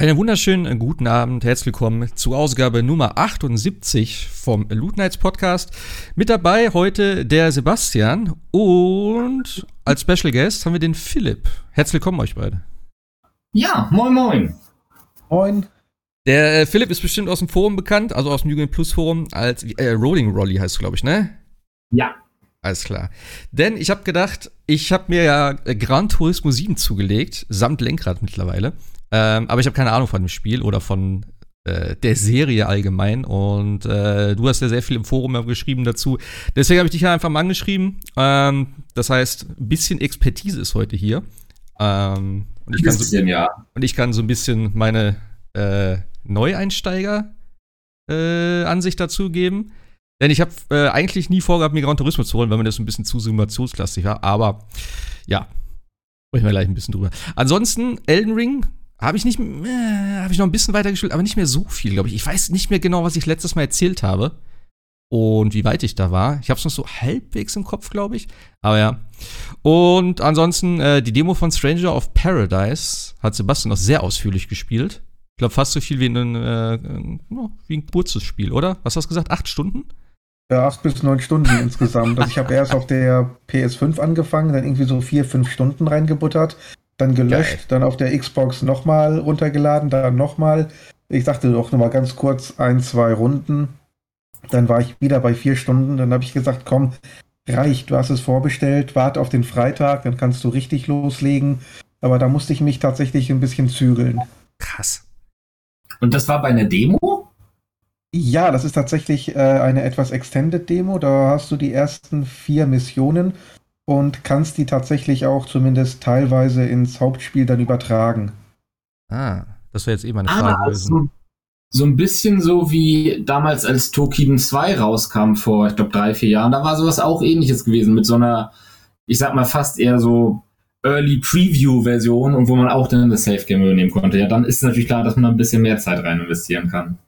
Einen wunderschönen äh, guten Abend, herzlich willkommen zur Ausgabe Nummer 78 vom Loot Nights Podcast. Mit dabei heute der Sebastian und als Special Guest haben wir den Philipp. Herzlich willkommen euch beide. Ja, moin moin. Moin. Der äh, Philipp ist bestimmt aus dem Forum bekannt, also aus dem Jugend Plus Forum als äh, Rolling Rolly heißt es, glaube ich, ne? Ja. Alles klar. Denn ich habe gedacht, ich habe mir ja äh, Gran Turismo 7 zugelegt, samt Lenkrad mittlerweile. Ähm, aber ich habe keine Ahnung von dem Spiel oder von äh, der Serie allgemein. Und äh, du hast ja sehr viel im Forum geschrieben dazu. Deswegen habe ich dich einfach mal angeschrieben. Ähm, das heißt, ein bisschen Expertise ist heute hier. Ähm, und, ich bisschen, so, ja. und ich kann so ein bisschen meine äh, Neueinsteiger-Ansicht äh, dazu geben. Denn ich habe äh, eigentlich nie vorgehabt, mir Gran Turismo zu holen, weil mir das ein bisschen zu simulationsklassig war. Aber ja, sprechen wir gleich ein bisschen drüber. Ansonsten, Elden Ring habe ich nicht, äh, habe ich noch ein bisschen weiter gespielt, aber nicht mehr so viel, glaube ich. Ich weiß nicht mehr genau, was ich letztes Mal erzählt habe und wie weit ich da war. Ich habe es noch so halbwegs im Kopf, glaube ich. Aber ja. Und ansonsten äh, die Demo von Stranger of Paradise hat Sebastian noch sehr ausführlich gespielt. Ich glaube fast so viel wie ein, äh, wie ein kurzes Spiel, oder? Was hast du gesagt? Acht Stunden? Ja, acht bis neun Stunden insgesamt. Also ich habe erst auf der PS5 angefangen, dann irgendwie so vier, fünf Stunden reingebuttert dann gelöscht, Geil. dann auf der Xbox nochmal runtergeladen, dann nochmal. Ich dachte doch nochmal ganz kurz ein, zwei Runden. Dann war ich wieder bei vier Stunden. Dann habe ich gesagt, komm, reicht, du hast es vorbestellt, warte auf den Freitag, dann kannst du richtig loslegen. Aber da musste ich mich tatsächlich ein bisschen zügeln. Krass. Und das war bei einer Demo? Ja, das ist tatsächlich äh, eine etwas extended Demo. Da hast du die ersten vier Missionen und kannst die tatsächlich auch zumindest teilweise ins Hauptspiel dann übertragen. Ah, das wäre jetzt eh meine Frage ah, so, so, ein bisschen so wie damals, als Tokiden 2 rauskam vor, ich glaube, drei, vier Jahren. Da war sowas auch ähnliches gewesen mit so einer, ich sag mal, fast eher so Early Preview-Version und wo man auch dann das Safe Game übernehmen konnte. Ja, dann ist es natürlich klar, dass man da ein bisschen mehr Zeit rein investieren kann.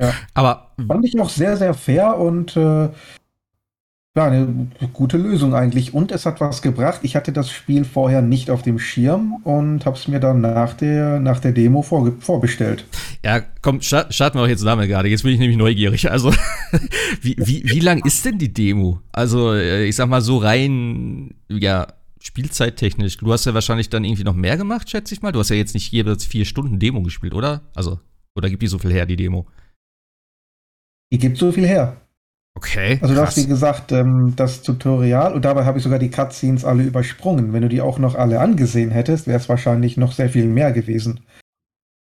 Ja, aber fand ich noch sehr, sehr fair und äh, ja, eine gute Lösung eigentlich. Und es hat was gebracht. Ich hatte das Spiel vorher nicht auf dem Schirm und habe es mir dann nach der, nach der Demo vor, vorbestellt. Ja, komm, starten wir auch jetzt damit gerade. Jetzt bin ich nämlich neugierig. Also, wie, wie, wie lang ist denn die Demo? Also, äh, ich sag mal so rein, ja, Spielzeittechnisch. Du hast ja wahrscheinlich dann irgendwie noch mehr gemacht, schätze ich mal. Du hast ja jetzt nicht jeweils vier Stunden Demo gespielt, oder? Also, oder gibt die so viel her, die Demo? Die gibt so viel her. Okay. Also, du hast, wie gesagt, ähm, das Tutorial und dabei habe ich sogar die Cutscenes alle übersprungen. Wenn du die auch noch alle angesehen hättest, wäre es wahrscheinlich noch sehr viel mehr gewesen.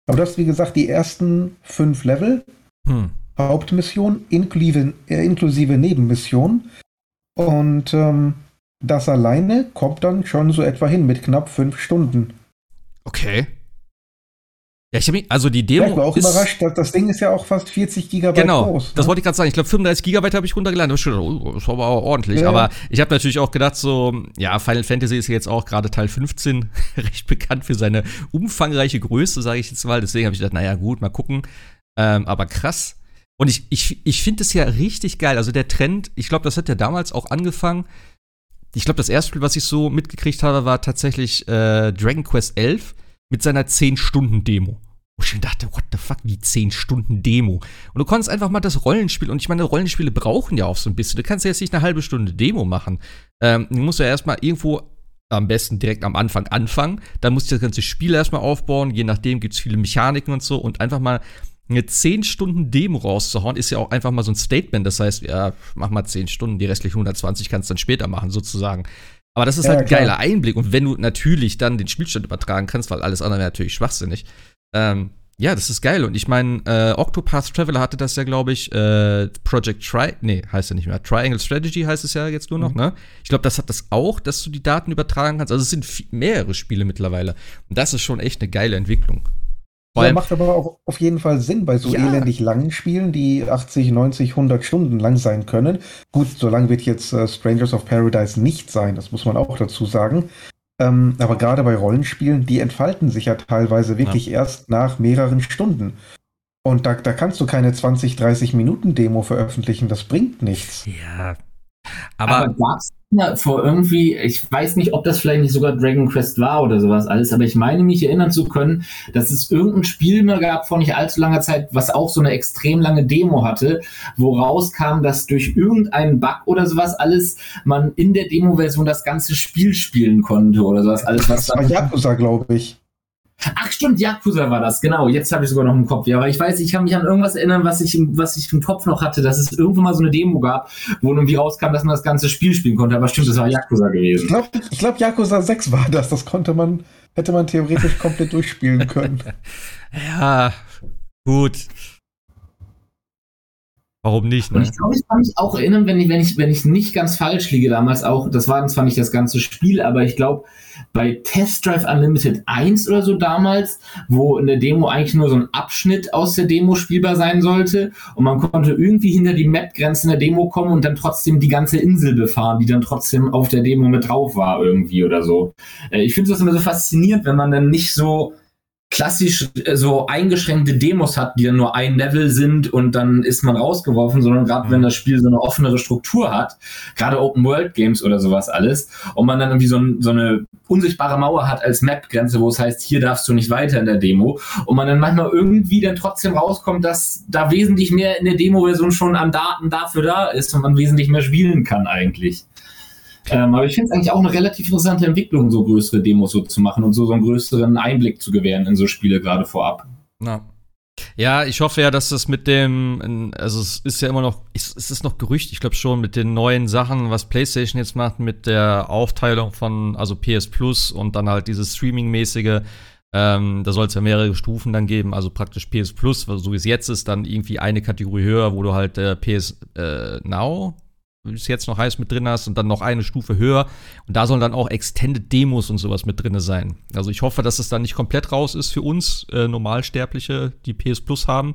Aber du hast, wie gesagt, die ersten fünf Level, hm. Hauptmission inklusive, äh, inklusive Nebenmission. Und ähm, das alleine kommt dann schon so etwa hin mit knapp fünf Stunden. Okay. Ja, ich mich, also die Demo. ich war auch ist, überrascht, dass das Ding ist ja auch fast 40 Gigabyte genau, groß. Genau, das ne? wollte ich gerade sagen. Ich glaube, 35 Gigabyte habe ich runtergeladen. Das, oh, das war aber auch ordentlich. Ja. Aber ich habe natürlich auch gedacht, so, ja, Final Fantasy ist jetzt auch gerade Teil 15 recht bekannt für seine umfangreiche Größe, sage ich jetzt mal. Deswegen habe ich gedacht, naja, gut, mal gucken. Ähm, aber krass. Und ich, ich, ich finde es ja richtig geil. Also der Trend, ich glaube, das hat ja damals auch angefangen. Ich glaube, das erste Spiel, was ich so mitgekriegt habe, war tatsächlich äh, Dragon Quest 11 mit seiner 10-Stunden-Demo. Wo ich mir dachte, what the fuck, wie 10 Stunden Demo. Und du konntest einfach mal das Rollenspiel, und ich meine, Rollenspiele brauchen ja auch so ein bisschen. Du kannst ja jetzt nicht eine halbe Stunde Demo machen. Ähm, du musst ja erstmal irgendwo am besten direkt am Anfang anfangen. Dann musst du das ganze Spiel erstmal aufbauen. Je nachdem gibt es viele Mechaniken und so. Und einfach mal eine 10 Stunden Demo rauszuhauen, ist ja auch einfach mal so ein Statement. Das heißt, ja, mach mal 10 Stunden, die restlichen 120 kannst du dann später machen, sozusagen. Aber das ist ja, halt ein klar. geiler Einblick. Und wenn du natürlich dann den Spielstand übertragen kannst, weil alles andere wäre natürlich schwachsinnig, ähm, ja, das ist geil. Und ich meine, äh, Octopath Traveler hatte das ja, glaube ich, äh, Project Tri, nee, heißt ja nicht mehr. Triangle Strategy heißt es ja jetzt nur noch, mhm. ne? Ich glaube, das hat das auch, dass du die Daten übertragen kannst. Also es sind mehrere Spiele mittlerweile. Und das ist schon echt eine geile Entwicklung. Ja, macht aber auch auf jeden Fall Sinn bei so ja. elendig langen Spielen, die 80, 90, 100 Stunden lang sein können. Gut, so lang wird jetzt äh, Strangers of Paradise nicht sein, das muss man auch dazu sagen. Ähm, aber gerade bei Rollenspielen, die entfalten sich ja teilweise wirklich ja. erst nach mehreren Stunden. Und da, da kannst du keine 20, 30 Minuten Demo veröffentlichen, das bringt nichts. Ja, Aber, Aber gab's ja vor irgendwie, ich weiß nicht, ob das vielleicht nicht sogar Dragon Quest war oder sowas alles, aber ich meine mich erinnern zu können, dass es irgendein Spiel mehr gab vor nicht allzu langer Zeit, was auch so eine extrem lange Demo hatte, wo rauskam, dass durch irgendeinen Bug oder sowas alles man in der Demo-Version das ganze Spiel spielen konnte oder sowas alles, was das war Yakuza, glaube ich. Ach stimmt, Yakuza war das, genau. Jetzt habe ich sogar noch im Kopf. Ja, aber ich weiß, ich kann mich an irgendwas erinnern, was ich, im, was ich im Kopf noch hatte, dass es irgendwann mal so eine Demo gab, wo irgendwie rauskam, dass man das ganze Spiel spielen konnte. Aber stimmt, das war Yakuza gewesen. Ich glaube, ich glaub, Yakuza 6 war das. Das konnte man, hätte man theoretisch komplett durchspielen können. Ja, gut. Warum nicht? Ne? Und ich glaube, ich kann mich auch erinnern, wenn ich, wenn ich, wenn ich nicht ganz falsch liege, damals auch, das war zwar nicht das ganze Spiel, aber ich glaube, bei Test Drive Unlimited 1 oder so damals, wo in der Demo eigentlich nur so ein Abschnitt aus der Demo spielbar sein sollte und man konnte irgendwie hinter die Map-Grenzen der Demo kommen und dann trotzdem die ganze Insel befahren, die dann trotzdem auf der Demo mit drauf war irgendwie oder so. Äh, ich finde das immer so faszinierend, wenn man dann nicht so klassisch äh, so eingeschränkte Demos hat, die dann nur ein Level sind und dann ist man rausgeworfen, sondern gerade mhm. wenn das Spiel so eine offenere Struktur hat, gerade Open World Games oder sowas alles, und man dann irgendwie so, ein, so eine unsichtbare Mauer hat als Map-Grenze, wo es heißt, hier darfst du nicht weiter in der Demo, und man dann manchmal irgendwie dann trotzdem rauskommt, dass da wesentlich mehr in der Demo-Version schon an Daten dafür da ist und man wesentlich mehr spielen kann eigentlich. Ähm, aber ich finde es eigentlich auch eine relativ interessante Entwicklung, so größere Demos so zu machen und so, so einen größeren Einblick zu gewähren in so Spiele gerade vorab. Na. Ja, ich hoffe ja, dass das mit dem, also es ist ja immer noch, es ist noch Gerücht, ich glaube schon, mit den neuen Sachen, was PlayStation jetzt macht, mit der Aufteilung von, also PS Plus und dann halt dieses Streaming-mäßige, ähm, da soll es ja mehrere Stufen dann geben, also praktisch PS Plus, so wie es jetzt ist, dann irgendwie eine Kategorie höher, wo du halt äh, PS äh, Now es jetzt noch heißt, mit drin hast und dann noch eine Stufe höher. Und da sollen dann auch Extended Demos und sowas mit drin sein. Also ich hoffe, dass es dann nicht komplett raus ist für uns, äh, Normalsterbliche, die PS Plus haben.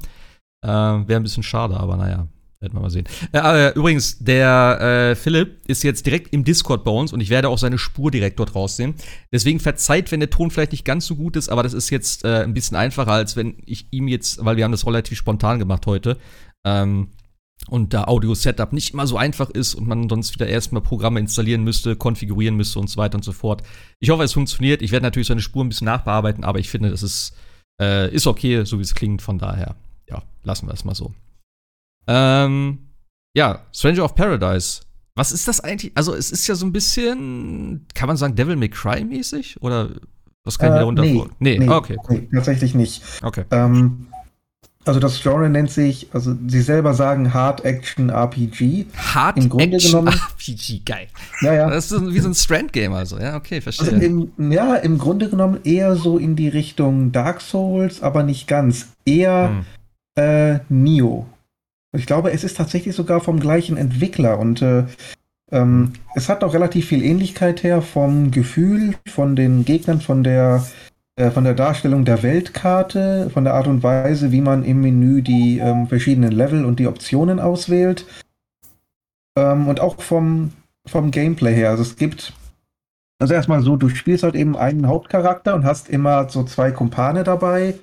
Äh, Wäre ein bisschen schade, aber naja, werden wir mal sehen. Äh, äh, übrigens, der äh, Philipp ist jetzt direkt im Discord bei uns und ich werde auch seine Spur direkt dort raussehen. Deswegen verzeiht, wenn der Ton vielleicht nicht ganz so gut ist, aber das ist jetzt äh, ein bisschen einfacher, als wenn ich ihm jetzt, weil wir haben das relativ spontan gemacht heute. Ähm, und da Audio-Setup nicht immer so einfach ist und man sonst wieder erstmal Programme installieren müsste, konfigurieren müsste und so weiter und so fort. Ich hoffe, es funktioniert. Ich werde natürlich seine Spur ein bisschen nachbearbeiten, aber ich finde, das ist, äh, ist okay, so wie es klingt. Von daher, ja, lassen wir es mal so. Ähm, ja, Stranger of Paradise. Was ist das eigentlich? Also, es ist ja so ein bisschen, kann man sagen, Devil May Cry mäßig? Oder was kann ich mir äh, darunter nee, vor? Nee, nee, okay, cool. nee, tatsächlich nicht. Okay. Ähm, also das Genre nennt sich, also sie selber sagen Hard Action RPG. Hard Im Grunde Action genommen, RPG, geil. Ja, ja. Das ist wie so ein Strand-Game also, ja, okay, verstehe. Also im, ja, im Grunde genommen eher so in die Richtung Dark Souls, aber nicht ganz. Eher hm. äh, Nio. Ich glaube, es ist tatsächlich sogar vom gleichen Entwickler und äh, ähm, es hat auch relativ viel Ähnlichkeit her vom Gefühl, von den Gegnern, von der äh, von der Darstellung der Weltkarte, von der Art und Weise, wie man im Menü die ähm, verschiedenen Level und die Optionen auswählt. Ähm, und auch vom, vom Gameplay her. Also es gibt, also erstmal so, du spielst halt eben einen Hauptcharakter und hast immer so zwei Kumpane dabei.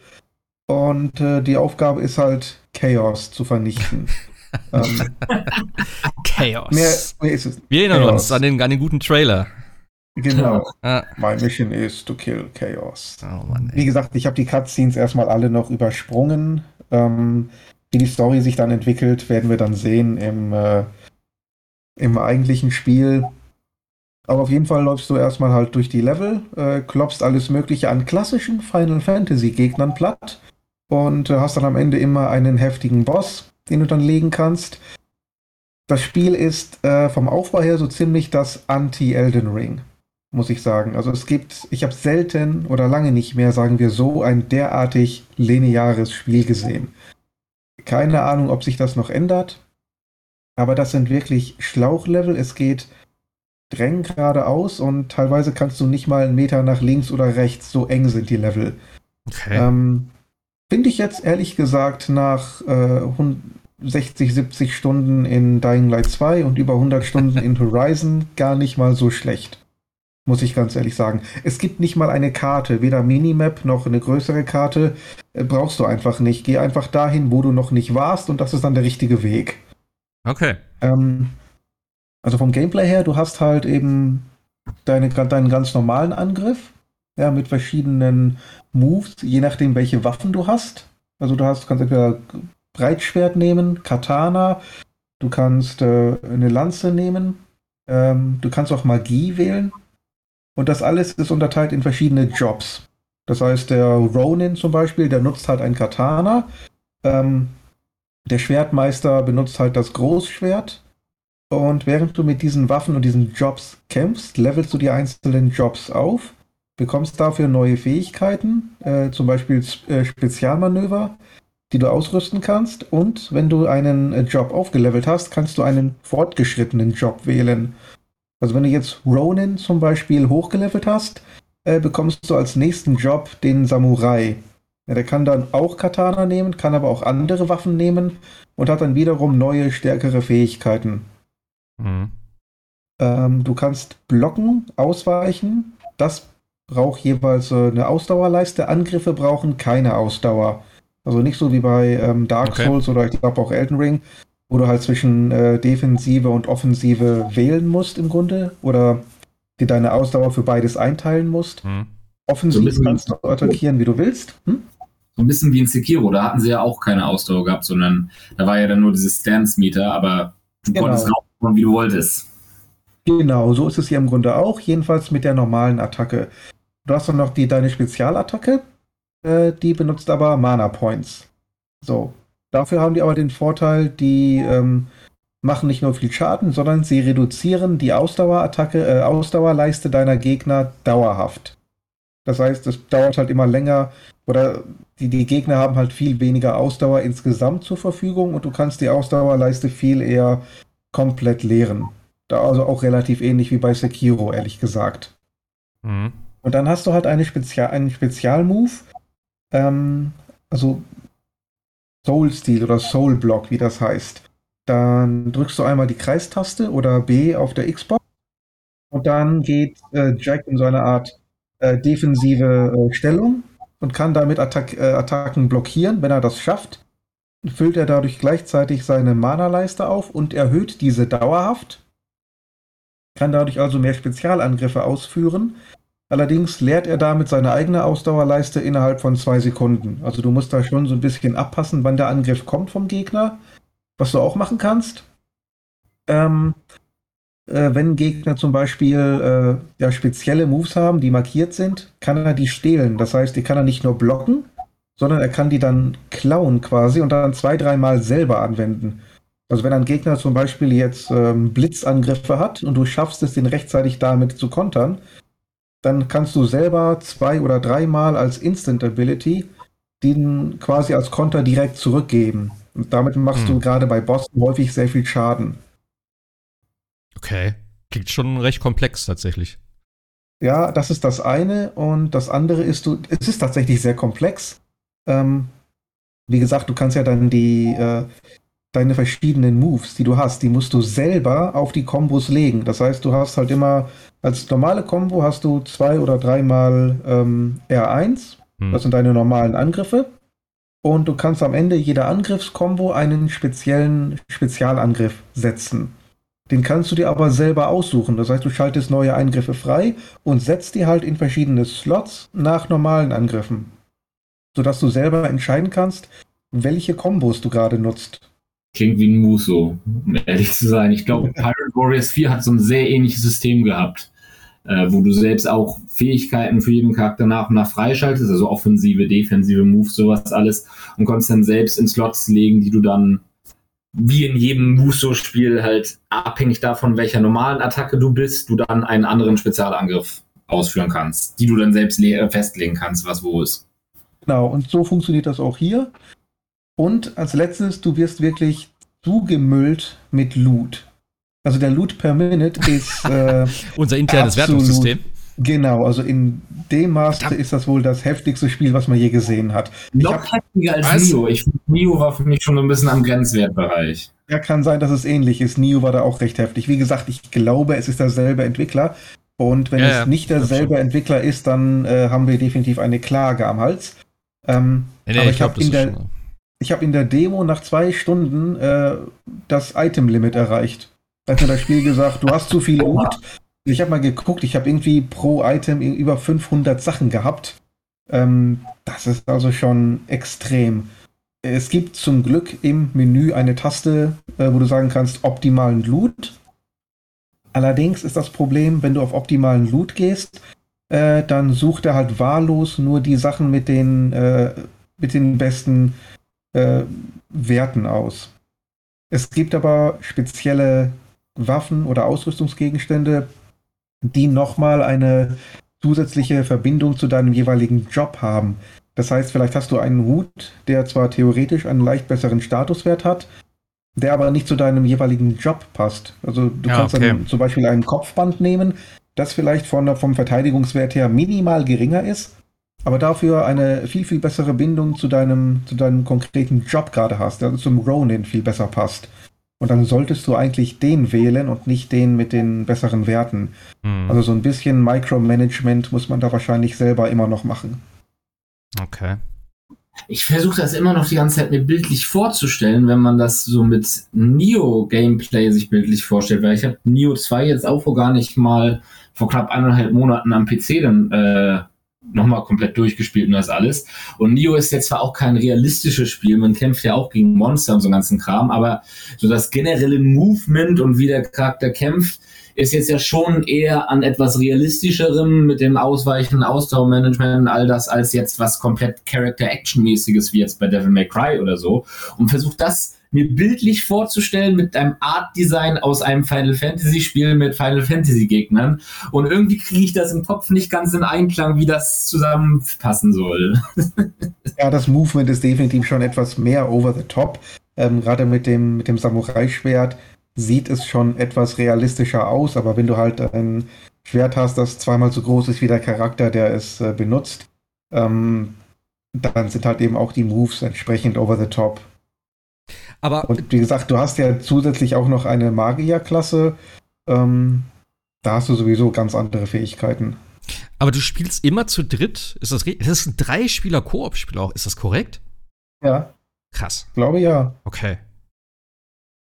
Und äh, die Aufgabe ist halt, Chaos zu vernichten. ähm, Chaos. Mehr, mehr ist es. Wir erinnern Chaos. uns an den, an den guten Trailer. Genau. Ah. My mission is to kill Chaos. Oh Mann, Wie gesagt, ich habe die Cutscenes erstmal alle noch übersprungen. Ähm, wie die Story sich dann entwickelt, werden wir dann sehen im, äh, im eigentlichen Spiel. Aber auf jeden Fall läufst du erstmal halt durch die Level, äh, klopfst alles Mögliche an klassischen Final Fantasy Gegnern platt und äh, hast dann am Ende immer einen heftigen Boss, den du dann legen kannst. Das Spiel ist äh, vom Aufbau her so ziemlich das Anti-Elden Ring muss ich sagen. Also es gibt, ich habe selten oder lange nicht mehr, sagen wir so, ein derartig lineares Spiel gesehen. Keine Ahnung, ob sich das noch ändert, aber das sind wirklich Schlauchlevel. Es geht drängen geradeaus und teilweise kannst du nicht mal einen Meter nach links oder rechts, so eng sind die Level. Okay. Ähm, Finde ich jetzt ehrlich gesagt nach äh, 60, 70 Stunden in Dying Light 2 und über 100 Stunden in Horizon gar nicht mal so schlecht muss ich ganz ehrlich sagen. Es gibt nicht mal eine Karte, weder Minimap noch eine größere Karte. Äh, brauchst du einfach nicht. Geh einfach dahin, wo du noch nicht warst und das ist dann der richtige Weg. Okay. Ähm, Also vom Gameplay her, du hast halt eben deine, deinen ganz normalen Angriff, ja, mit verschiedenen Moves, je nachdem, welche Waffen du hast. Also du hast, kannst entweder Breitschwert nehmen, Katana, du kannst äh, eine Lanze nehmen, ähm, du kannst auch Magie wählen. Und das alles ist unterteilt in verschiedene Jobs. Das heißt, der Ronin zum Beispiel, der nutzt halt ein Katana. Ähm, der Schwertmeister benutzt halt das Großschwert. Und während du mit diesen Waffen und diesen Jobs kämpfst, levelst du die einzelnen Jobs auf, bekommst dafür neue Fähigkeiten, äh, zum Beispiel äh, Spezialmanöver, die du ausrüsten kannst. Und wenn du einen äh, Job aufgelevelt hast, kannst du einen fortgeschrittenen Job wählen. Also wenn du jetzt Ronin zum Beispiel hochgelevelt hast, äh, bekommst du als nächsten Job den Samurai. Ja, der kann dann auch Katana nehmen, kann aber auch andere Waffen nehmen und hat dann wiederum neue, stärkere Fähigkeiten. Mhm. Ähm, du kannst blocken, ausweichen. Das braucht jeweils äh, eine Ausdauerleiste. Angriffe brauchen keine Ausdauer. Also nicht so wie bei ähm, Dark okay. Souls oder ich glaube auch Elden Ring, wo du halt zwischen äh, Defensive und Offensive wählen musst im Grunde oder dir deine Ausdauer für beides einteilen musst. Hm. Offensiv so kannst du attackieren, wie du willst. Hm? So ein bisschen wie in Sekiro, da hatten sie ja auch keine Ausdauer gehabt, sondern da war ja dann nur dieses Stance-Meter, aber du genau. konntest rauskommen, wie du wolltest. Genau, so ist es hier im Grunde auch, jedenfalls mit der normalen Attacke. Du hast dann noch die, deine Spezialattacke, äh, die benutzt aber Mana Points. So, dafür haben die aber den Vorteil, die ähm, machen nicht nur viel Schaden, sondern sie reduzieren die Ausdauerattacke, äh, Ausdauerleiste deiner Gegner dauerhaft. Das heißt, es dauert halt immer länger oder die, die Gegner haben halt viel weniger Ausdauer insgesamt zur Verfügung und du kannst die Ausdauerleiste viel eher komplett leeren. Da also auch relativ ähnlich wie bei Sekiro, ehrlich gesagt. Mhm. Und dann hast du halt eine Spezial, einen Spezialmove, ähm, also Soul Steel oder Soul Block, wie das heißt. Dann drückst du einmal die Kreistaste oder B auf der Xbox und dann geht äh, Jack in so eine Art äh, defensive äh, Stellung und kann damit Attack, äh, Attacken blockieren. Wenn er das schafft, füllt er dadurch gleichzeitig seine Mana-Leiste auf und erhöht diese dauerhaft. Kann dadurch also mehr Spezialangriffe ausführen. Allerdings leert er damit seine eigene Ausdauerleiste innerhalb von zwei Sekunden. Also du musst da schon so ein bisschen abpassen, wann der Angriff kommt vom Gegner. Was du auch machen kannst, ähm, äh, wenn Gegner zum Beispiel äh, ja, spezielle Moves haben, die markiert sind, kann er die stehlen. Das heißt, die kann er nicht nur blocken, sondern er kann die dann klauen quasi und dann zwei, dreimal selber anwenden. Also wenn ein Gegner zum Beispiel jetzt ähm, Blitzangriffe hat und du schaffst es, den rechtzeitig damit zu kontern, dann kannst du selber zwei oder dreimal als Instant Ability den quasi als Konter direkt zurückgeben. Und damit machst hm. du gerade bei Bossen häufig sehr viel Schaden. Okay. Klingt schon recht komplex tatsächlich. Ja, das ist das eine. Und das andere ist, du, es ist tatsächlich sehr komplex. Ähm, wie gesagt, du kannst ja dann die, äh, deine verschiedenen Moves, die du hast, die musst du selber auf die Kombos legen. Das heißt, du hast halt immer, als normale Combo hast du zwei oder dreimal ähm, R1. Hm. Das sind deine normalen Angriffe. Und du kannst am Ende jeder Angriffskombo einen speziellen Spezialangriff setzen. Den kannst du dir aber selber aussuchen. Das heißt, du schaltest neue Eingriffe frei und setzt die halt in verschiedene Slots nach normalen Angriffen. Sodass du selber entscheiden kannst, welche Kombos du gerade nutzt. Klingt wie ein Muso, um ehrlich zu sein. Ich glaube, Pirate Warriors 4 hat so ein sehr ähnliches System gehabt äh, wo du selbst auch Fähigkeiten für jeden Charakter nach und nach freischaltest, also offensive, defensive Moves, sowas alles, und konntest dann selbst in Slots legen, die du dann wie in jedem Muso-Spiel halt abhängig davon, welcher normalen Attacke du bist, du dann einen anderen Spezialangriff ausführen kannst, die du dann selbst festlegen kannst, was wo ist. Genau, und so funktioniert das auch hier. Und als letztes, du wirst wirklich zugemüllt mit Loot. Also der Loot per Minute ist äh, unser internes absolut, Wertungssystem. Genau, also in dem Maße ist das wohl das heftigste Spiel, was man je gesehen hat. Noch heftiger als was? Nio. Ich Nio war für mich schon ein bisschen am Grenzwertbereich. Ja, kann sein, dass es ähnlich ist. Nio war da auch recht heftig. Wie gesagt, ich glaube, es ist derselbe Entwickler. Und wenn ja, es nicht derselbe Entwickler ist, dann äh, haben wir definitiv eine Klage am Hals. Ähm, nee, nee, aber ich, ich habe in, der, hab in der Demo nach zwei Stunden äh, das Item-Limit erreicht. Da hat mir das Spiel gesagt, du hast zu viel Loot. Ich habe mal geguckt, ich habe irgendwie pro Item über 500 Sachen gehabt. Ähm, das ist also schon extrem. Es gibt zum Glück im Menü eine Taste, äh, wo du sagen kannst, optimalen Loot. Allerdings ist das Problem, wenn du auf optimalen Loot gehst, äh, dann sucht er halt wahllos nur die Sachen mit den, äh, mit den besten äh, Werten aus. Es gibt aber spezielle Waffen oder Ausrüstungsgegenstände, die nochmal eine zusätzliche Verbindung zu deinem jeweiligen Job haben. Das heißt, vielleicht hast du einen Hut, der zwar theoretisch einen leicht besseren Statuswert hat, der aber nicht zu deinem jeweiligen Job passt. Also du ja, kannst okay. dann zum Beispiel ein Kopfband nehmen, das vielleicht von, vom Verteidigungswert her minimal geringer ist, aber dafür eine viel, viel bessere Bindung zu deinem, zu deinem konkreten Job gerade hast, der zum Ronin viel besser passt. Und dann solltest du eigentlich den wählen und nicht den mit den besseren Werten. Hm. Also so ein bisschen Micromanagement muss man da wahrscheinlich selber immer noch machen. Okay. Ich versuche das immer noch die ganze Zeit mir bildlich vorzustellen, wenn man das so mit Neo-Gameplay sich bildlich vorstellt, weil ich habe Neo 2 jetzt auch vor gar nicht mal vor knapp eineinhalb Monaten am PC dann äh, nochmal komplett durchgespielt und das alles. Und Neo ist jetzt zwar auch kein realistisches Spiel, man kämpft ja auch gegen Monster und so ganzen Kram, aber so das generelle Movement und wie der Charakter kämpft, ist jetzt ja schon eher an etwas realistischerem mit dem Ausweichen, Ausdauermanagement und all das, als jetzt was komplett Character-Action-mäßiges wie jetzt bei Devil May Cry oder so. Und versucht das mir bildlich vorzustellen mit einem Art-Design aus einem Final Fantasy-Spiel mit Final Fantasy-Gegnern. Und irgendwie kriege ich das im Kopf nicht ganz in Einklang, wie das zusammenpassen soll. ja, das Movement ist definitiv schon etwas mehr over the top. Ähm, Gerade mit dem, mit dem Samurai-Schwert sieht es schon etwas realistischer aus, aber wenn du halt ein Schwert hast, das zweimal so groß ist wie der Charakter, der es äh, benutzt, ähm, dann sind halt eben auch die Moves entsprechend over the top. Aber und wie gesagt, du hast ja zusätzlich auch noch eine Magierklasse. Ähm, da hast du sowieso ganz andere Fähigkeiten. Aber du spielst immer zu dritt? Ist das, das ist ein Drei-Spieler-Koop-Spiel auch. Ist das korrekt? Ja. Krass. Glaube ja. Okay.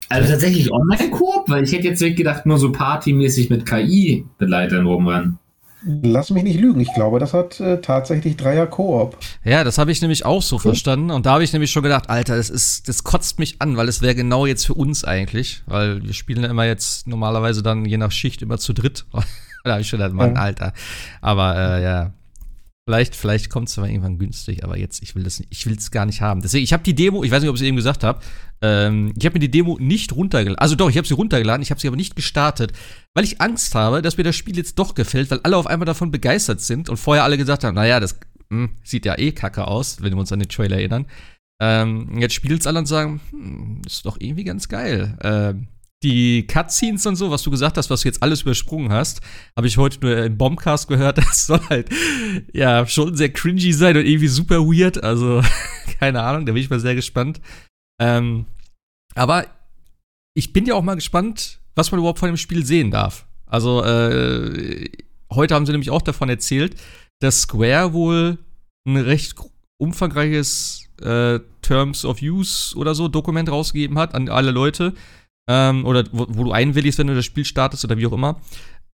Also tatsächlich Online-Koop? Weil ich hätte jetzt gedacht, nur so partymäßig mit KI-Begleitern rumrennen. Lass mich nicht lügen, ich glaube, das hat äh, tatsächlich Dreier Koop. Ja, das habe ich nämlich auch so verstanden. Und da habe ich nämlich schon gedacht, Alter, das ist, das kotzt mich an, weil es wäre genau jetzt für uns eigentlich. Weil wir spielen ja immer jetzt normalerweise dann je nach Schicht immer zu dritt. da habe ich schon gedacht, Mann, ja. Alter. Aber äh, ja, Vielleicht, vielleicht kommt es aber irgendwann günstig, aber jetzt, ich will das ich will es gar nicht haben. Deswegen, ich habe die Demo, ich weiß nicht, ob ich es eben gesagt habe, ähm, ich habe mir die Demo nicht runtergeladen. Also doch, ich habe sie runtergeladen, ich habe sie aber nicht gestartet, weil ich Angst habe, dass mir das Spiel jetzt doch gefällt, weil alle auf einmal davon begeistert sind und vorher alle gesagt haben, naja, das mh, hm, sieht ja eh kacke aus, wenn wir uns an den Trailer erinnern. Ähm, jetzt spielen es alle und sagen, hm, ist doch irgendwie ganz geil. Ähm, die Cutscenes und so, was du gesagt hast, was du jetzt alles übersprungen hast, habe ich heute nur im Bombcast gehört. Das soll halt ja schon sehr cringy sein und irgendwie super weird. Also keine Ahnung, da bin ich mal sehr gespannt. Ähm, aber ich bin ja auch mal gespannt, was man überhaupt von dem Spiel sehen darf. Also äh, heute haben sie nämlich auch davon erzählt, dass Square wohl ein recht umfangreiches äh, Terms of Use oder so Dokument rausgegeben hat an alle Leute ähm, oder wo, wo, du einwilligst, wenn du das Spiel startest oder wie auch immer.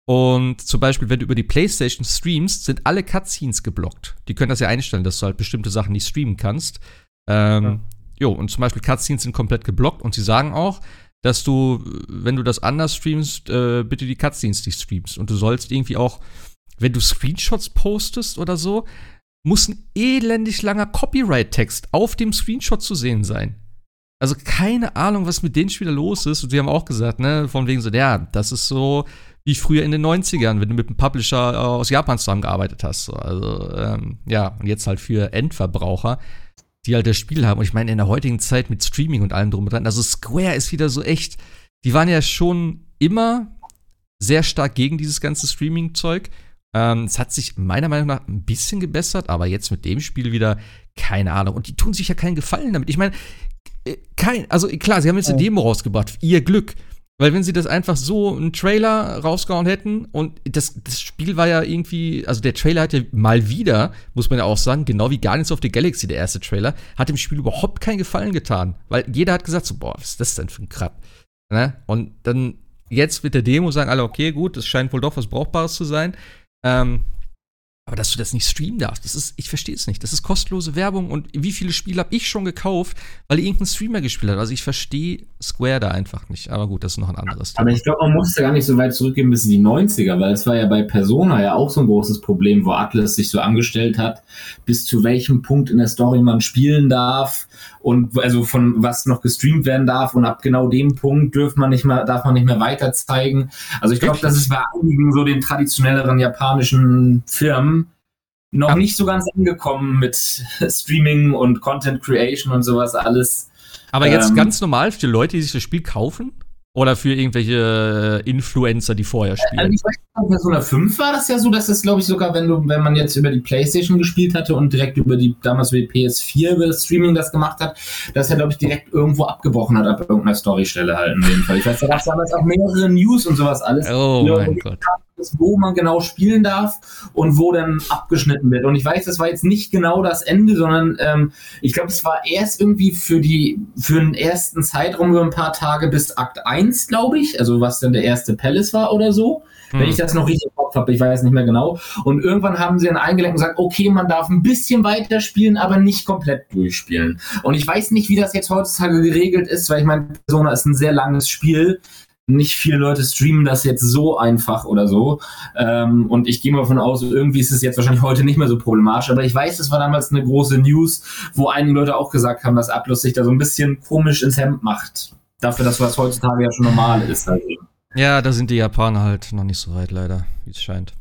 Und zum Beispiel, wenn du über die PlayStation streamst, sind alle Cutscenes geblockt. Die können das ja einstellen, dass du halt bestimmte Sachen nicht streamen kannst. Ähm, ja. Jo, und zum Beispiel Cutscenes sind komplett geblockt und sie sagen auch, dass du, wenn du das anders streamst, äh, bitte die Cutscenes nicht streamst. Und du sollst irgendwie auch, wenn du Screenshots postest oder so, muss ein elendig langer Copyright-Text auf dem Screenshot zu sehen sein. Also keine Ahnung, was mit den Spielern los ist. Und sie haben auch gesagt, ne, von wegen so, ja, das ist so wie früher in den 90ern, wenn du mit einem Publisher äh, aus Japan zusammengearbeitet hast. Also, ähm, ja, und jetzt halt für Endverbraucher, die halt das Spiel haben. Und ich meine, in der heutigen Zeit mit Streaming und allem drum und dran, also Square ist wieder so echt, die waren ja schon immer sehr stark gegen dieses ganze Streaming-Zeug. Ähm, es hat sich meiner Meinung nach ein bisschen gebessert, aber jetzt mit dem Spiel wieder keine Ahnung. Und die tun sich ja keinen Gefallen damit. Ich meine, kein, also klar, sie haben jetzt eine Demo rausgebracht, ihr Glück. Weil wenn sie das einfach so einen Trailer rausgehauen hätten und das, das Spiel war ja irgendwie, also der Trailer hat ja mal wieder, muss man ja auch sagen, genau wie Guardians of the Galaxy, der erste Trailer, hat dem Spiel überhaupt keinen Gefallen getan. Weil jeder hat gesagt so, boah, was ist das denn für ein Krab? Ne? Und dann jetzt mit der Demo sagen alle, okay, gut, es scheint wohl doch was Brauchbares zu sein. Ähm, aber dass du das nicht streamen darfst, das ist, ich verstehe es nicht. Das ist kostenlose Werbung und wie viele Spiele habe ich schon gekauft, weil irgendein Streamer gespielt hat. Also ich verstehe Square da einfach nicht. Aber gut, das ist noch ein anderes Thema. Aber ich glaube, man muss da gar nicht so weit zurückgehen bis in die 90er, weil es war ja bei Persona ja auch so ein großes Problem, wo Atlas sich so angestellt hat, bis zu welchem Punkt in der Story man spielen darf und also von was noch gestreamt werden darf und ab genau dem Punkt dürft man nicht mehr, darf man nicht mehr weiter zeigen. Also ich glaube, das ist bei einigen so den traditionelleren japanischen Firmen noch ja. nicht so ganz angekommen mit Streaming und Content Creation und sowas alles. Aber jetzt ähm, ganz normal für Leute, die sich das Spiel kaufen? Oder für irgendwelche äh, Influencer, die vorher spielen? Also ich weiß, bei Persona 5 war das ja so, dass es, glaube ich, sogar, wenn du, wenn man jetzt über die Playstation gespielt hatte und direkt über die, damals über die PS4, über das Streaming das gemacht hat, dass er, glaube ich, direkt irgendwo abgebrochen hat ab irgendeiner Storystelle halt in dem Fall. Ich weiß, da gab es damals auch mehrere News und sowas alles. Oh mein Gott ist, wo man genau spielen darf und wo dann abgeschnitten wird. Und ich weiß, das war jetzt nicht genau das Ende, sondern ähm, ich glaube, es war erst irgendwie für die für den ersten Zeitraum über ein paar Tage bis Akt 1, glaube ich, also was dann der erste Palace war oder so. Hm. Wenn ich das noch richtig im Kopf habe, ich weiß nicht mehr genau. Und irgendwann haben sie dann eingelenkt und gesagt, okay, man darf ein bisschen weiter spielen, aber nicht komplett durchspielen. Und ich weiß nicht, wie das jetzt heutzutage geregelt ist, weil ich meine, Persona ist ein sehr langes Spiel nicht viele Leute streamen das jetzt so einfach oder so. Ähm, und ich gehe mal davon aus, irgendwie ist es jetzt wahrscheinlich heute nicht mehr so problematisch. Aber ich weiß, es war damals eine große News, wo einige Leute auch gesagt haben, dass Atlus sich da so ein bisschen komisch ins Hemd macht. Dafür, dass was heutzutage ja schon normal ist. Also. Ja, da sind die Japaner halt noch nicht so weit, leider, wie es scheint.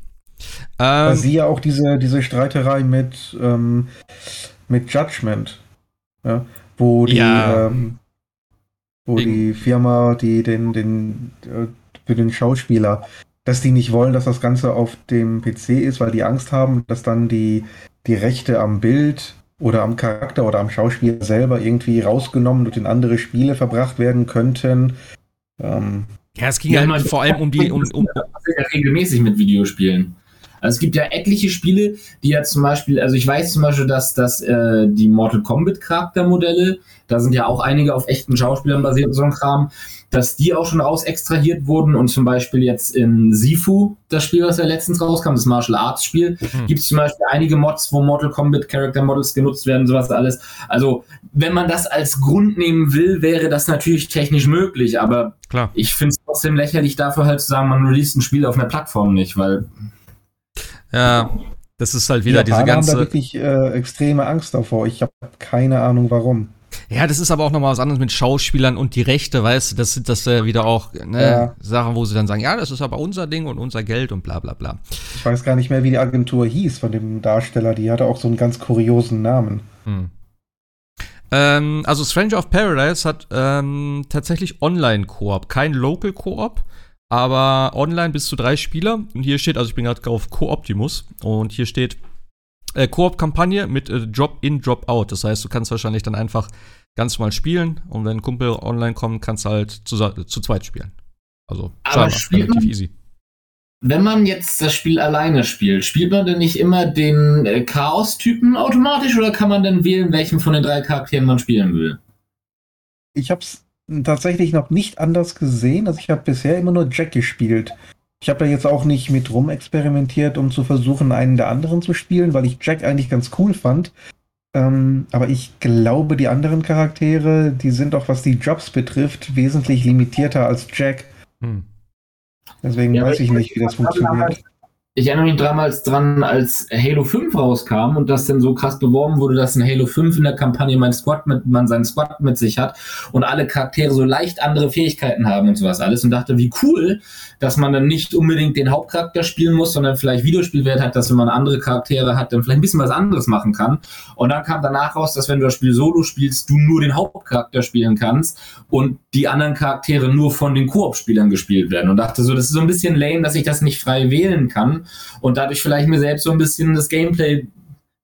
Ähm, Weil sie ja auch diese, diese Streiterei mit, ähm, mit Judgment, ja, wo die, ja. ähm, wo In die Firma, die den, den, äh, für den Schauspieler, dass die nicht wollen, dass das Ganze auf dem PC ist, weil die Angst haben, dass dann die, die Rechte am Bild oder am Charakter oder am Schauspieler selber irgendwie rausgenommen und in andere Spiele verbracht werden könnten. Ähm, ja, es ging ja, halt vor allem um die. Um, um ja regelmäßig mit Videospielen. Also es gibt ja etliche Spiele, die ja zum Beispiel, also ich weiß zum Beispiel, dass, dass äh, die Mortal Kombat Charaktermodelle, da sind ja auch einige auf echten Schauspielern basiert und so ein Kram, dass die auch schon raus extrahiert wurden und zum Beispiel jetzt in Sifu, das Spiel, was ja letztens rauskam, das Martial Arts Spiel, mhm. gibt es zum Beispiel einige Mods, wo Mortal Kombat Character Models genutzt werden, sowas alles. Also, wenn man das als Grund nehmen will, wäre das natürlich technisch möglich, aber Klar. ich finde es trotzdem lächerlich dafür halt zu sagen, man release ein Spiel auf einer Plattform nicht, weil ja, das ist halt wieder die diese ganze. haben da wirklich äh, extreme Angst davor. Ich habe keine Ahnung warum. Ja, das ist aber auch nochmal was anderes mit Schauspielern und die Rechte, weißt du, das sind das äh, wieder auch ne, ja. Sachen, wo sie dann sagen, ja, das ist aber unser Ding und unser Geld und bla bla bla. Ich weiß gar nicht mehr, wie die Agentur hieß von dem Darsteller, die hatte auch so einen ganz kuriosen Namen. Hm. Ähm, also Stranger of Paradise hat ähm, tatsächlich Online-Koop, kein Local-Koop aber online bis zu drei Spieler. Und hier steht, also ich bin gerade auf Co-Optimus und hier steht äh, Koop-Kampagne mit äh, Drop-in, Drop-out. Das heißt, du kannst wahrscheinlich dann einfach ganz normal spielen und wenn ein Kumpel online kommt, kannst du halt zu, zu zweit spielen. Also, aber spielt relativ man, easy. Wenn man jetzt das Spiel alleine spielt, spielt man denn nicht immer den äh, Chaos-Typen automatisch oder kann man denn wählen, welchen von den drei Charakteren man spielen will? Ich hab's tatsächlich noch nicht anders gesehen. Also ich habe bisher immer nur Jack gespielt. Ich habe da jetzt auch nicht mit rum experimentiert, um zu versuchen, einen der anderen zu spielen, weil ich Jack eigentlich ganz cool fand. Ähm, aber ich glaube, die anderen Charaktere, die sind auch, was die Jobs betrifft, wesentlich limitierter als Jack. Hm. Deswegen ja, weiß ich nicht, wie das funktioniert ich erinnere mich damals dran, als Halo 5 rauskam und das dann so krass beworben wurde, dass in Halo 5 in der Kampagne mein Squad mit, man seinen Squad mit sich hat und alle Charaktere so leicht andere Fähigkeiten haben und sowas alles und dachte, wie cool, dass man dann nicht unbedingt den Hauptcharakter spielen muss, sondern vielleicht Videospielwert hat, dass wenn man andere Charaktere hat, dann vielleicht ein bisschen was anderes machen kann. Und dann kam danach raus, dass wenn du das Spiel solo spielst, du nur den Hauptcharakter spielen kannst und die anderen Charaktere nur von den Koop-Spielern gespielt werden und dachte so, das ist so ein bisschen lame, dass ich das nicht frei wählen kann und dadurch vielleicht mir selbst so ein bisschen das Gameplay,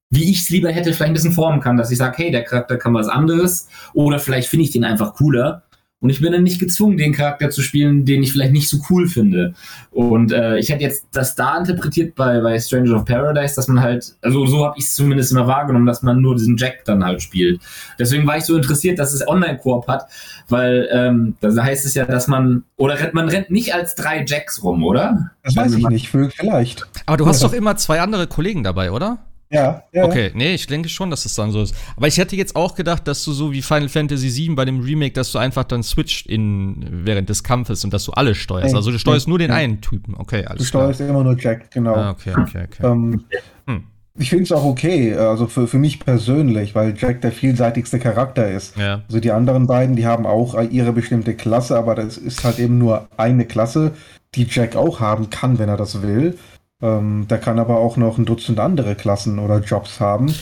wie ich es lieber hätte, vielleicht ein bisschen formen kann, dass ich sage, hey, der Charakter kann was anderes oder vielleicht finde ich den einfach cooler Und ich bin dann nicht gezwungen, den Charakter zu spielen, den ich vielleicht nicht so cool finde. Und äh, ich hätte jetzt das da interpretiert bei, bei Stranger of Paradise, dass man halt, also so habe ich es zumindest immer wahrgenommen, dass man nur diesen Jack dann halt spielt. Deswegen war ich so interessiert, dass es Online-Koop hat, weil ähm, da heißt es ja, dass man, oder rennt, man rennt nicht als drei Jacks rum, oder? Das weiß ich nicht, vielleicht. Aber du hast ja. doch immer zwei andere Kollegen dabei, oder? Ja, ja. Okay, nee, ich denke schon, dass es dann so ist. Aber ich hätte jetzt auch gedacht, dass du so wie Final Fantasy VII bei dem Remake, dass du einfach dann switcht in, während des Kampfes und dass du alle steuerst. Also du steuerst nur den einen Typen. Okay, alles Du steuerst klar. immer nur Jack, genau. Ah, okay, okay, okay. Ähm, hm. Ich finde es auch okay, also für, für mich persönlich, weil Jack der vielseitigste Charakter ist. Ja. Also die anderen beiden, die haben auch ihre bestimmte Klasse, aber das ist halt eben nur eine Klasse, die Jack auch haben kann, wenn er das will. Ähm, der kann aber auch noch ein Dutzend andere Klassen oder Jobs haben.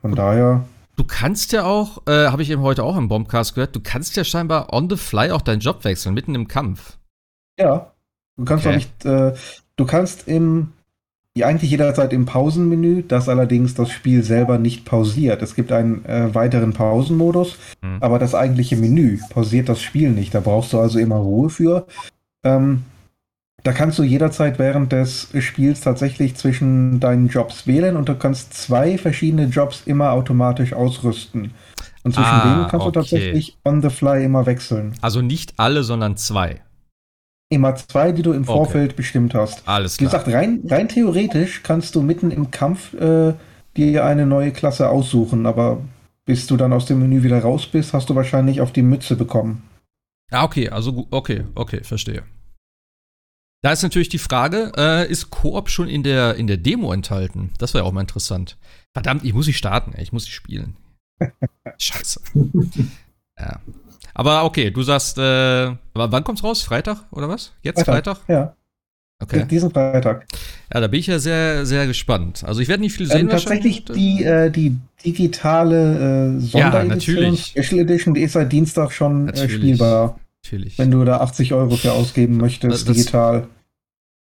Von daher. Du kannst ja auch, äh, habe ich eben heute auch im Bombcast gehört, du kannst ja scheinbar on the fly auch deinen Job wechseln, mitten im Kampf. Ja. Du kannst okay. auch nicht, äh, du kannst im, eigentlich jederzeit im Pausenmenü, das allerdings das Spiel selber nicht pausiert. Es gibt einen äh, weiteren Pausenmodus, hm. aber das eigentliche Menü pausiert das Spiel nicht. Da brauchst du also immer Ruhe für. Ähm, da kannst du jederzeit während des Spiels tatsächlich zwischen deinen Jobs wählen und du kannst zwei verschiedene Jobs immer automatisch ausrüsten. Und zwischen ah, denen kannst okay. du tatsächlich on the fly immer wechseln. Also nicht alle, sondern zwei. Immer zwei, die du im Vorfeld okay. bestimmt hast. Alles klar. Wie gesagt, rein, rein theoretisch kannst du mitten im Kampf äh, dir eine neue Klasse aussuchen, aber bis du dann aus dem Menü wieder raus bist, hast du wahrscheinlich auf die Mütze bekommen. Ah, okay, also okay, okay, verstehe. Da ist natürlich die Frage, äh, ist Koop schon in der, in der Demo enthalten? Das wäre auch mal interessant. Verdammt, ich muss sie starten, ey. ich muss sie spielen. Scheiße. ja. Aber okay, du sagst, äh, wann kommt's raus? Freitag oder was? Jetzt Freitag? Freitag? Ja. Okay. Diesen Freitag. Ja, da bin ich ja sehr, sehr gespannt. Also ich werde nicht viel sehen. Ähm, tatsächlich die, äh, die digitale äh, Sonderedition, ja, Special Edition, die ist seit Dienstag schon äh, spielbar. Natürlich. Wenn du da 80 Euro für ausgeben möchtest, das, digital.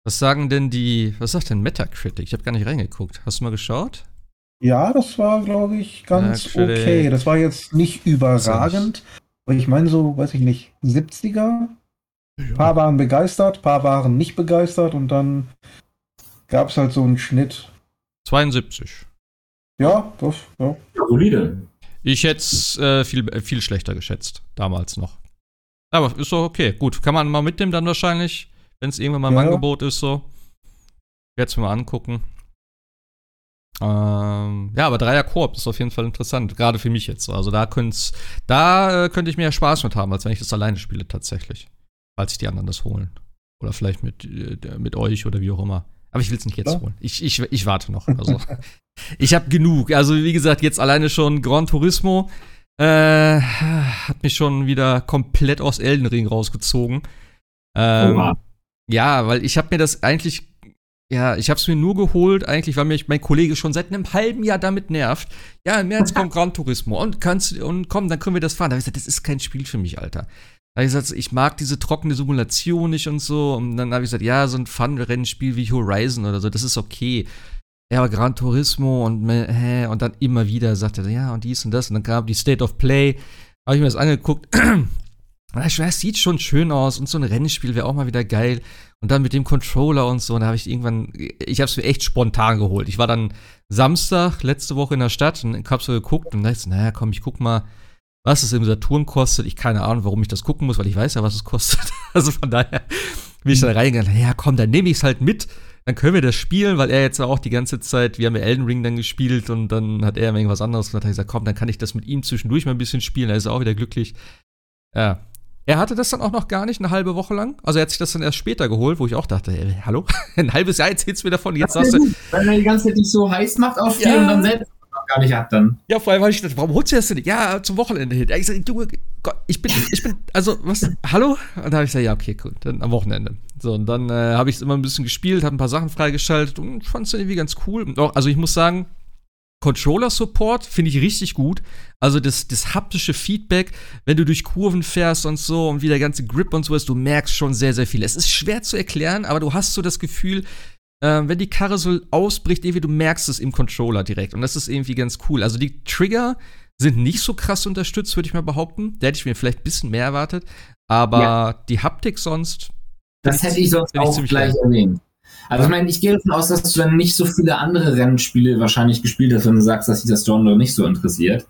Was sagen denn die, was sagt denn Metacritic? Ich habe gar nicht reingeguckt. Hast du mal geschaut? Ja, das war, glaube ich, ganz Metacritic. okay. Das war jetzt nicht überragend. Aber ich meine so, weiß ich nicht, 70er? Ein paar waren begeistert, paar waren nicht begeistert und dann gab es halt so einen Schnitt. 72. Ja, das, ja. Solide. Ich hätte es äh, viel, viel schlechter geschätzt, damals noch. Aber ist doch okay. Gut, kann man mal mitnehmen dann wahrscheinlich, wenn es irgendwann mal im ja. Angebot ist so. Werde es mir mal angucken. Ähm, ja, aber Dreier Koop ist auf jeden Fall interessant, gerade für mich jetzt. Also da, da äh, könnte ich mehr Spaß mit haben, als wenn ich das alleine spiele tatsächlich. Falls sich die anderen das holen. Oder vielleicht mit, äh, mit euch oder wie auch immer. Aber ich will es nicht jetzt ja. holen. Ich, ich, ich warte noch. Also, ich habe genug. Also wie gesagt, jetzt alleine schon Gran Turismo äh, hat mich schon wieder komplett aus Elden Ring rausgezogen. Ähm, ja, weil ich habe mir das eigentlich, ja, ich habe es mir nur geholt, eigentlich, weil mich mein Kollege schon seit einem halben Jahr damit nervt. Ja, im März kommt Gran Turismo und kannst und komm, dann können wir das fahren. Da habe ich gesagt, das ist kein Spiel für mich, Alter. Da habe ich gesagt, ich mag diese trockene Simulation nicht und so. Und dann habe ich gesagt, ja, so ein Fun-Rennspiel wie Horizon oder so, das ist okay ja, aber Gran Turismo und, hä, und dann immer wieder sagt er, ja, und dies und das. Und dann kam die State of Play. Habe ich mir das angeguckt. Das sieht schon schön aus und so ein Rennspiel wäre auch mal wieder geil. Und dann mit dem Controller und so, und da habe ich irgendwann, ich habe es mir echt spontan geholt. Ich war dann Samstag letzte Woche in der Stadt und hab so geguckt und dachte, naja, komm, ich guck mal, was es im Saturn kostet. Ich keine Ahnung, warum ich das gucken muss, weil ich weiß ja, was es kostet. Also von daher bin ich da reingegangen, ja komm, dann nehme ich es halt mit dann können wir das spielen, weil er jetzt auch die ganze Zeit, wir haben ja Elden Ring dann gespielt und dann hat er irgendwas anderes und hat gesagt, komm, dann kann ich das mit ihm zwischendurch mal ein bisschen spielen, er ist auch wieder glücklich. Ja. Er hatte das dann auch noch gar nicht eine halbe Woche lang. Also er hat sich das dann erst später geholt, wo ich auch dachte, ey, hallo, ein halbes Jahr erzählst du mir davon, jetzt sagst du. Weil er die ganze Zeit nicht so heiß macht auf ja. und dann selbst gar nicht hat dann. Ja, vor allem habe ich gedacht, warum holst du das denn nicht? Ja, zum Wochenende hin. Ich sage, du, Gott, ich bin, ich bin, also, was, hallo? Und dann habe ich gesagt, ja, okay, gut, dann am Wochenende. So, und dann äh, habe ich es immer ein bisschen gespielt, habe ein paar Sachen freigeschaltet und fand es irgendwie ganz cool. Also ich muss sagen, Controller-Support finde ich richtig gut. Also das, das haptische Feedback, wenn du durch Kurven fährst und so und wie der ganze Grip und so ist, du merkst schon sehr, sehr viel. Es ist schwer zu erklären, aber du hast so das Gefühl, äh, wenn die Karre so ausbricht, irgendwie du merkst es im Controller direkt. Und das ist irgendwie ganz cool. Also die Trigger sind nicht so krass unterstützt, würde ich mal behaupten. Da hätte ich mir vielleicht ein bisschen mehr erwartet. Aber ja. die Haptik sonst. Das hätte ich sonst auch gleich erwähnt. Also ich meine, ich gehe davon aus, dass du dann nicht so viele andere Rennspiele wahrscheinlich gespielt hast, wenn du sagst, dass dich das Genre nicht so interessiert.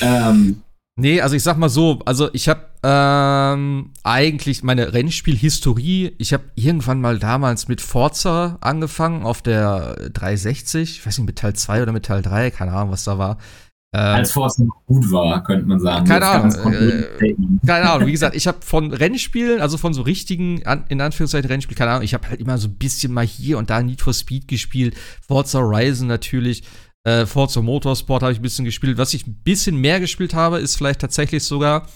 Ähm, nee, also ich sag mal so, also ich habe ähm, eigentlich meine Rennspielhistorie, ich habe irgendwann mal damals mit Forza angefangen auf der 360, ich weiß nicht, mit Teil 2 oder mit Teil 3, keine Ahnung, was da war. Ähm, Als Forza noch gut war, könnte man sagen. Keine Ahnung. Äh, keine Ahnung. Wie gesagt, ich habe von Rennspielen, also von so richtigen, in Anführungszeichen Rennspielen, keine Ahnung, ich habe halt immer so ein bisschen mal hier und da Need for Speed gespielt. Forza Horizon natürlich. Äh, Forza Motorsport habe ich ein bisschen gespielt. Was ich ein bisschen mehr gespielt habe, ist vielleicht tatsächlich sogar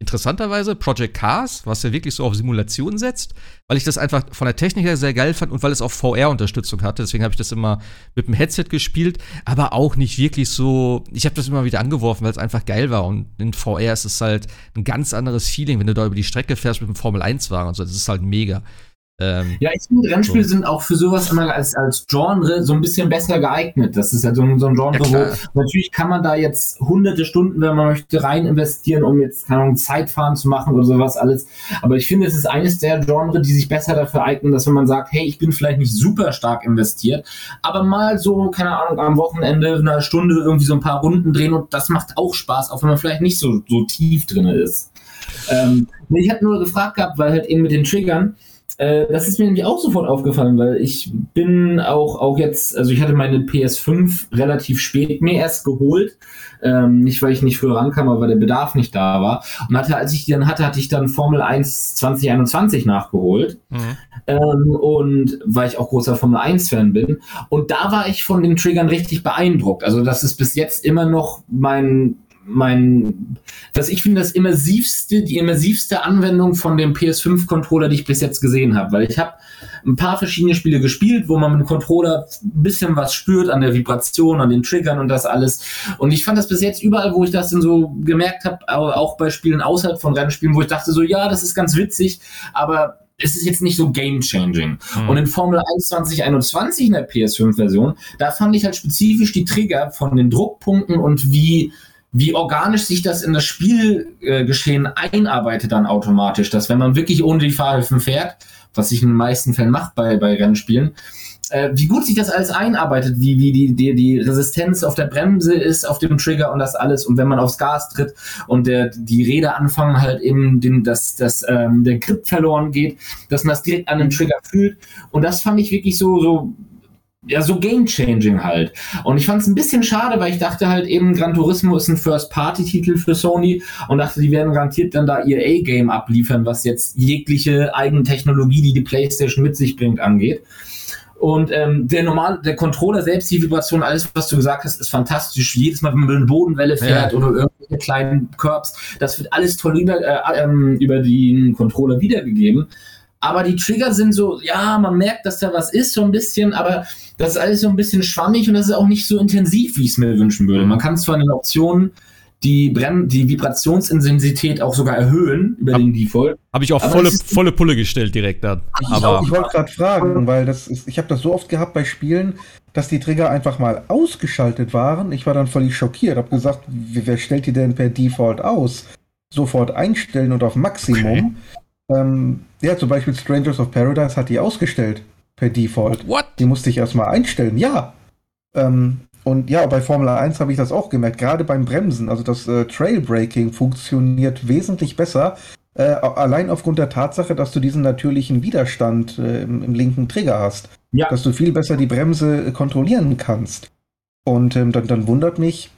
interessanterweise Project Cars, was ja wirklich so auf Simulation setzt, weil ich das einfach von der Technik her sehr geil fand und weil es auch VR-Unterstützung hatte. Deswegen habe ich das immer mit dem Headset gespielt, aber auch nicht wirklich so. Ich habe das immer wieder angeworfen, weil es einfach geil war. Und in VR ist es halt ein ganz anderes Feeling, wenn du da über die Strecke fährst mit dem Formel 1-Wagen und so. Das ist halt mega. Ähm, ja, ich finde, Rennspiele so. sind auch für sowas immer als, als Genre so ein bisschen besser geeignet. Das ist halt so, so ein Genre, ja, wo natürlich kann man da jetzt hunderte Stunden, wenn man möchte, rein investieren, um jetzt, keine Ahnung, Zeitfahren zu machen oder sowas alles. Aber ich finde, es ist eines der Genre, die sich besser dafür eignen, dass wenn man sagt, hey, ich bin vielleicht nicht super stark investiert, aber mal so, keine Ahnung, am Wochenende eine Stunde irgendwie so ein paar Runden drehen und das macht auch Spaß, auch wenn man vielleicht nicht so, so tief drin ist. Ähm, ich hatte nur gefragt gehabt, weil halt eben mit den Triggern, äh, das ist mir nämlich auch sofort aufgefallen, weil ich bin auch, auch jetzt, also ich hatte meine PS5 relativ spät mir erst geholt. Ähm, nicht, weil ich nicht früher rankam, aber weil der Bedarf nicht da war. Und hatte, als ich die dann hatte, hatte ich dann Formel 1 2021 nachgeholt. Mhm. Ähm, und weil ich auch großer Formel 1-Fan bin. Und da war ich von den Triggern richtig beeindruckt. Also, das ist bis jetzt immer noch mein mein, was ich finde, das immersivste, die immersivste Anwendung von dem PS5-Controller, die ich bis jetzt gesehen habe, weil ich habe ein paar verschiedene Spiele gespielt, wo man mit dem Controller ein bisschen was spürt an der Vibration, an den Triggern und das alles. Und ich fand das bis jetzt überall, wo ich das denn so gemerkt habe, auch bei Spielen außerhalb von Rennspielen, wo ich dachte so, ja, das ist ganz witzig, aber es ist jetzt nicht so game-changing. Mhm. Und in Formel 1 2021 in der PS5-Version, da fand ich halt spezifisch die Trigger von den Druckpunkten und wie wie organisch sich das in das Spielgeschehen einarbeitet dann automatisch, dass wenn man wirklich ohne die Fahrhilfen fährt, was sich in den meisten Fällen macht bei, bei Rennspielen, äh, wie gut sich das alles einarbeitet, wie, wie die, die, die Resistenz auf der Bremse ist, auf dem Trigger und das alles. Und wenn man aufs Gas tritt und der, die Räder anfangen halt eben, den, dass, dass ähm, der Grip verloren geht, dass man das direkt an den Trigger fühlt. Und das fand ich wirklich so, so ja, so game-changing halt. Und ich fand es ein bisschen schade, weil ich dachte halt eben, Gran Turismo ist ein First-Party-Titel für Sony und dachte, die werden garantiert dann da ihr A-Game abliefern, was jetzt jegliche eigene Technologie, die die PlayStation mit sich bringt, angeht. Und ähm, der normal, der Controller selbst, die Vibration, alles, was du gesagt hast, ist fantastisch. Jedes Mal, wenn man eine Bodenwelle fährt ja. oder irgendwelche kleinen Curbs, das wird alles toll über, äh, ähm, über den Controller wiedergegeben. Aber die Trigger sind so, ja, man merkt, dass da was ist, so ein bisschen, aber das ist alles so ein bisschen schwammig und das ist auch nicht so intensiv, wie ich es mir wünschen würde. Man kann zwar in den Optionen die, Brenn die Vibrationsintensität auch sogar erhöhen über Hab, den Default. Habe ich auch volle, volle Pulle gestellt direkt dann. Ich, ich wollte gerade fragen, weil das ist, ich habe das so oft gehabt bei Spielen, dass die Trigger einfach mal ausgeschaltet waren. Ich war dann völlig schockiert, habe gesagt, wer stellt die denn per Default aus? Sofort einstellen und auf Maximum. Okay. Ähm, ja, zum Beispiel Strangers of Paradise hat die ausgestellt per Default. What? Die musste ich erstmal einstellen, ja. Ähm, und ja, bei Formel 1 habe ich das auch gemerkt, gerade beim Bremsen. Also das äh, Trailbraking funktioniert wesentlich besser, äh, allein aufgrund der Tatsache, dass du diesen natürlichen Widerstand äh, im, im, linken Trigger hast. Ja. Dass du viel besser die Bremse äh, kontrollieren kannst. Und ähm, dann, dann wundert mich,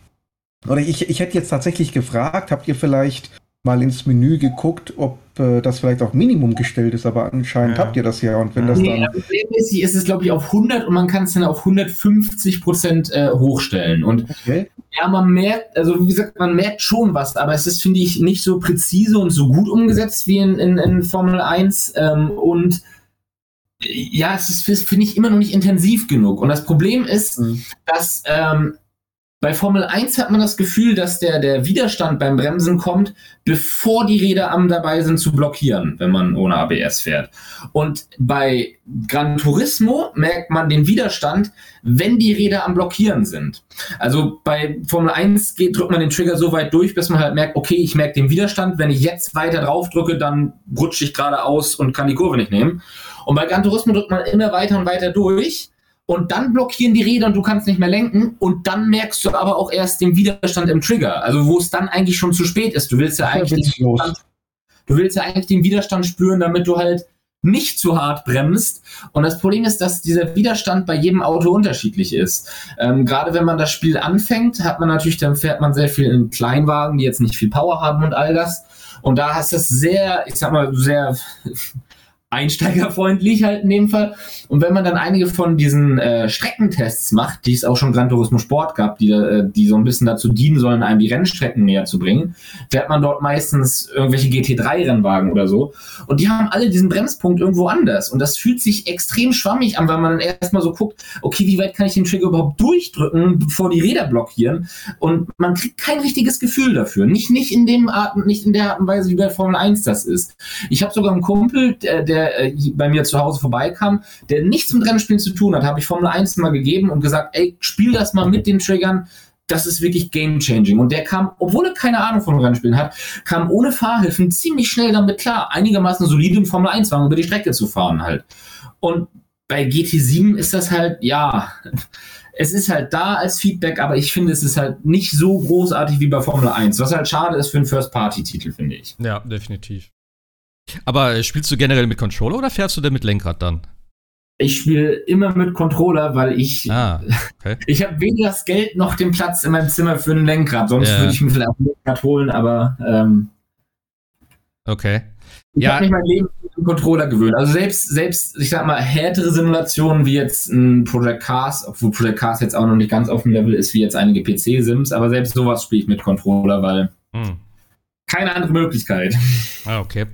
oder ich, ich hätte jetzt tatsächlich gefragt, habt ihr vielleicht mal ins Menü geguckt, ob äh, das vielleicht auf Minimum gestellt ist, aber anscheinend ja. habt ihr das ja. Und wenn das nee, dann. Regelmäßig ist es, glaube ich, auf 100 und man kann es dann auf 150 Prozent äh, hochstellen. Und okay. ja, man merkt, also wie gesagt, man merkt schon was, aber es ist, finde ich, nicht so präzise und so gut umgesetzt wie in, in, in Formel 1. Ähm, und ja, es ist, finde ich, immer noch nicht intensiv genug. Und das Problem ist, mhm. dass ähm, bei Formel 1 hat man das Gefühl, dass der, der Widerstand beim Bremsen kommt, bevor die Räder am dabei sind zu blockieren, wenn man ohne ABS fährt. Und bei Gran Turismo merkt man den Widerstand, wenn die Räder am Blockieren sind. Also bei Formel 1 geht, drückt man den Trigger so weit durch, bis man halt merkt, okay, ich merke den Widerstand. Wenn ich jetzt weiter drauf drücke, dann rutsche ich geradeaus und kann die Kurve nicht nehmen. Und bei Gran Turismo drückt man immer weiter und weiter durch und dann blockieren die Räder und du kannst nicht mehr lenken und dann merkst du aber auch erst den Widerstand im Trigger, also wo es dann eigentlich schon zu spät ist. Du willst ja eigentlich den du willst ja eigentlich den Widerstand spüren, damit du halt nicht zu hart bremst. Und das Problem ist, dass dieser Widerstand bei jedem Auto unterschiedlich ist. Ähm, Gerade wenn man das Spiel anfängt, hat man natürlich, dann fährt man sehr viel in Kleinwagen, die jetzt nicht viel Power haben und all das. Und da hast du es sehr, ich sag mal, sehr einsteigerfreundlich halt in dem Fall. Und wenn man dann einige von diesen äh, Streckentests macht, die es auch schon Gran Turismo Sport gab, die, äh, die so ein bisschen dazu dienen sollen, einem die Rennstrecken näher zu bringen, fährt man dort meistens irgendwelche GT3-Rennwagen oder so. Und die haben alle diesen Bremspunkt irgendwo anders. Und das fühlt sich extrem schwammig an, weil man dann erstmal so guckt, okay, wie weit kann ich den Trigger überhaupt durchdrücken, bevor die Räder blockieren? Und man kriegt kein richtiges Gefühl dafür. Nicht, nicht in dem Art, nicht in der Art und Weise, wie bei Formel 1 das ist. Ich habe sogar einen Kumpel, der, der äh, bei mir zu Hause vorbeikam, der nichts mit Rennspielen zu tun hat, habe ich Formel 1 mal gegeben und gesagt, ey, spiel das mal mit den Triggern. Das ist wirklich game changing. Und der kam, obwohl er keine Ahnung von Rennspielen hat, kam ohne Fahrhilfen ziemlich schnell damit klar, einigermaßen solide im Formel 1 Wagen über die Strecke zu fahren halt. Und bei GT7 ist das halt, ja, es ist halt da als Feedback, aber ich finde, es ist halt nicht so großartig wie bei Formel 1, was halt schade ist für einen First-Party-Titel, finde ich. Ja, definitiv. Aber äh, spielst du generell mit Controller oder fährst du denn mit Lenkrad dann? Ich spiele immer mit Controller, weil ich ah, okay. ich habe weder das Geld noch den Platz in meinem Zimmer für ein Lenkrad. Sonst ja. würde ich mir vielleicht ein Lenkrad holen, aber ähm, okay. Ich ja. habe mich mein Leben mit dem Controller gewöhnt. Also selbst, selbst, ich sag mal, härtere Simulationen wie jetzt ein Project Cars, obwohl Project Cars jetzt auch noch nicht ganz auf dem Level ist wie jetzt einige PC-Sims, aber selbst sowas spiele ich mit Controller, weil hm keine andere Möglichkeit. Ah, okay.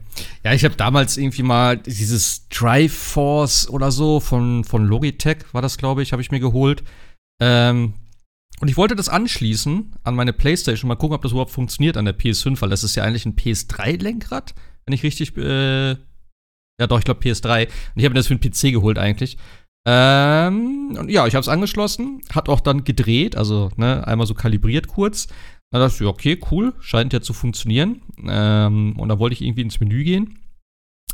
Ja, ich habe damals irgendwie mal dieses Drive Force oder so von, von Logitech, war das, glaube ich, habe ich mir geholt. Ähm, und ich wollte das anschließen an meine Playstation, mal gucken, ob das überhaupt funktioniert an der PS5, weil das ist ja eigentlich ein PS3-Lenkrad, wenn ich richtig, äh, ja doch, ich glaube PS3. Und ich habe mir das für einen PC geholt eigentlich. Ähm, und ja, ich habe es angeschlossen, hat auch dann gedreht, also ne, einmal so kalibriert kurz. Da dachte ich, okay, cool, scheint ja zu funktionieren. Ähm, und da wollte ich irgendwie ins Menü gehen.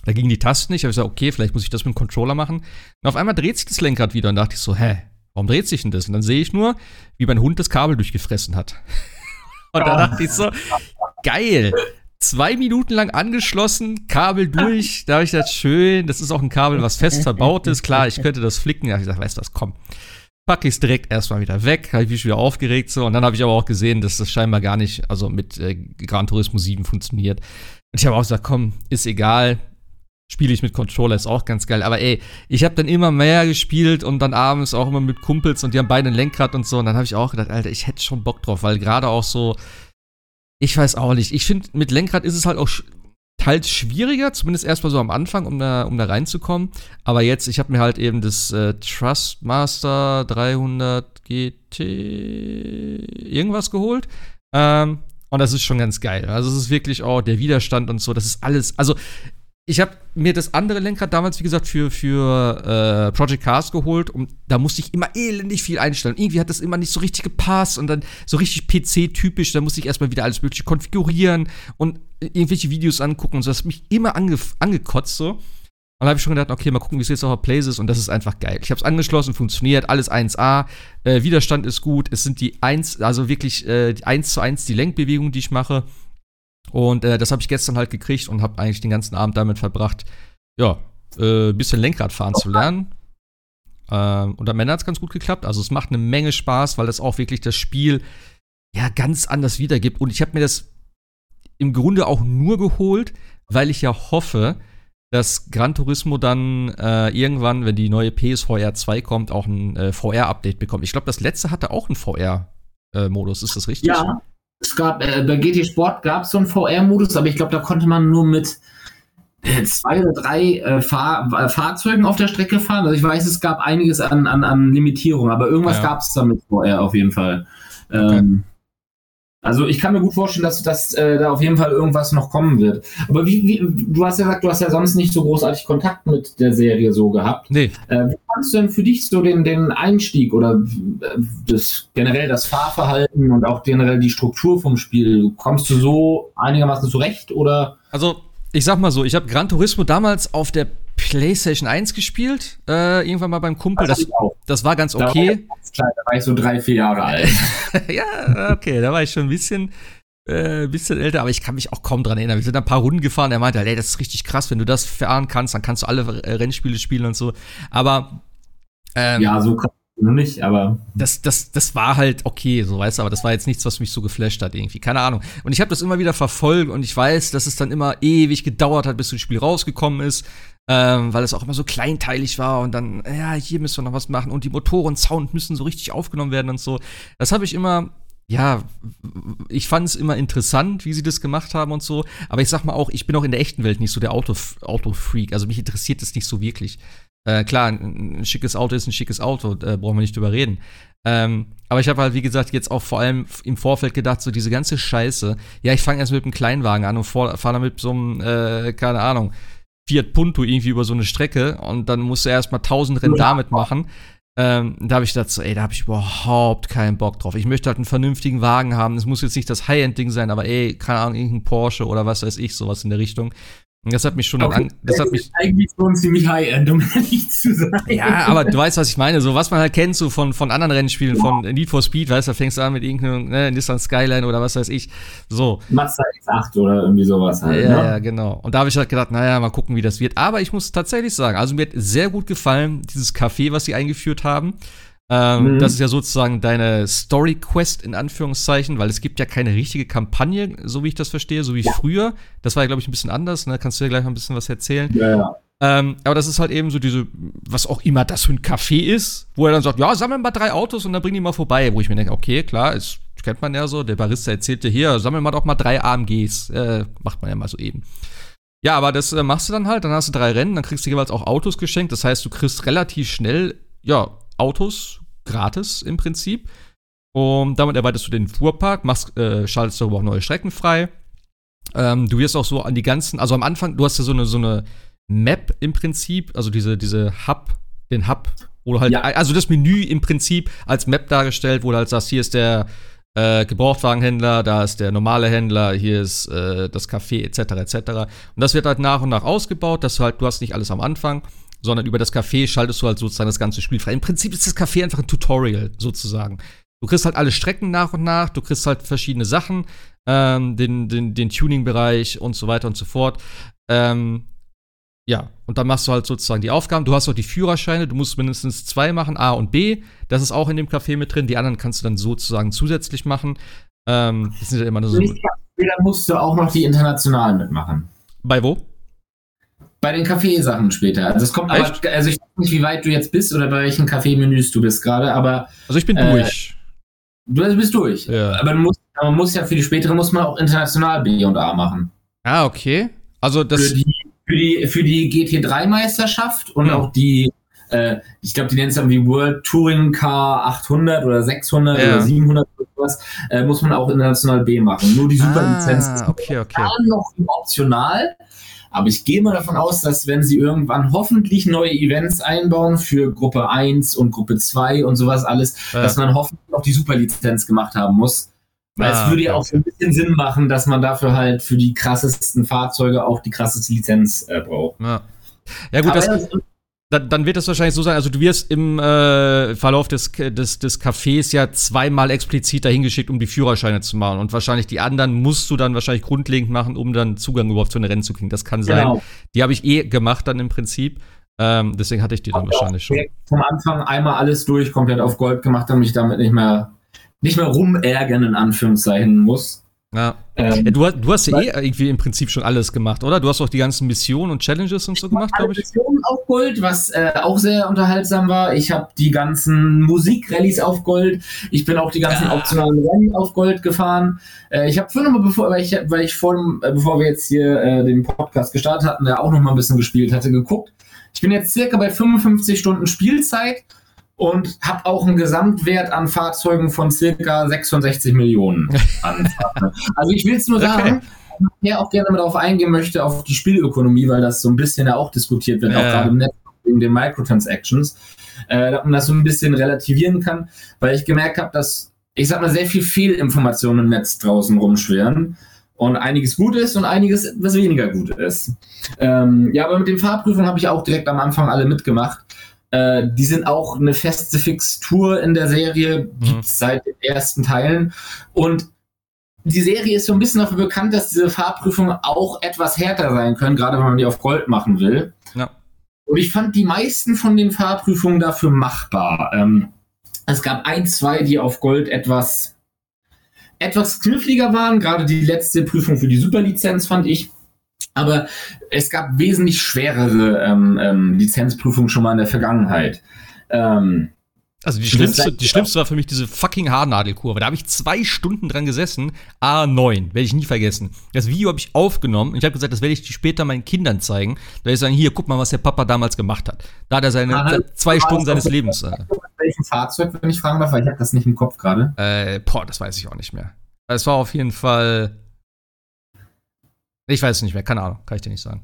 Da gingen die Tasten nicht. Da habe ich gesagt, okay, vielleicht muss ich das mit dem Controller machen. Und auf einmal dreht sich das Lenkrad wieder und dachte ich so, hä, warum dreht sich denn das? Und dann sehe ich nur, wie mein Hund das Kabel durchgefressen hat. und da dachte ich so, geil. Zwei Minuten lang angeschlossen, Kabel durch. Da habe ich gesagt, schön, das ist auch ein Kabel, was fest verbaut ist. Klar, ich könnte das flicken. Da habe ich gesagt, weißt du was, komm packe ich es direkt erstmal wieder weg, habe ich mich wieder aufgeregt so und dann habe ich aber auch gesehen, dass das scheinbar gar nicht, also mit äh, Gran Turismo 7 funktioniert. Und ich habe auch gesagt, komm, ist egal, spiele ich mit Controller, ist auch ganz geil. Aber ey, ich habe dann immer mehr gespielt und dann abends auch immer mit Kumpels und die haben beide ein Lenkrad und so. Und dann habe ich auch gedacht, Alter, ich hätte schon Bock drauf, weil gerade auch so, ich weiß auch nicht. Ich finde, mit Lenkrad ist es halt auch teils schwieriger, zumindest erstmal so am Anfang, um da, um da reinzukommen. Aber jetzt, ich habe mir halt eben das äh, Trustmaster 300 GT irgendwas geholt. Ähm, und das ist schon ganz geil. Also es ist wirklich auch der Widerstand und so, das ist alles. Also ich habe mir das andere Lenkrad damals, wie gesagt, für, für äh, Project Cars geholt und da musste ich immer elendig viel einstellen. Irgendwie hat das immer nicht so richtig gepasst und dann so richtig PC-typisch, da musste ich erstmal wieder alles Mögliche konfigurieren und irgendwelche Videos angucken und so. Das hat mich immer ange angekotzt so. Und da habe ich schon gedacht, okay, mal gucken, wie es jetzt auf der Plays ist und das ist einfach geil. Ich habe es angeschlossen, funktioniert, alles 1A, äh, Widerstand ist gut, es sind die 1, also wirklich äh, 1 zu 1 die Lenkbewegung, die ich mache. Und äh, das habe ich gestern halt gekriegt und habe eigentlich den ganzen Abend damit verbracht, ja, äh, bisschen Lenkrad fahren zu lernen. Ähm, und am Ende hat es ganz gut geklappt. Also es macht eine Menge Spaß, weil das auch wirklich das Spiel ja ganz anders wiedergibt. Und ich habe mir das im Grunde auch nur geholt, weil ich ja hoffe, dass Gran Turismo dann äh, irgendwann, wenn die neue PSVR 2 kommt, auch ein äh, VR-Update bekommt. Ich glaube, das letzte hatte auch einen VR-Modus. Ist das richtig? Ja, es gab, äh, bei GT Sport gab es so einen VR-Modus, aber ich glaube, da konnte man nur mit äh, zwei oder drei äh, Fahr äh, Fahrzeugen auf der Strecke fahren. Also ich weiß, es gab einiges an, an, an Limitierung, aber irgendwas ja. gab es da mit VR auf jeden Fall. Okay. Ähm, also ich kann mir gut vorstellen, dass, dass äh, da auf jeden Fall irgendwas noch kommen wird. Aber wie, wie, du hast ja gesagt, du hast ja sonst nicht so großartig Kontakt mit der Serie so gehabt. Nee. Äh, wie fandest du denn für dich so den, den Einstieg oder äh, das, generell das Fahrverhalten und auch generell die Struktur vom Spiel? Kommst du so einigermaßen zurecht oder? Also ich sag mal so, ich habe Gran Turismo damals auf der PlayStation 1 gespielt, äh, irgendwann mal beim Kumpel. Das, das war ganz okay. Da war, klein, da war ich so drei, vier Jahre alt. ja, okay, da war ich schon ein bisschen, äh, bisschen älter, aber ich kann mich auch kaum dran erinnern. Wir sind ein paar Runden gefahren, er meinte, ey, das ist richtig krass, wenn du das fahren kannst, dann kannst du alle Rennspiele spielen und so. Aber ähm, ja, so krass nur nicht, aber. Das, das, das war halt okay, so weißt du, aber das war jetzt nichts, was mich so geflasht hat, irgendwie. Keine Ahnung. Und ich habe das immer wieder verfolgt und ich weiß, dass es dann immer ewig gedauert hat, bis das Spiel rausgekommen ist. Ähm, weil es auch immer so kleinteilig war und dann, ja, hier müssen wir noch was machen und die Motoren Sound müssen so richtig aufgenommen werden und so. Das habe ich immer ja, ich fand es immer interessant, wie sie das gemacht haben und so. Aber ich sag mal auch, ich bin auch in der echten Welt nicht so der Auto-Freak. Auto also mich interessiert das nicht so wirklich. Äh, klar, ein, ein, schickes Auto ist ein schickes Auto, äh, brauchen wir nicht drüber reden. Ähm, aber ich habe halt, wie gesagt, jetzt auch vor allem im Vorfeld gedacht, so diese ganze Scheiße. Ja, ich fange erst mit einem Kleinwagen an und fahre dann mit so einem, äh, keine Ahnung, Fiat Punto irgendwie über so eine Strecke und dann musst du erstmal tausend Rennen damit machen. Ähm, da habe ich gedacht, so, ey, da habe ich überhaupt keinen Bock drauf. Ich möchte halt einen vernünftigen Wagen haben. Es muss jetzt nicht das High-End-Ding sein, aber ey, keine Ahnung, irgendein Porsche oder was weiß ich, sowas in der Richtung. Das hat mich schon okay. an, das hat mich eigentlich schon ziemlich high-end, um ehrlich zu sein. Ja, aber du weißt, was ich meine. So was man halt kennt, so von, von anderen Rennspielen, ja. von Need for Speed, weißt du, da fängst du an mit irgendeinem ne, Nissan Skyline oder was weiß ich. So. Mazda X8 oder irgendwie sowas halt. Ja, ne? ja, genau. Und da habe ich halt gedacht, naja, mal gucken, wie das wird. Aber ich muss tatsächlich sagen, also mir hat sehr gut gefallen, dieses Café, was sie eingeführt haben. Ähm, mhm. Das ist ja sozusagen deine Story Quest in Anführungszeichen, weil es gibt ja keine richtige Kampagne, so wie ich das verstehe, so wie ja. früher. Das war ja, glaube ich, ein bisschen anders. Ne? Kannst du ja gleich mal ein bisschen was erzählen. Ja, ja. Ähm, aber das ist halt eben so diese, was auch immer das für ein Café ist, wo er dann sagt, ja, sammel mal drei Autos und dann bring die mal vorbei. Wo ich mir denke, okay, klar, ist, kennt man ja so. Der Barista erzählte hier, sammel mal doch mal drei AMGs. Äh, macht man ja mal so eben. Ja, aber das äh, machst du dann halt, dann hast du drei Rennen, dann kriegst du jeweils auch Autos geschenkt. Das heißt, du kriegst relativ schnell, ja, Autos gratis im Prinzip. Und damit erweiterst du den Fuhrpark, machst, äh, schaltest darüber auch neue Strecken frei. Ähm, du wirst auch so an die ganzen, also am Anfang, du hast ja so eine, so eine Map im Prinzip, also diese, diese Hub, den Hub, wo halt, ja. also das Menü im Prinzip als Map dargestellt, wo du halt sagst, hier ist der äh, Gebrauchtwagenhändler, da ist der normale Händler, hier ist äh, das Café, etc., etc. Und das wird halt nach und nach ausgebaut, dass du halt, du hast nicht alles am Anfang sondern über das Café schaltest du halt sozusagen das ganze Spiel frei. Im Prinzip ist das Café einfach ein Tutorial sozusagen. Du kriegst halt alle Strecken nach und nach, du kriegst halt verschiedene Sachen, ähm, den, den, den Tuning-Bereich und so weiter und so fort. Ähm, ja, und dann machst du halt sozusagen die Aufgaben. Du hast auch die Führerscheine, du musst mindestens zwei machen, A und B. Das ist auch in dem Café mit drin. Die anderen kannst du dann sozusagen zusätzlich machen. Ähm, das sind ja immer so. Dann musst du auch noch die internationalen mitmachen. Bei wo? Bei den Kaffeesachen später. Also es kommt Echt? aber, also ich weiß nicht, wie weit du jetzt bist oder bei welchen Kaffeemenüs du bist gerade, aber. Also ich bin äh, durch. Du bist durch. Ja. Aber musst, man muss ja für die spätere muss man auch international B und A machen. Ah, okay. Also das. Für die, für die, für die GT3-Meisterschaft und hm. auch die, äh, ich glaube, die nennen es dann wie World Touring Car 800 oder 600 ja. oder 700 oder sowas, äh, muss man auch international B machen. Nur die Superlizenz ah, ist okay, okay. noch optional. Aber ich gehe mal davon aus, dass wenn sie irgendwann hoffentlich neue Events einbauen für Gruppe 1 und Gruppe 2 und sowas alles, ja. dass man hoffentlich auch die Superlizenz gemacht haben muss. Weil ah, es würde ja auch so ein bisschen Sinn machen, dass man dafür halt für die krassesten Fahrzeuge auch die krasseste Lizenz äh, braucht. Ja, ja gut, das, dann, dann, wird das wahrscheinlich so sein, also du wirst im äh, Verlauf des, des, des Cafés ja zweimal explizit dahin geschickt, um die Führerscheine zu machen. Und wahrscheinlich die anderen musst du dann wahrscheinlich grundlegend machen, um dann Zugang überhaupt zu einem Rennen zu kriegen. Das kann sein. Genau. Die habe ich eh gemacht dann im Prinzip. Ähm, deswegen hatte ich die dann okay. wahrscheinlich schon. Vom Anfang einmal alles durch, komplett auf Gold gemacht, damit ich damit nicht mehr, nicht mehr rumärgern, in Anführungszeichen muss. Ja. Ähm, ja du, du, hast ja eh irgendwie im Prinzip schon alles gemacht, oder? Du hast auch die ganzen Missionen und Challenges und so gemacht, glaube ich. Missionen auf Gold, was äh, auch sehr unterhaltsam war. Ich habe die ganzen Musikrallyes auf Gold. Ich bin auch die ganzen ja. optionalen Rennen auf Gold gefahren. Äh, ich habe vorhin mal, bevor, weil ich, weil ich vor äh, bevor wir jetzt hier äh, den Podcast gestartet hatten, der auch noch mal ein bisschen gespielt hatte, geguckt. Ich bin jetzt circa bei 55 Stunden Spielzeit und habe auch einen Gesamtwert an Fahrzeugen von circa 66 Millionen an Also ich will es nur sagen, okay. ich auch gerne darauf eingehen möchte, auf die Spielökonomie, weil das so ein bisschen ja auch diskutiert wird, ja. auch gerade im Netz wegen den Microtransactions, äh, dass man das so ein bisschen relativieren kann, weil ich gemerkt habe, dass, ich sag mal, sehr viel Fehlinformationen im Netz draußen rumschweren und einiges gut ist und einiges etwas weniger gut ist. Ähm, ja, aber mit den Fahrprüfungen habe ich auch direkt am Anfang alle mitgemacht. Äh, die sind auch eine feste Fixtur in der Serie, mhm. gibt es seit den ersten Teilen. Und die Serie ist so ein bisschen dafür bekannt, dass diese Fahrprüfungen auch etwas härter sein können, gerade wenn man die auf Gold machen will. Ja. Und ich fand die meisten von den Fahrprüfungen dafür machbar. Ähm, es gab ein, zwei, die auf Gold etwas, etwas kniffliger waren. Gerade die letzte Prüfung für die Superlizenz fand ich aber es gab wesentlich schwerere ähm, ähm, Lizenzprüfungen schon mal in der Vergangenheit. Ähm, also die schlimmste, die schlimmste war für mich diese fucking Haarnadelkurve. Da habe ich zwei Stunden dran gesessen. A9, werde ich nie vergessen. Das Video habe ich aufgenommen und ich habe gesagt, das werde ich später meinen Kindern zeigen. Da werde ich sagen, hier, guck mal, was der Papa damals gemacht hat. Da hat er seine ah, zwei Stunden seines Lebens. Äh, welchem Fahrzeug, wenn ich fragen darf, weil ich habe das nicht im Kopf gerade. Äh, boah, das weiß ich auch nicht mehr. Es war auf jeden Fall ich weiß es nicht mehr, keine Ahnung, kann ich dir nicht sagen.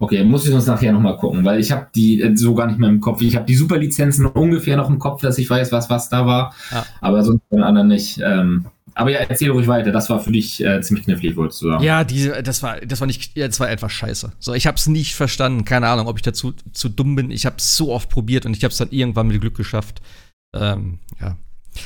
Okay, muss ich uns nachher nochmal gucken, weil ich habe die äh, so gar nicht mehr im Kopf. Ich habe die Superlizenzen ungefähr noch im Kopf, dass ich weiß, was was da war, ja. aber sonst den anderen nicht. Ähm, aber ja, erzähl ruhig weiter. Das war für dich äh, ziemlich knifflig, wolltest du sagen. Ja, diese, das war, das war nicht, das war etwas scheiße. So, ich habe es nicht verstanden. Keine Ahnung, ob ich dazu zu dumm bin. Ich habe es so oft probiert und ich habe es dann irgendwann mit Glück geschafft. Ähm, ja,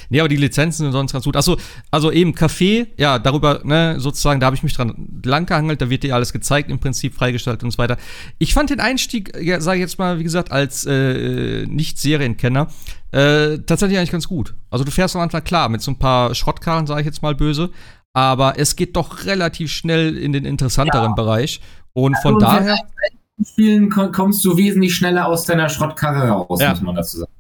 Nee, aber die Lizenzen sind sonst ganz gut. Achso, also eben Café, ja, darüber, ne, sozusagen, da habe ich mich dran lang gehangelt, da wird dir alles gezeigt, im Prinzip freigestellt und so weiter. Ich fand den Einstieg, ja, sage ich jetzt mal, wie gesagt, als äh, Nicht-Serienkenner, äh, tatsächlich eigentlich ganz gut. Also du fährst am Anfang klar mit so ein paar Schrottkarren, sage ich jetzt mal böse, aber es geht doch relativ schnell in den interessanteren ja. Bereich. Und von also, daher. Spielen kommst du wesentlich schneller aus deiner Schrottkarre raus, ja. muss man dazu sagen.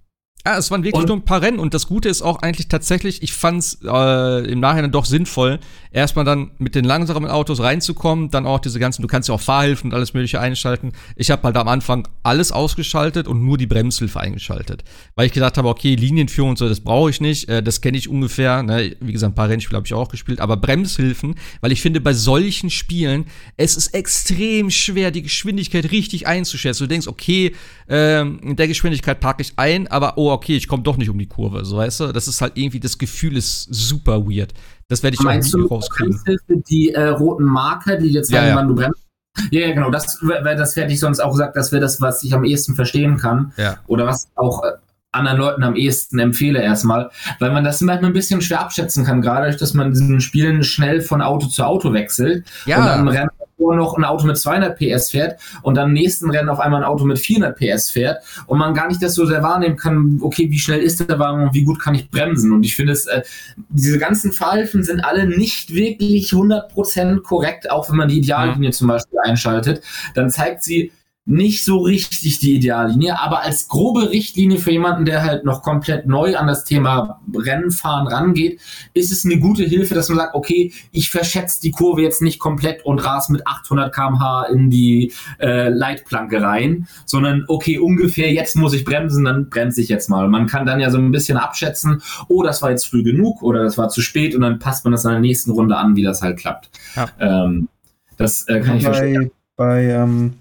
Ja, es waren wirklich und, nur ein paar Rennen und das Gute ist auch eigentlich tatsächlich, ich fand es äh, im Nachhinein doch sinnvoll, erstmal dann mit den langsamen Autos reinzukommen, dann auch diese ganzen, du kannst ja auch Fahrhilfen und alles mögliche einschalten. Ich habe halt am Anfang alles ausgeschaltet und nur die Bremshilfe eingeschaltet, weil ich gedacht habe, okay, Linienführung und so, das brauche ich nicht, äh, das kenne ich ungefähr, ne? wie gesagt, ein paar Rennspiele habe ich auch gespielt, aber Bremshilfen, weil ich finde, bei solchen Spielen, es ist extrem schwer, die Geschwindigkeit richtig einzuschätzen. Du denkst, okay, äh, in der Geschwindigkeit parke ich ein, aber oh, okay, ich komme doch nicht um die Kurve, so weißt du? Das ist halt irgendwie, das Gefühl ist super weird. Das werde ich Meinst auch nie rauskriegen. Die äh, roten Marker, die jetzt sagen, ja, ja. wann du bremst. Ja, ja, genau. Das, das hätte ich sonst auch gesagt, das wäre das, was ich am ehesten verstehen kann. Ja. Oder was auch äh, anderen Leuten am ehesten empfehle erstmal, weil man das manchmal ein bisschen schwer abschätzen kann, gerade dass man in diesen Spielen schnell von Auto zu Auto wechselt ja. und dann rennt noch ein Auto mit 200 PS fährt und dann im nächsten Rennen auf einmal ein Auto mit 400 PS fährt und man gar nicht das so sehr wahrnehmen kann, okay, wie schnell ist der Wagen und wie gut kann ich bremsen und ich finde es, äh, diese ganzen Verhalten sind alle nicht wirklich 100% korrekt, auch wenn man die Ideallinie mhm. zum Beispiel einschaltet, dann zeigt sie, nicht so richtig die Ideallinie, aber als grobe Richtlinie für jemanden, der halt noch komplett neu an das Thema Rennenfahren rangeht, ist es eine gute Hilfe, dass man sagt, okay, ich verschätze die Kurve jetzt nicht komplett und ras mit 800 km/h in die äh, Leitplanke rein, sondern okay, ungefähr jetzt muss ich bremsen, dann bremse ich jetzt mal. Man kann dann ja so ein bisschen abschätzen, oh, das war jetzt früh genug oder das war zu spät und dann passt man das in der nächsten Runde an, wie das halt klappt. Ja. Ähm, das äh, kann bei, ich verstehen. Bei ähm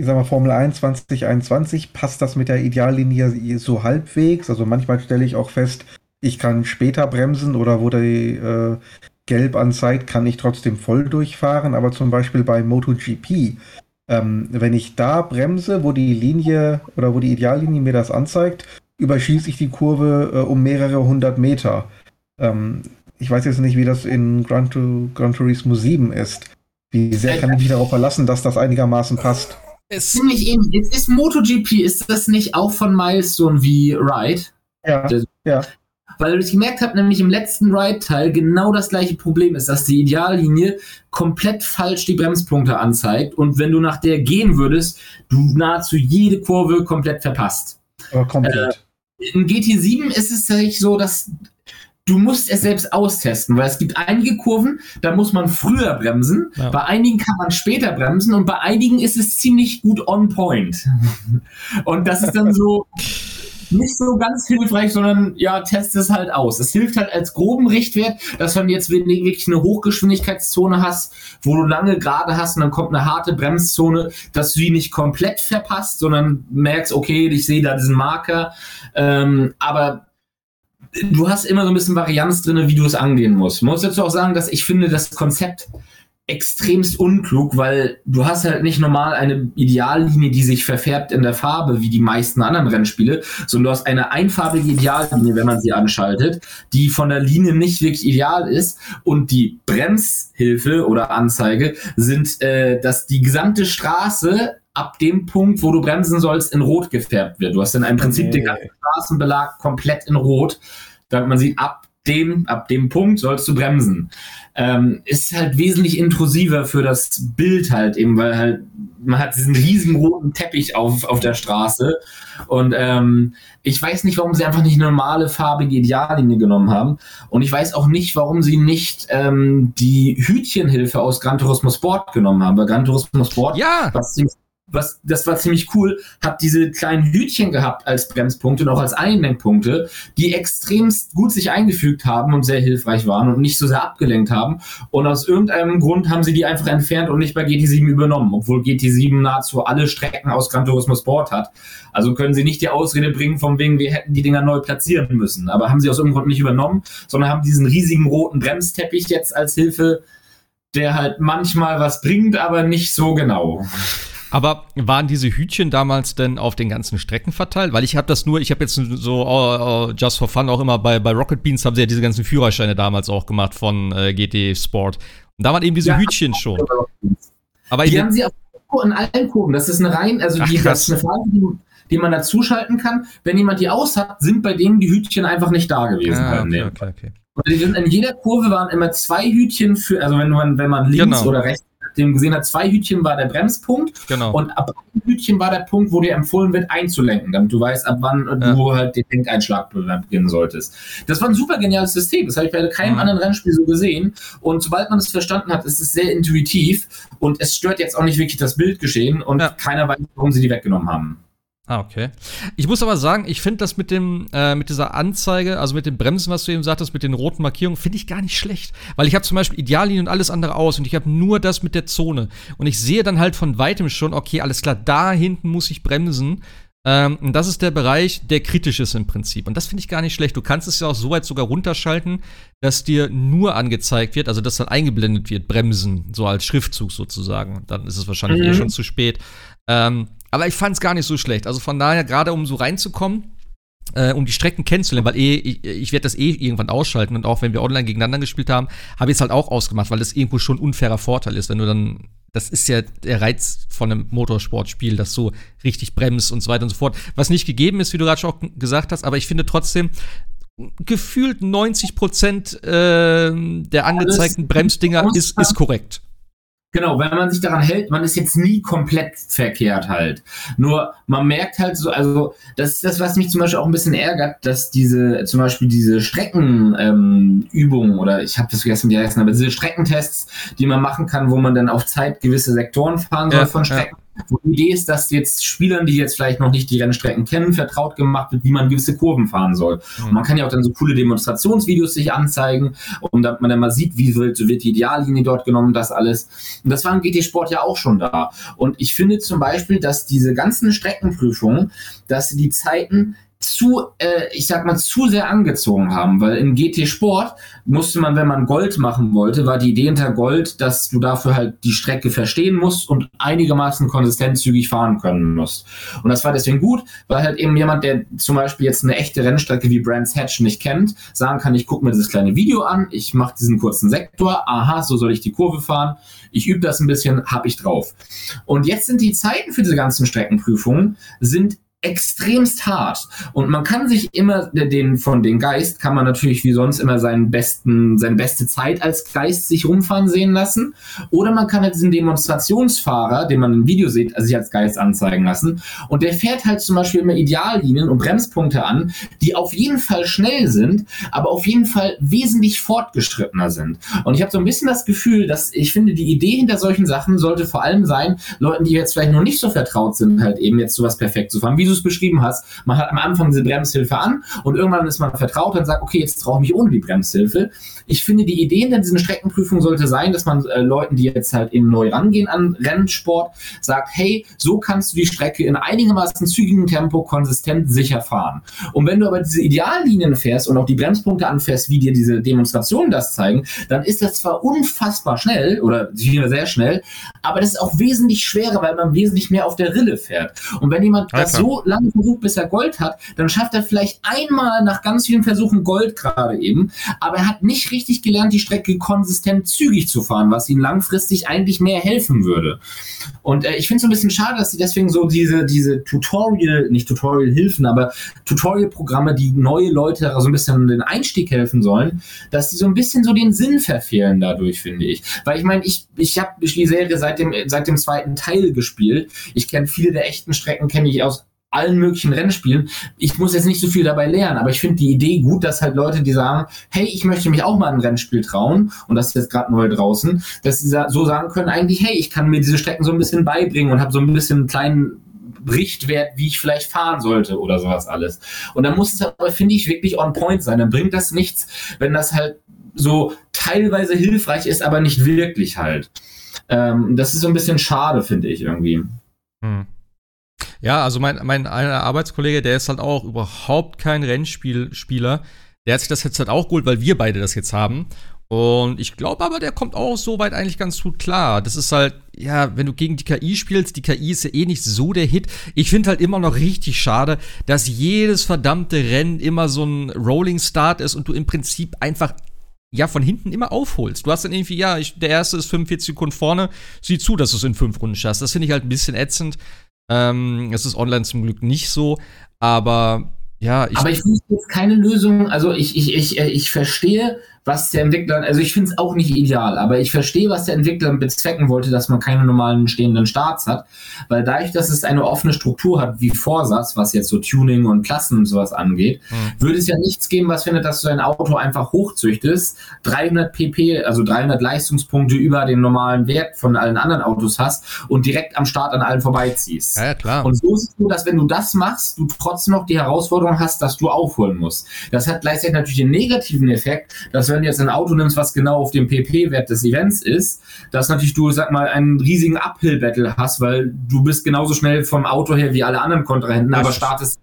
ich sag mal, Formel 1 2021 passt das mit der Ideallinie so halbwegs. Also manchmal stelle ich auch fest, ich kann später bremsen oder wo die äh, gelb anzeigt, kann ich trotzdem voll durchfahren. Aber zum Beispiel bei MotoGP, ähm, wenn ich da bremse, wo die Linie oder wo die Ideallinie mir das anzeigt, überschieße ich die Kurve äh, um mehrere hundert Meter. Ähm, ich weiß jetzt nicht, wie das in Gran, Gran Turismo 7 ist. Wie sehr kann ich mich darauf verlassen, dass das einigermaßen passt? Es Ziemlich ähnlich. Jetzt ist MotoGP, ist das nicht auch von Milestone wie Ride? Ja. Der, ja. Weil ich gemerkt habe, nämlich im letzten Ride-Teil genau das gleiche Problem ist, dass die Ideallinie komplett falsch die Bremspunkte anzeigt und wenn du nach der gehen würdest, du nahezu jede Kurve komplett verpasst. Aber komplett. Äh, in GT7 ist es tatsächlich so, dass du musst es selbst austesten, weil es gibt einige Kurven, da muss man früher bremsen, ja. bei einigen kann man später bremsen und bei einigen ist es ziemlich gut on point. Und das ist dann so, nicht so ganz hilfreich, sondern ja, test es halt aus. Es hilft halt als groben Richtwert, dass wenn du jetzt wirklich eine Hochgeschwindigkeitszone hast, wo du lange gerade hast und dann kommt eine harte Bremszone, dass du die nicht komplett verpasst, sondern merkst, okay, ich sehe da diesen Marker. Ähm, aber du hast immer so ein bisschen Varianz drin, wie du es angehen musst. Man muss dazu auch sagen, dass ich finde, das Konzept extremst unklug, weil du hast halt nicht normal eine Ideallinie, die sich verfärbt in der Farbe, wie die meisten anderen Rennspiele, sondern du hast eine einfarbige Ideallinie, wenn man sie anschaltet, die von der Linie nicht wirklich ideal ist und die Bremshilfe oder Anzeige sind, äh, dass die gesamte Straße ab dem Punkt, wo du bremsen sollst, in Rot gefärbt wird. Du hast dann im Prinzip okay. den ganzen Straßenbelag komplett in Rot, damit man sieht, ab dem, ab dem Punkt sollst du bremsen. Ähm, ist halt wesentlich intrusiver für das Bild halt eben, weil halt man hat diesen riesen roten Teppich auf, auf der Straße und ähm, ich weiß nicht, warum sie einfach nicht normale farbige Ideallinie genommen haben und ich weiß auch nicht, warum sie nicht ähm, die Hütchenhilfe aus Gran Turismo Sport genommen haben, weil Gran Turismo Sport, ja. was ziemlich was, das war ziemlich cool, hat diese kleinen Hütchen gehabt als Bremspunkte und auch als Einlenkpunkte, die extremst gut sich eingefügt haben und sehr hilfreich waren und nicht so sehr abgelenkt haben. Und aus irgendeinem Grund haben sie die einfach entfernt und nicht bei GT7 übernommen, obwohl GT7 nahezu alle Strecken aus Gran Turismo Sport hat. Also können sie nicht die Ausrede bringen, von wegen, wir hätten die Dinger neu platzieren müssen. Aber haben sie aus irgendeinem Grund nicht übernommen, sondern haben diesen riesigen roten Bremsteppich jetzt als Hilfe, der halt manchmal was bringt, aber nicht so genau. Aber waren diese Hütchen damals denn auf den ganzen Strecken verteilt? Weil ich habe das nur, ich habe jetzt so oh, oh, just for fun auch immer bei, bei Rocket Beans haben sie ja diese ganzen Führerscheine damals auch gemacht von äh, GT Sport. Und da waren eben diese ja, Hütchen schon. Aber die haben sie auch in allen Kurven. Das ist eine rein, also die, das ist eine Phase, die, die man dazuschalten kann. Wenn jemand die aus hat, sind bei denen die Hütchen einfach nicht da gewesen. Ah, okay, okay, okay. Und in jeder Kurve waren immer zwei Hütchen für, also wenn man, wenn man links genau. oder rechts den gesehen hat, zwei Hütchen war der Bremspunkt. Genau. Und ab einem Hütchen war der Punkt, wo dir empfohlen wird, einzulenken, damit du weißt, ab wann ja. du halt den Lenkeinschlag beginnen solltest. Das war ein super geniales System. Das habe ich bei keinem mhm. anderen Rennspiel so gesehen. Und sobald man es verstanden hat, ist es sehr intuitiv und es stört jetzt auch nicht wirklich das Bildgeschehen und ja. keiner weiß, warum sie die weggenommen haben. Ah, okay. Ich muss aber sagen, ich finde das mit dem, äh, mit dieser Anzeige, also mit den Bremsen, was du eben sagtest, mit den roten Markierungen, finde ich gar nicht schlecht. Weil ich habe zum Beispiel Ideallinien und alles andere aus und ich habe nur das mit der Zone. Und ich sehe dann halt von weitem schon, okay, alles klar, da hinten muss ich bremsen. Ähm, und das ist der Bereich, der kritisch ist im Prinzip. Und das finde ich gar nicht schlecht. Du kannst es ja auch so weit sogar runterschalten, dass dir nur angezeigt wird, also dass dann eingeblendet wird, Bremsen, so als Schriftzug sozusagen. Dann ist es wahrscheinlich eh mhm. eh schon zu spät. Ähm, aber ich fand es gar nicht so schlecht. Also von daher, gerade um so reinzukommen, äh, um die Strecken kennenzulernen, weil eh, ich, ich werde das eh irgendwann ausschalten und auch wenn wir online gegeneinander gespielt haben, habe ich es halt auch ausgemacht, weil das irgendwo schon ein unfairer Vorteil ist, wenn du dann, das ist ja der Reiz von einem Motorsportspiel, dass du richtig bremst und so weiter und so fort. Was nicht gegeben ist, wie du gerade schon auch gesagt hast, aber ich finde trotzdem, gefühlt 90 Prozent äh, der angezeigten Bremsdinger ist, ist korrekt. Genau, wenn man sich daran hält, man ist jetzt nie komplett verkehrt halt. Nur man merkt halt so, also das ist das, was mich zum Beispiel auch ein bisschen ärgert, dass diese, zum Beispiel diese Streckenübungen ähm, oder ich habe das vergessen, wie heißen, aber diese Streckentests, die man machen kann, wo man dann auf Zeit gewisse Sektoren fahren soll ja, von Strecken. Ja wo die Idee ist, dass jetzt Spielern, die jetzt vielleicht noch nicht die Rennstrecken kennen, vertraut gemacht wird, wie man gewisse Kurven fahren soll. Mhm. Und man kann ja auch dann so coole Demonstrationsvideos sich anzeigen, um damit man dann mal sieht, wie wird, wird die Ideallinie dort genommen, das alles. Und das war im GT Sport ja auch schon da. Und ich finde zum Beispiel, dass diese ganzen Streckenprüfungen, dass sie die Zeiten zu, äh, ich sag mal, zu sehr angezogen haben, weil in GT Sport musste man, wenn man Gold machen wollte, war die Idee hinter Gold, dass du dafür halt die Strecke verstehen musst und einigermaßen konsistent zügig fahren können musst. Und das war deswegen gut, weil halt eben jemand, der zum Beispiel jetzt eine echte Rennstrecke wie Brands Hatch nicht kennt, sagen kann, ich gucke mir dieses kleine Video an, ich mache diesen kurzen Sektor, aha, so soll ich die Kurve fahren, ich übe das ein bisschen, hab ich drauf. Und jetzt sind die Zeiten für diese ganzen Streckenprüfungen sind extremst hart. Und man kann sich immer den von den Geist kann man natürlich wie sonst immer seinen besten, seine beste Zeit als Geist sich rumfahren sehen lassen. Oder man kann halt diesen Demonstrationsfahrer, den man im Video sieht, sich als Geist anzeigen lassen. Und der fährt halt zum Beispiel immer Ideallinien und Bremspunkte an, die auf jeden Fall schnell sind, aber auf jeden Fall wesentlich fortgeschrittener sind. Und ich habe so ein bisschen das Gefühl, dass ich finde, die Idee hinter solchen Sachen sollte vor allem sein, Leuten, die jetzt vielleicht noch nicht so vertraut sind, halt eben jetzt sowas perfekt zu fahren, wie du es beschrieben hast. Man hat am Anfang diese Bremshilfe an und irgendwann ist man vertraut und sagt, okay, jetzt traue ich mich ohne die Bremshilfe. Ich finde, die Idee in diesen Streckenprüfungen sollte sein, dass man äh, Leuten, die jetzt halt eben neu rangehen an Rennsport, sagt, hey, so kannst du die Strecke in einigermaßen zügigem Tempo konsistent sicher fahren. Und wenn du aber diese Ideallinien fährst und auch die Bremspunkte anfährst, wie dir diese Demonstrationen das zeigen, dann ist das zwar unfassbar schnell oder sehr schnell, aber das ist auch wesentlich schwerer, weil man wesentlich mehr auf der Rille fährt. Und wenn jemand das so lange versucht, bis er Gold hat, dann schafft er vielleicht einmal nach ganz vielen Versuchen Gold gerade eben, aber er hat nicht richtig gelernt, die Strecke konsistent zügig zu fahren, was ihm langfristig eigentlich mehr helfen würde. Und äh, ich finde es so ein bisschen schade, dass sie deswegen so diese, diese Tutorial, nicht Tutorial-Hilfen, aber Tutorial-Programme, die neue Leute so ein bisschen den Einstieg helfen sollen, dass sie so ein bisschen so den Sinn verfehlen dadurch, finde ich. Weil ich meine, ich, ich habe die Serie seit dem, seit dem zweiten Teil gespielt. Ich kenne viele der echten Strecken, kenne ich aus allen möglichen Rennspielen. Ich muss jetzt nicht so viel dabei lernen, aber ich finde die Idee gut, dass halt Leute, die sagen, hey, ich möchte mich auch mal ein Rennspiel trauen, und das ist jetzt gerade neu draußen, dass sie so sagen können, eigentlich, hey, ich kann mir diese Strecken so ein bisschen beibringen und habe so ein bisschen einen kleinen Richtwert, wie ich vielleicht fahren sollte oder sowas alles. Und dann muss es aber, finde ich, wirklich on point sein. Dann bringt das nichts, wenn das halt so teilweise hilfreich ist, aber nicht wirklich halt. Ähm, das ist so ein bisschen schade, finde ich irgendwie. Hm. Ja, also mein, mein einer Arbeitskollege, der ist halt auch überhaupt kein Rennspielspieler. Der hat sich das jetzt halt auch geholt, weil wir beide das jetzt haben. Und ich glaube aber, der kommt auch soweit eigentlich ganz gut klar. Das ist halt, ja, wenn du gegen die KI spielst, die KI ist ja eh nicht so der Hit. Ich finde halt immer noch richtig schade, dass jedes verdammte Rennen immer so ein Rolling Start ist und du im Prinzip einfach ja, von hinten immer aufholst. Du hast dann irgendwie, ja, ich, der erste ist 45 Sekunden vorne, sieh zu, dass du es in fünf Runden schaffst. Das finde ich halt ein bisschen ätzend. Ähm, es ist online zum Glück nicht so, aber ja, ich. Aber ich finde jetzt keine Lösung. Also ich, ich, ich, ich verstehe, was der Entwickler, also ich finde es auch nicht ideal, aber ich verstehe, was der Entwickler bezwecken wollte, dass man keine normalen stehenden Starts hat, weil dadurch, dass es eine offene Struktur hat, wie Vorsatz, was jetzt so Tuning und Klassen und sowas angeht, mhm. würde es ja nichts geben, was findet, dass du dein Auto einfach hochzüchtest, 300 pp, also 300 Leistungspunkte über den normalen Wert von allen anderen Autos hast und direkt am Start an allen vorbeiziehst. Ja, klar. Und so ist es so, dass wenn du das machst, du trotzdem noch die Herausforderung hast, dass du aufholen musst. Das hat gleichzeitig natürlich den negativen Effekt, dass wenn du jetzt ein Auto nimmst, was genau auf dem PP-Wert des Events ist, dass natürlich du, sag mal, einen riesigen Uphill-Battle hast, weil du bist genauso schnell vom Auto her wie alle anderen Kontrahenten, aber startest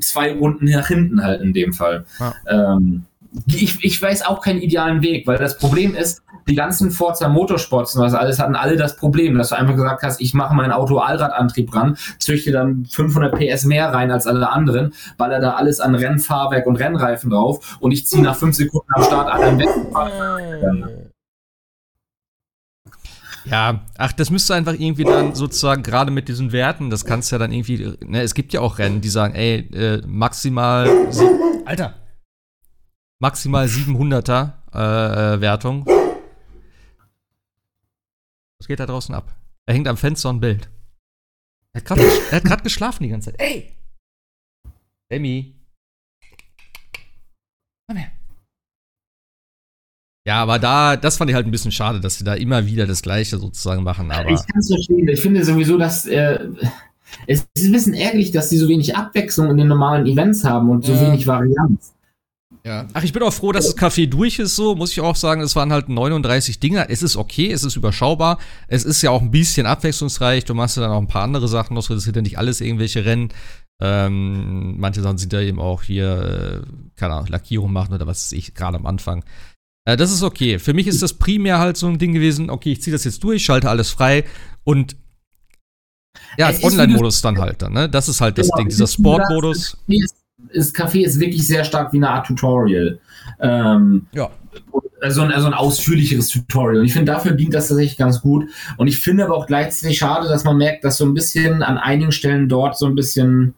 zwei Runden nach hinten halt in dem Fall. Ja. Ähm, ich, ich weiß auch keinen idealen Weg, weil das Problem ist, die ganzen Forza Motorsports und was alles hatten alle das Problem, dass du einfach gesagt hast, ich mache mein Auto Allradantrieb ran, züchte dann 500 PS mehr rein als alle anderen, baller da alles an Rennfahrwerk und Rennreifen drauf und ich ziehe nach fünf Sekunden am Start an weg. Ja, ach, das müsste einfach irgendwie dann sozusagen gerade mit diesen Werten, das kannst du ja dann irgendwie, ne, es gibt ja auch Rennen, die sagen, ey, äh, maximal, Alter, maximal 700er äh, Wertung was geht da draußen ab? Er hängt am Fenster und Bild. Er hat gerade geschlafen die ganze Zeit. Ey! Emmy. Komm her. Ja, aber da, das fand ich halt ein bisschen schade, dass sie da immer wieder das Gleiche sozusagen machen. Aber ich kann es verstehen. Ich finde sowieso, dass äh, es ist ein bisschen ärgerlich, dass sie so wenig Abwechslung in den normalen Events haben und so ja. wenig Varianz. Ja. Ach, ich bin auch froh, dass das Café durch ist, so, muss ich auch sagen. Es waren halt 39 Dinger. Es ist okay, es ist überschaubar. Es ist ja auch ein bisschen abwechslungsreich. Du machst ja dann auch ein paar andere Sachen noch. Das sind ja nicht alles irgendwelche Rennen. Ähm, manche Sachen sind ja eben auch hier, äh, keine Ahnung, Lackierung machen oder was weiß ich, gerade am Anfang. Äh, das ist okay. Für mich ist das primär halt so ein Ding gewesen, okay, ich ziehe das jetzt durch, schalte alles frei und ja, Online-Modus dann halt dann, ne? Das ist halt das genau, Ding, dieser Sport-Modus das Café ist wirklich sehr stark wie eine Art Tutorial. Ähm, ja. Also ein, also ein ausführlicheres Tutorial. Und ich finde, dafür dient das tatsächlich ganz gut. Und ich finde aber auch gleichzeitig schade, dass man merkt, dass so ein bisschen an einigen Stellen dort so ein bisschen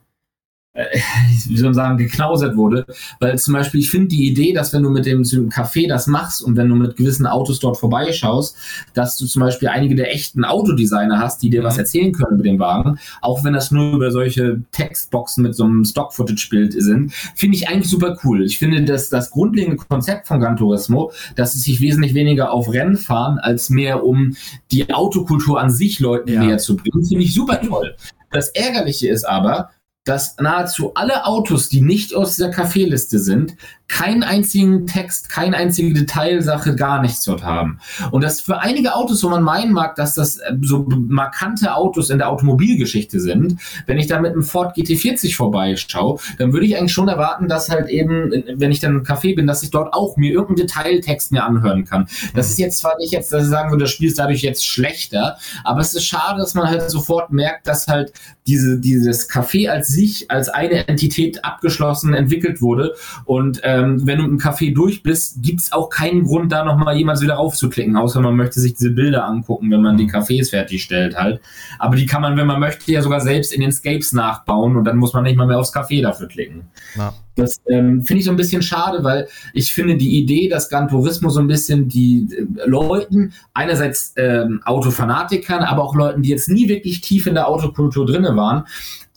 wie soll man sagen, geknausert wurde. Weil zum Beispiel, ich finde die Idee, dass wenn du mit dem, dem Café das machst und wenn du mit gewissen Autos dort vorbeischaust, dass du zum Beispiel einige der echten Autodesigner hast, die dir mhm. was erzählen können über den Wagen, auch wenn das nur über solche Textboxen mit so einem Stock-Footage-Bild sind, finde ich eigentlich super cool. Ich finde, dass das grundlegende Konzept von Gran Turismo, dass es sich wesentlich weniger auf Rennen fahren, als mehr um die Autokultur an sich Leuten ja. näher zu bringen, finde ich super toll. Das Ärgerliche ist aber, dass nahezu alle Autos, die nicht aus dieser Kaffeeliste sind, keinen einzigen Text, keine einzige Detailsache, gar nichts dort haben. Und das für einige Autos, wo man meinen mag, dass das äh, so markante Autos in der Automobilgeschichte sind, wenn ich da mit einem Ford GT40 vorbeischaue, dann würde ich eigentlich schon erwarten, dass halt eben, wenn ich dann im Café bin, dass ich dort auch mir irgendeinen Detailtext mir anhören kann. Das ist jetzt zwar nicht jetzt, dass ich sagen würde, das Spiel ist dadurch jetzt schlechter, aber es ist schade, dass man halt sofort merkt, dass halt diese, dieses Café als sich, als eine Entität abgeschlossen entwickelt wurde und äh, ähm, wenn du im Café durch bist, gibt es auch keinen Grund, da nochmal jemals wieder aufzuklicken, außer man möchte sich diese Bilder angucken, wenn man die Cafés fertigstellt halt. Aber die kann man, wenn man möchte, ja sogar selbst in den Scapes nachbauen und dann muss man nicht mal mehr aufs Café dafür klicken. Ja. Das ähm, finde ich so ein bisschen schade, weil ich finde die Idee, dass Gran Turismo so ein bisschen die äh, Leuten, einerseits ähm, Autofanatikern, aber auch Leuten, die jetzt nie wirklich tief in der Autokultur drinne waren,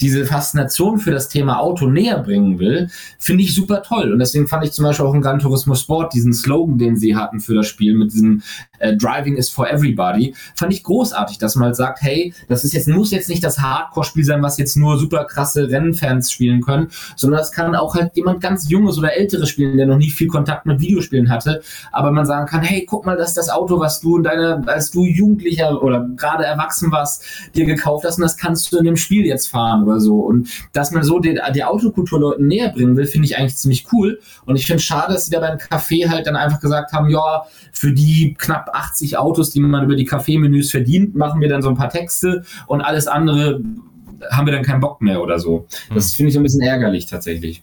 diese Faszination für das Thema Auto näher bringen will, finde ich super toll. Und deswegen fand ich zum Beispiel auch in Gran Turismo Sport diesen Slogan, den sie hatten für das Spiel mit diesem äh, Driving is for everybody, fand ich großartig, dass man halt sagt, hey, das ist jetzt, muss jetzt nicht das Hardcore-Spiel sein, was jetzt nur super krasse Rennfans spielen können, sondern das kann auch halt jemand ganz Junges oder Älteres spielen, der noch nie viel Kontakt mit Videospielen hatte, aber man sagen kann, hey, guck mal, das ist das Auto, was du in deiner, als du Jugendlicher oder gerade erwachsen warst, dir gekauft hast und das kannst du in dem Spiel jetzt fahren oder so. Und dass man so die, die Autokultur Leuten näher bringen will, finde ich eigentlich ziemlich cool. Und ich finde es schade, dass sie da beim Café halt dann einfach gesagt haben, ja, für die knapp 80 Autos, die man über die Kaffeemenüs verdient, machen wir dann so ein paar Texte und alles andere haben wir dann keinen Bock mehr oder so. Das hm. finde ich so ein bisschen ärgerlich tatsächlich.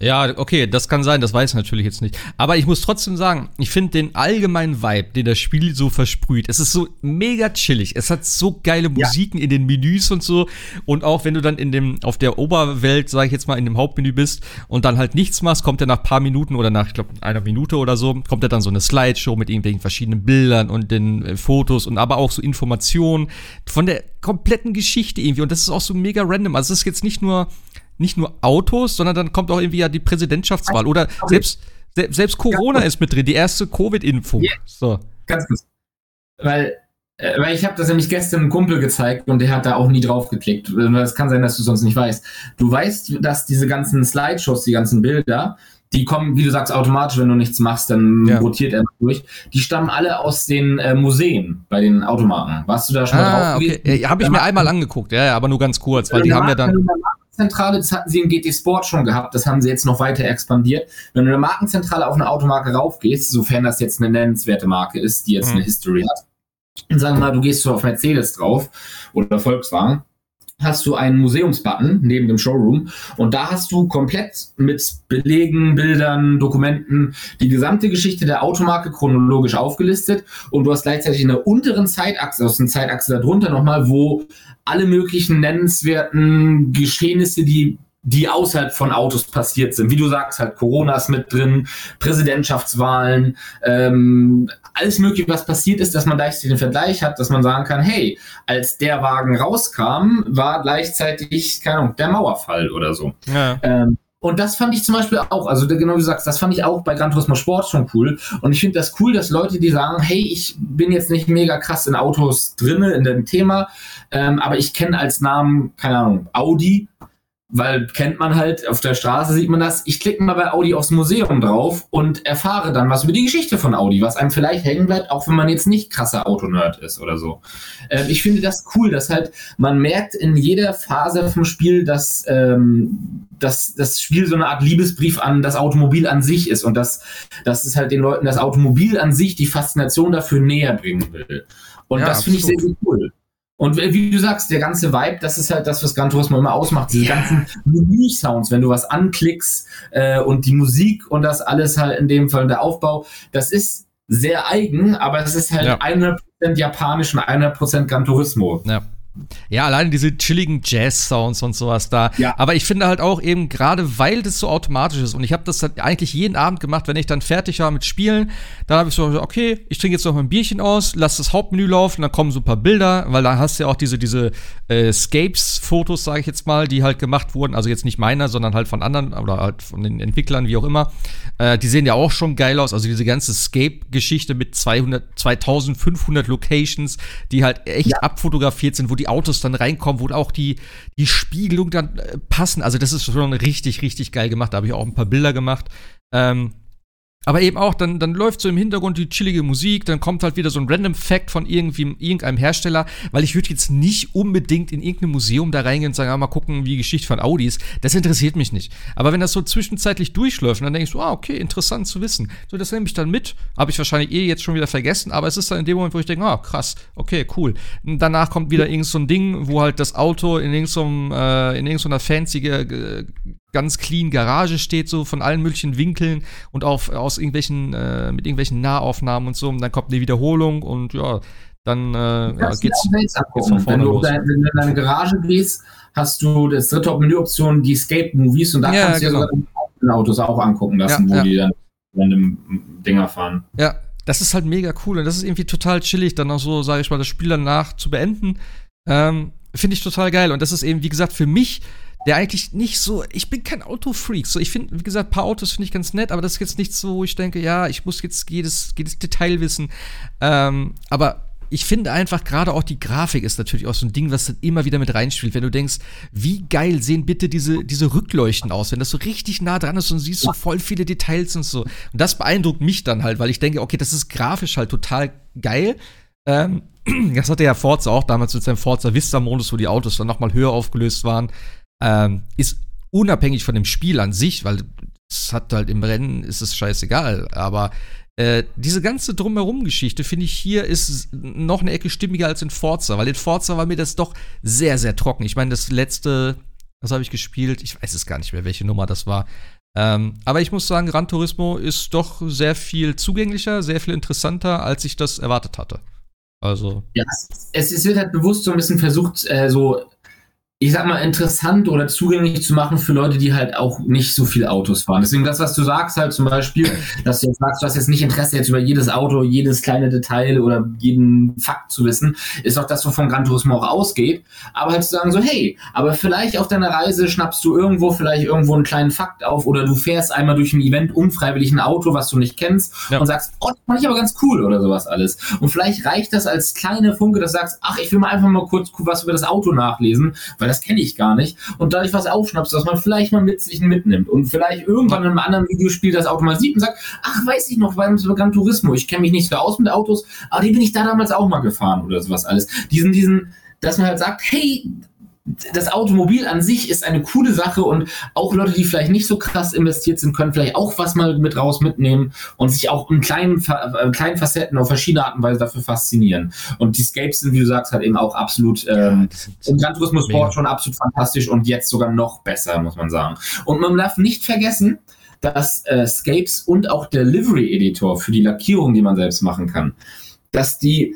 Ja, okay, das kann sein, das weiß ich natürlich jetzt nicht. Aber ich muss trotzdem sagen, ich finde den allgemeinen Vibe, den das Spiel so versprüht, es ist so mega chillig. Es hat so geile Musiken ja. in den Menüs und so. Und auch wenn du dann in dem, auf der Oberwelt, sage ich jetzt mal, in dem Hauptmenü bist und dann halt nichts machst, kommt er nach paar Minuten oder nach, ich glaube, einer Minute oder so, kommt er dann so eine Slideshow mit irgendwelchen verschiedenen Bildern und den äh, Fotos und aber auch so Informationen von der kompletten Geschichte irgendwie. Und das ist auch so mega random. Also es ist jetzt nicht nur nicht nur Autos, sondern dann kommt auch irgendwie ja die Präsidentschaftswahl. Oder selbst, selbst Corona ist mit drin, die erste Covid-Impfung. Yeah. So. Ganz kurz. Weil, äh, weil ich habe das nämlich gestern einem Kumpel gezeigt und der hat da auch nie drauf geklickt. Es kann sein, dass du sonst nicht weißt. Du weißt, dass diese ganzen Slideshows, die ganzen Bilder, die kommen, wie du sagst, automatisch, wenn du nichts machst, dann ja. rotiert er durch. Die stammen alle aus den äh, Museen bei den Automarken. Warst du da schon ah, mal drauf? Okay. Ja, habe ich mir einmal angeguckt, ja, ja, aber nur ganz kurz, weil die haben ja dann. Markenzentrale, das hatten sie in GT Sport schon gehabt, das haben sie jetzt noch weiter expandiert. Wenn du in der Markenzentrale auf eine Automarke raufgehst, sofern das jetzt eine nennenswerte Marke ist, die jetzt mhm. eine History hat, und sagen wir mal, du gehst so auf Mercedes drauf oder Volkswagen, hast du einen Museumsbutton neben dem Showroom und da hast du komplett mit Belegen, Bildern, Dokumenten die gesamte Geschichte der Automarke chronologisch aufgelistet und du hast gleichzeitig in der unteren Zeitachse, aus der Zeitachse darunter nochmal, wo alle möglichen nennenswerten Geschehnisse, die die außerhalb von Autos passiert sind. Wie du sagst, halt Corona ist mit drin, Präsidentschaftswahlen, ähm, alles mögliche, was passiert ist, dass man gleichzeitig den Vergleich hat, dass man sagen kann, hey, als der Wagen rauskam, war gleichzeitig, keine Ahnung, der Mauerfall oder so. Ja. Ähm, und das fand ich zum Beispiel auch, also genau wie du sagst, das fand ich auch bei Gran Turismo Sport schon cool. Und ich finde das cool, dass Leute, die sagen, hey, ich bin jetzt nicht mega krass in Autos drinne, in dem Thema, ähm, aber ich kenne als Namen, keine Ahnung, Audi, weil kennt man halt, auf der Straße sieht man das. Ich klicke mal bei Audi aufs Museum drauf und erfahre dann was über die Geschichte von Audi, was einem vielleicht hängen bleibt, auch wenn man jetzt nicht krasser Autonerd ist oder so. Ähm, ich finde das cool, dass halt man merkt in jeder Phase vom Spiel, dass, ähm, dass das Spiel so eine Art Liebesbrief an das Automobil an sich ist und dass, dass es halt den Leuten das Automobil an sich die Faszination dafür näher bringen will. Und ja, das finde ich sehr, sehr cool. Und wie du sagst, der ganze Vibe, das ist halt das, was Gran Turismo immer ausmacht. Diese yeah. ganzen Menü-Sounds, wenn du was anklickst äh, und die Musik und das alles halt in dem Fall der Aufbau, das ist sehr eigen, aber es ist halt ja. 100% japanisch und 100% Gran Turismo. Ja. Ja, alleine diese chilligen Jazz-Sounds und sowas da. Ja. Aber ich finde halt auch eben, gerade weil das so automatisch ist, und ich habe das halt eigentlich jeden Abend gemacht, wenn ich dann fertig war mit Spielen, dann habe ich so, okay, ich trinke jetzt noch ein Bierchen aus, lass das Hauptmenü laufen, dann kommen so ein paar Bilder, weil da hast du ja auch diese, diese äh, Scapes-Fotos, sage ich jetzt mal, die halt gemacht wurden, also jetzt nicht meiner, sondern halt von anderen oder halt von den Entwicklern, wie auch immer. Äh, die sehen ja auch schon geil aus, also diese ganze Scape-Geschichte mit 200, 2500 Locations, die halt echt ja. abfotografiert sind, wo die die Autos dann reinkommen, wo auch die, die Spiegelung dann äh, passen. Also das ist schon richtig, richtig geil gemacht. Da habe ich auch ein paar Bilder gemacht. Ähm, aber eben auch, dann, dann läuft so im Hintergrund die chillige Musik, dann kommt halt wieder so ein Random Fact von irgendwie, irgendeinem Hersteller, weil ich würde jetzt nicht unbedingt in irgendein Museum da reingehen und sagen, ah, mal gucken, wie Geschichte von Audis. Das interessiert mich nicht. Aber wenn das so zwischenzeitlich durchläuft, dann denke ich so, ah, okay, interessant zu wissen. So, das nehme ich dann mit. Habe ich wahrscheinlich eh jetzt schon wieder vergessen, aber es ist dann in dem Moment, wo ich denke, ah, krass, okay, cool. Und danach kommt wieder irgend so ein Ding, wo halt das Auto in irgendeinem, äh, in irgendeiner fancy äh, ganz clean Garage steht, so von allen möglichen Winkeln und auch aus irgendwelchen, äh, mit irgendwelchen Nahaufnahmen und so. Und dann kommt eine Wiederholung und ja, dann äh, ja, geht's, geht's von vorne wenn du, los. wenn du in deine Garage gehst, hast du das dritte Menüoption, die Escape-Movies und da ja, kannst du genau. dir Autos auch angucken lassen, ja, wo die dann random Dinger fahren. Ja, das ist halt mega cool und das ist irgendwie total chillig, dann auch so, sage ich mal, das Spiel danach zu beenden. Ähm, Finde ich total geil und das ist eben, wie gesagt, für mich der eigentlich nicht so, ich bin kein Autofreak, so ich finde, wie gesagt, ein paar Autos finde ich ganz nett, aber das ist jetzt nicht so, wo ich denke, ja, ich muss jetzt jedes, jedes Detail wissen. Ähm, aber ich finde einfach gerade auch die Grafik ist natürlich auch so ein Ding, was dann immer wieder mit reinspielt. Wenn du denkst, wie geil sehen bitte diese, diese Rückleuchten aus, wenn das so richtig nah dran ist und siehst so voll viele Details und so. Und das beeindruckt mich dann halt, weil ich denke, okay, das ist grafisch halt total geil. Ähm, das hatte ja Forza auch damals mit seinem Forza Vista-Modus, wo die Autos dann nochmal höher aufgelöst waren ähm, ist unabhängig von dem Spiel an sich, weil es hat halt im Rennen ist es scheißegal, aber äh, diese ganze Drumherum-Geschichte finde ich hier ist noch eine Ecke stimmiger als in Forza, weil in Forza war mir das doch sehr, sehr trocken. Ich meine, das letzte, was habe ich gespielt? Ich weiß es gar nicht mehr, welche Nummer das war. Ähm, aber ich muss sagen, Gran Turismo ist doch sehr viel zugänglicher, sehr viel interessanter, als ich das erwartet hatte. Also. Ja, es, es wird halt bewusst so ein bisschen versucht, äh, so ich sag mal, interessant oder zugänglich zu machen für Leute, die halt auch nicht so viel Autos fahren. Deswegen das, was du sagst, halt zum Beispiel, dass du jetzt sagst, du hast jetzt nicht Interesse jetzt über jedes Auto, jedes kleine Detail oder jeden Fakt zu wissen, ist auch das, wovon Gran Turismo auch ausgeht. Aber halt zu sagen so, hey, aber vielleicht auf deiner Reise schnappst du irgendwo vielleicht irgendwo einen kleinen Fakt auf oder du fährst einmal durch ein Event unfreiwillig ein Auto, was du nicht kennst ja. und sagst, oh, das fand ich aber ganz cool oder sowas alles. Und vielleicht reicht das als kleine Funke, dass du sagst, ach, ich will mal einfach mal kurz was über das Auto nachlesen, weil das kenne ich gar nicht. Und dadurch was aufschnappst, was man vielleicht mal mit sich mitnimmt und vielleicht irgendwann in einem anderen Videospiel das Auto mal sieht und sagt, ach, weiß ich noch, beim Gran Turismo, ich kenne mich nicht so aus mit Autos, aber die bin ich da damals auch mal gefahren oder sowas alles. Diesen, diesen, dass man halt sagt, hey, das Automobil an sich ist eine coole Sache und auch Leute, die vielleicht nicht so krass investiert sind, können vielleicht auch was mal mit raus mitnehmen und sich auch in kleinen, äh, kleinen Facetten auf verschiedene Arten und Weise dafür faszinieren. Und die Scapes sind, wie du sagst, halt eben auch absolut ähm, ja, im Gran Turismo Sport schon absolut fantastisch und jetzt sogar noch besser, muss man sagen. Und man darf nicht vergessen, dass äh, Scapes und auch der Livery Editor für die Lackierung, die man selbst machen kann, dass die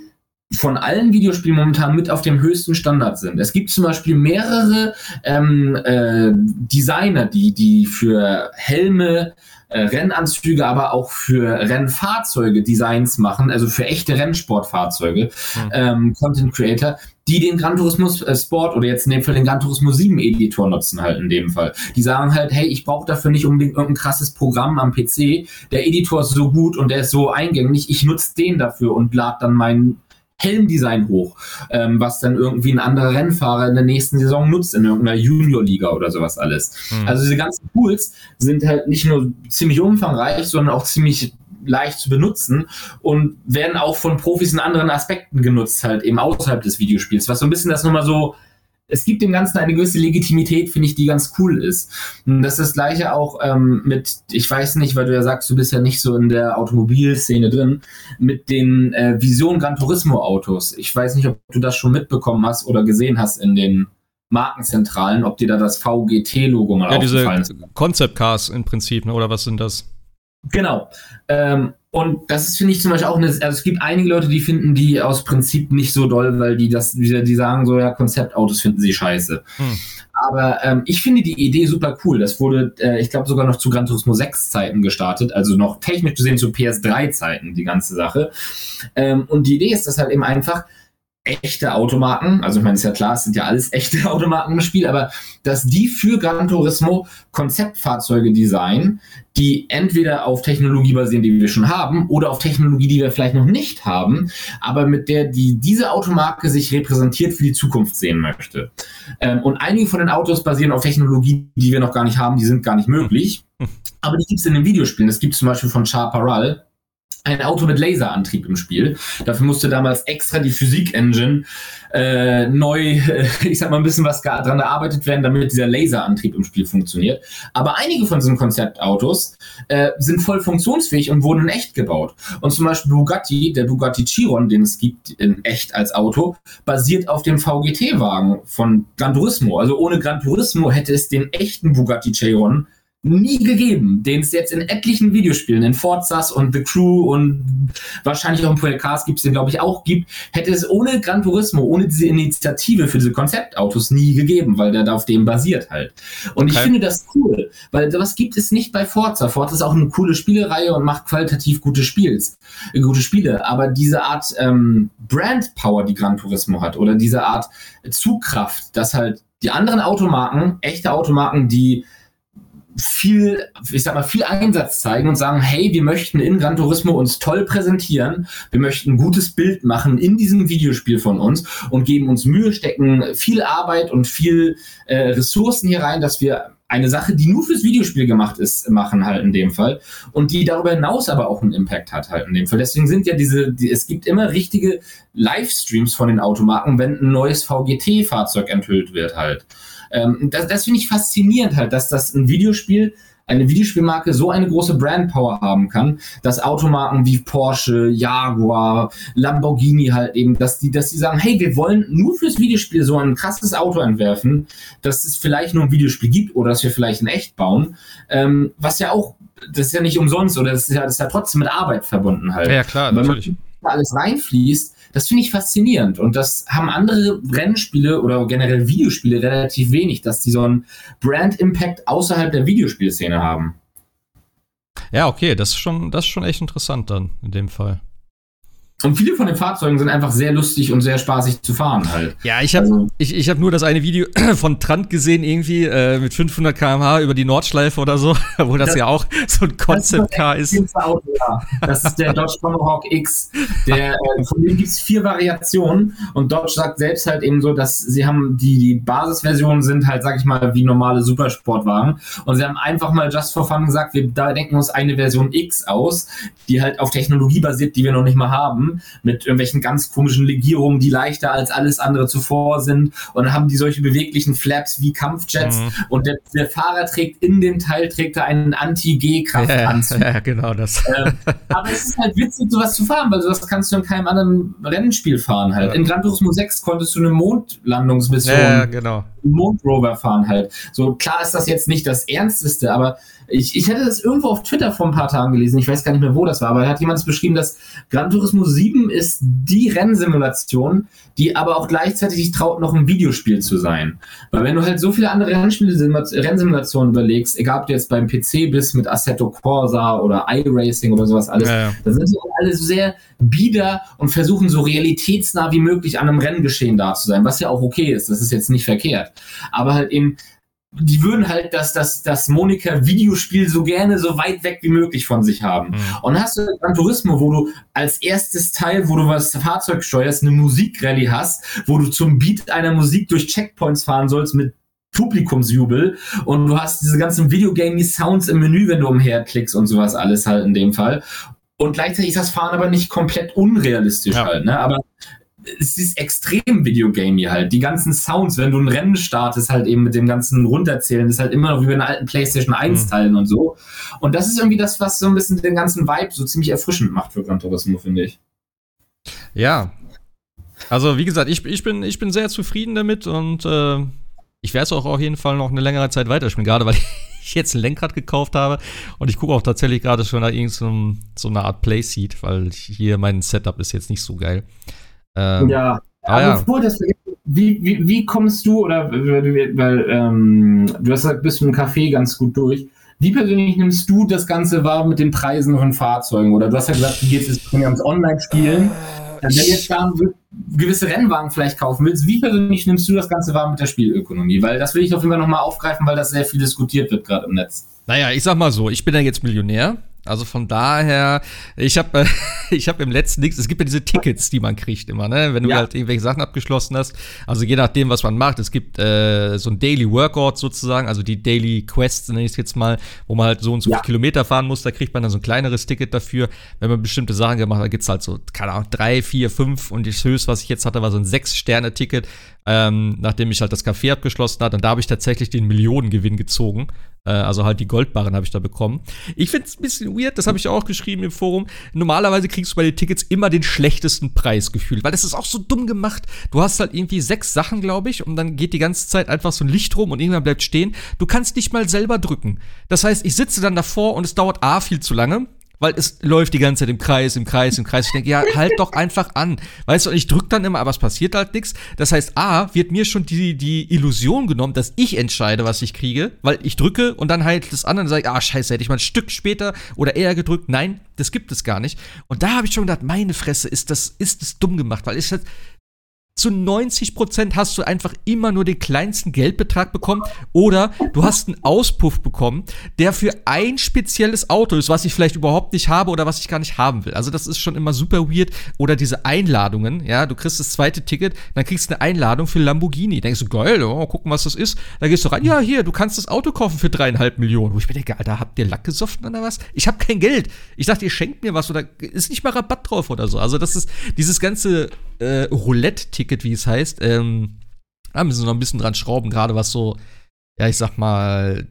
von allen Videospielen momentan mit auf dem höchsten Standard sind. Es gibt zum Beispiel mehrere ähm, äh, Designer, die, die für Helme, äh, Rennanzüge, aber auch für Rennfahrzeuge Designs machen, also für echte Rennsportfahrzeuge, mhm. ähm, Content Creator, die den Gran Turismo äh, Sport oder jetzt in dem Fall den Gran Turismo 7 Editor nutzen halt in dem Fall. Die sagen halt, hey, ich brauche dafür nicht unbedingt irgendein krasses Programm am PC. Der Editor ist so gut und der ist so eingängig, ich nutze den dafür und lade dann meinen Helmdesign hoch, ähm, was dann irgendwie ein anderer Rennfahrer in der nächsten Saison nutzt, in irgendeiner Junior-Liga oder sowas alles. Mhm. Also diese ganzen Tools sind halt nicht nur ziemlich umfangreich, sondern auch ziemlich leicht zu benutzen und werden auch von Profis in anderen Aspekten genutzt, halt eben außerhalb des Videospiels, was so ein bisschen das nochmal so es gibt dem Ganzen eine gewisse Legitimität, finde ich, die ganz cool ist. Und das ist das gleiche auch ähm, mit, ich weiß nicht, weil du ja sagst, du bist ja nicht so in der Automobilszene drin, mit den äh, Vision Gran Turismo Autos. Ich weiß nicht, ob du das schon mitbekommen hast oder gesehen hast in den Markenzentralen, ob dir da das VGT-Logo mal ja, aufgefallen ist. Concept Cars im Prinzip, ne? oder was sind das? Genau. Ähm, und das ist, finde ich, zum Beispiel auch eine, also es gibt einige Leute, die finden die aus Prinzip nicht so doll, weil die das, die sagen so, ja, Konzeptautos finden sie scheiße. Hm. Aber ähm, ich finde die Idee super cool. Das wurde, äh, ich glaube, sogar noch zu Gran Turismo 6 Zeiten gestartet, also noch technisch gesehen zu PS3 Zeiten, die ganze Sache. Ähm, und die Idee ist das halt eben einfach, echte Automarken, also ich meine, ist ja klar, es sind ja alles echte Automarken im Spiel, aber dass die für Gran Turismo Konzeptfahrzeuge designen, die entweder auf Technologie basieren, die wir schon haben, oder auf Technologie, die wir vielleicht noch nicht haben, aber mit der die diese Automarke sich repräsentiert für die Zukunft sehen möchte. Ähm, und einige von den Autos basieren auf Technologie, die wir noch gar nicht haben, die sind gar nicht möglich. Aber die gibt es in den Videospielen. Es gibt zum Beispiel von Chaparral, ein Auto mit Laserantrieb im Spiel. Dafür musste damals extra die Physik-Engine äh, neu, äh, ich sag mal, ein bisschen was dran gearbeitet werden, damit dieser Laserantrieb im Spiel funktioniert. Aber einige von diesen Konzeptautos äh, sind voll funktionsfähig und wurden in echt gebaut. Und zum Beispiel Bugatti, der Bugatti Chiron, den es gibt in echt als Auto, basiert auf dem VGT-Wagen von Gran Turismo. Also ohne Gran Turismo hätte es den echten Bugatti Chiron nie gegeben, den es jetzt in etlichen Videospielen, in Forzas und The Crew und wahrscheinlich auch in Project Cars gibt es den, glaube ich, auch gibt, hätte es ohne Gran Turismo, ohne diese Initiative für diese Konzeptautos nie gegeben, weil der da auf dem basiert halt. Und okay. ich finde das cool, weil sowas gibt es nicht bei Forza. Forza ist auch eine coole Spielereihe und macht qualitativ gute Spiels, äh, gute Spiele, aber diese Art ähm, Brand Power, die Gran Turismo hat, oder diese Art Zugkraft, dass halt die anderen Automarken, echte Automarken, die viel, ich sag mal, viel Einsatz zeigen und sagen, hey, wir möchten in Gran Turismo uns toll präsentieren, wir möchten ein gutes Bild machen in diesem Videospiel von uns und geben uns Mühe, stecken viel Arbeit und viel äh, Ressourcen hier rein, dass wir eine Sache, die nur fürs Videospiel gemacht ist, machen halt in dem Fall und die darüber hinaus aber auch einen Impact hat halt in dem Fall. Deswegen sind ja diese, die, es gibt immer richtige Livestreams von den Automarken, wenn ein neues VGT-Fahrzeug enthüllt wird halt. Ähm, das das finde ich faszinierend halt, dass das ein Videospiel eine Videospielmarke so eine große Brandpower haben kann, dass Automarken wie Porsche, Jaguar, Lamborghini halt eben, dass die, dass die sagen, hey, wir wollen nur fürs Videospiel so ein krasses Auto entwerfen, dass es vielleicht nur ein Videospiel gibt oder dass wir vielleicht in echt bauen, ähm, was ja auch, das ist ja nicht umsonst oder das ist ja, das ist ja trotzdem mit Arbeit verbunden halt. Ja, klar, natürlich. Wenn man alles reinfließt, das finde ich faszinierend. Und das haben andere Rennspiele oder generell Videospiele relativ wenig, dass die so einen Brand-Impact außerhalb der Videospielszene haben. Ja, okay, das ist schon, das ist schon echt interessant dann in dem Fall. Und viele von den Fahrzeugen sind einfach sehr lustig und sehr spaßig zu fahren halt. Ja, ich habe also, ich, ich hab nur das eine Video von Trant gesehen, irgendwie äh, mit 500 km/h über die Nordschleife oder so, wo das, das ja auch so ein Concept-Car ist. ist. Auto, ja. Das ist der Dodge Tomahawk X. Der, äh, von dem gibt es vier Variationen und Dodge sagt selbst halt eben so, dass sie haben, die, die Basisversionen sind halt, sag ich mal, wie normale Supersportwagen und sie haben einfach mal just for fun gesagt, wir da denken uns eine Version X aus, die halt auf Technologie basiert, die wir noch nicht mal haben mit irgendwelchen ganz komischen Legierungen, die leichter als alles andere zuvor sind. Und dann haben die solche beweglichen Flaps wie Kampfjets. Mhm. Und der, der, Fahrer trägt in dem Teil trägt er einen Anti-G-Kraftanzug. Ja, ja, genau das. Ähm, aber es ist halt witzig, sowas zu fahren, weil sowas kannst du in keinem anderen Rennspiel fahren halt. Ja. In Gran Turismo 6 konntest du eine Mondlandungsmission, ja, genau. Mondrover fahren halt. So klar ist das jetzt nicht das Ernsteste, aber ich, ich hätte das irgendwo auf Twitter vor ein paar Tagen gelesen, ich weiß gar nicht mehr, wo das war, aber da hat jemand beschrieben, dass Gran Turismo 7 ist die Rennsimulation, die aber auch gleichzeitig sich traut, noch ein Videospiel zu sein. Weil wenn du halt so viele andere Rennspiele, Rennsimulationen überlegst, egal ob du jetzt beim PC bist mit Assetto Corsa oder iRacing oder sowas alles, ja, ja. da sind sie alle sehr bieder und versuchen so realitätsnah wie möglich an einem Renngeschehen da zu sein, was ja auch okay ist, das ist jetzt nicht verkehrt. Aber halt eben die würden halt das, das, das Monika-Videospiel so gerne so weit weg wie möglich von sich haben. Mhm. Und dann hast du Gran Turismo, wo du als erstes Teil, wo du was Fahrzeug steuerst, eine Musikrallye hast, wo du zum Beat einer Musik durch Checkpoints fahren sollst mit Publikumsjubel und du hast diese ganzen Videogaming-Sounds im Menü, wenn du umherklickst und sowas alles halt in dem Fall. Und gleichzeitig ist das Fahren aber nicht komplett unrealistisch ja. halt, ne? Aber es ist extrem Videogamey halt. Die ganzen Sounds, wenn du ein Rennen startest, halt eben mit dem ganzen Runterzählen, ist halt immer noch wie bei einer alten PlayStation 1 mhm. Teilen und so. Und das ist irgendwie das, was so ein bisschen den ganzen Vibe so ziemlich erfrischend macht für Gran Turismo, finde ich. Ja. Also, wie gesagt, ich, ich, bin, ich bin sehr zufrieden damit und äh, ich werde es auch auf jeden Fall noch eine längere Zeit weiterspielen, gerade weil ich jetzt ein Lenkrad gekauft habe und ich gucke auch tatsächlich gerade schon nach irgendeinem so einer Art Playseat, weil hier mein Setup ist jetzt nicht so geil. Ähm, ja, aber ja. bevor das wie, wie, wie kommst du, oder weil ähm, du hast gesagt, bist du im Café ganz gut durch. Wie persönlich nimmst du das Ganze wahr mit den Preisen von Fahrzeugen? Oder du hast ja gesagt, du gehst jetzt ums Online-Spielen. wenn du jetzt da gewisse Rennwagen vielleicht kaufen willst, wie persönlich nimmst du das Ganze wahr mit der Spielökonomie? Weil das will ich auf jeden Fall nochmal aufgreifen, weil das sehr viel diskutiert wird gerade im Netz. Naja, ich sag mal so, ich bin ja jetzt Millionär also von daher, ich habe äh, ich hab im letzten Dings, es gibt ja diese Tickets, die man kriegt immer, ne? Wenn du ja. halt irgendwelche Sachen abgeschlossen hast. Also je nachdem, was man macht. Es gibt äh, so ein Daily Workout sozusagen, also die Daily Quests, nenne ich es jetzt mal, wo man halt so und so ja. viele Kilometer fahren muss. Da kriegt man dann so ein kleineres Ticket dafür. Wenn man bestimmte Sachen gemacht hat, da gibt's halt so, keine Ahnung, drei, vier, fünf und das höchste, was ich jetzt hatte, war so ein Sechs-Sterne-Ticket, ähm, nachdem ich halt das Café abgeschlossen hatte. Und da habe ich tatsächlich den Millionengewinn gezogen. Äh, also halt die Goldbarren habe ich da bekommen. Ich finde es ein bisschen weird, das habe ich auch geschrieben im Forum. Normalerweise kriegst du bei den Tickets immer den schlechtesten Preis gefühlt, weil das ist auch so dumm gemacht. Du hast halt irgendwie sechs Sachen, glaube ich, und dann geht die ganze Zeit einfach so ein Licht rum und irgendwann bleibt stehen. Du kannst nicht mal selber drücken. Das heißt, ich sitze dann davor und es dauert A viel zu lange weil es läuft die ganze Zeit im Kreis, im Kreis, im Kreis. Ich denke, ja, halt doch einfach an. Weißt du, ich drück dann immer, aber es passiert halt nichts. Das heißt, A, wird mir schon die, die Illusion genommen, dass ich entscheide, was ich kriege, weil ich drücke und dann halt das andere sage, ah, scheiße, hätte ich mal ein Stück später oder eher gedrückt. Nein, das gibt es gar nicht. Und da habe ich schon gedacht, meine Fresse, ist das, ist das dumm gemacht, weil ich halt, zu 90 Prozent hast du einfach immer nur den kleinsten Geldbetrag bekommen oder du hast einen Auspuff bekommen, der für ein spezielles Auto ist, was ich vielleicht überhaupt nicht habe oder was ich gar nicht haben will. Also das ist schon immer super weird. Oder diese Einladungen, ja, du kriegst das zweite Ticket, dann kriegst du eine Einladung für Lamborghini. Denkst du, geil, oh, gucken, was das ist. Da gehst du rein, ja, hier, du kannst das Auto kaufen für dreieinhalb Millionen. Wo ich mir denke, Alter, habt ihr Lack gesoffen oder was? Ich habe kein Geld. Ich dachte, ihr schenkt mir was oder ist nicht mal Rabatt drauf oder so. Also das ist dieses ganze äh, Roulette-Ticket, wie es heißt, ähm, da müssen wir noch ein bisschen dran schrauben, gerade was so, ja, ich sag mal,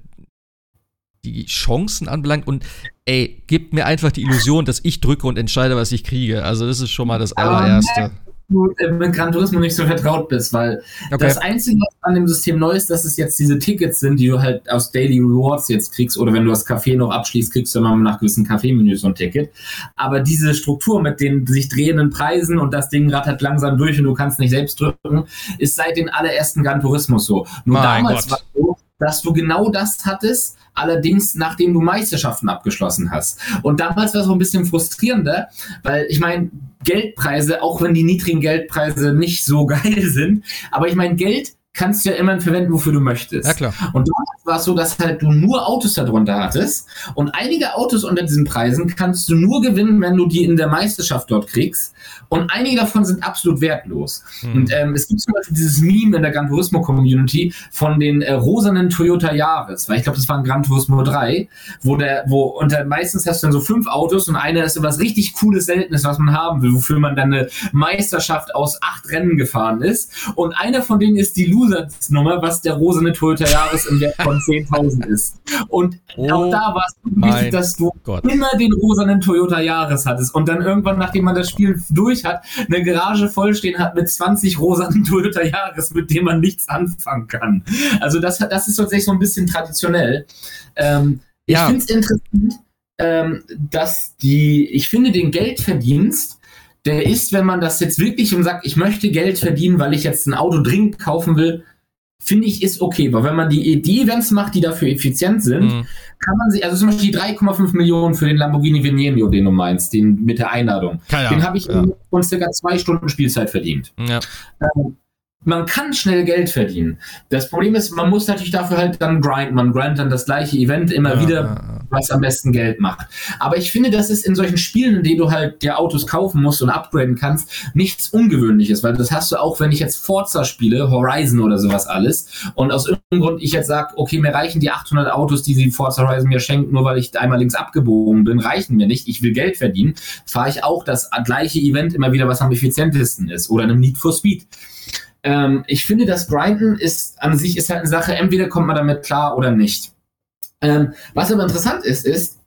die Chancen anbelangt. Und ey, gibt mir einfach die Illusion, dass ich drücke und entscheide, was ich kriege. Also, das ist schon mal das allererste du mit Gran Turismo nicht so vertraut bist, weil okay. das Einzige, was an dem System neu ist, dass es jetzt diese Tickets sind, die du halt aus Daily Rewards jetzt kriegst oder wenn du das Café noch abschließt, kriegst du immer nach gewissen Kaffeemenüs so ein Ticket. Aber diese Struktur mit den sich drehenden Preisen und das Ding rattert langsam durch und du kannst nicht selbst drücken, ist seit den allerersten Gran Turismo so. Nur mein damals Gott. war es so, dass du genau das hattest, allerdings nachdem du Meisterschaften abgeschlossen hast. Und damals war es so ein bisschen frustrierender, weil ich meine, Geldpreise, auch wenn die niedrigen Geldpreise nicht so geil sind, aber ich meine, Geld kannst du ja immer verwenden, wofür du möchtest. Ja, klar. Und damals war es so, dass halt du nur Autos darunter hattest und einige Autos unter diesen Preisen kannst du nur gewinnen, wenn du die in der Meisterschaft dort kriegst und einige davon sind absolut wertlos. Mhm. Und ähm, es gibt zum Beispiel dieses Meme in der Gran Turismo Community von den äh, rosanen Toyota Jahres, weil ich glaube, das war ein Gran Turismo 3, wo der, wo unter meistens hast du dann so fünf Autos und einer ist so was richtig cooles, seltenes, was man haben will, wofür man dann eine Meisterschaft aus acht Rennen gefahren ist. Und einer von denen ist die Losers-Nummer, was der rosane Toyota Jahres im Wert von 10.000 ist. Und oh auch da war es wichtig, dass du Gott. immer den rosanen Toyota Jahres hattest. Und dann irgendwann, nachdem man das Spiel durch durch hat, eine Garage vollstehen hat mit 20 rosanen Toyota Jahres, mit dem man nichts anfangen kann. Also das, das ist tatsächlich so ein bisschen traditionell. Ähm, ja. Ich finde es interessant, ähm, dass die, ich finde den Geldverdienst, der ist, wenn man das jetzt wirklich und sagt, ich möchte Geld verdienen, weil ich jetzt ein Auto dringend kaufen will, finde ich, ist okay. Weil wenn man die, die Events macht, die dafür effizient sind, mhm. kann man sie, also zum Beispiel die 3,5 Millionen für den Lamborghini Veneno, den du meinst, den mit der Einladung, Keine den habe ich ja. von circa zwei Stunden Spielzeit verdient. Ja. Ähm, man kann schnell Geld verdienen. Das Problem ist, man muss natürlich dafür halt dann grinden. Man grindet dann das gleiche Event immer ja, wieder, was am besten Geld macht. Aber ich finde, das ist in solchen Spielen, in denen du halt dir Autos kaufen musst und upgraden kannst, nichts Ungewöhnliches, weil das hast du auch, wenn ich jetzt Forza spiele, Horizon oder sowas alles, und aus irgendeinem Grund ich jetzt sage, okay, mir reichen die 800 Autos, die sie Forza Horizon mir schenkt, nur weil ich einmal links abgebogen bin, reichen mir nicht. Ich will Geld verdienen. Fahre ich auch das gleiche Event immer wieder, was am effizientesten ist. Oder einem Need for Speed. Ähm, ich finde, das Grinden ist an sich ist halt eine Sache, entweder kommt man damit klar oder nicht. Ähm, was aber interessant ist, ist,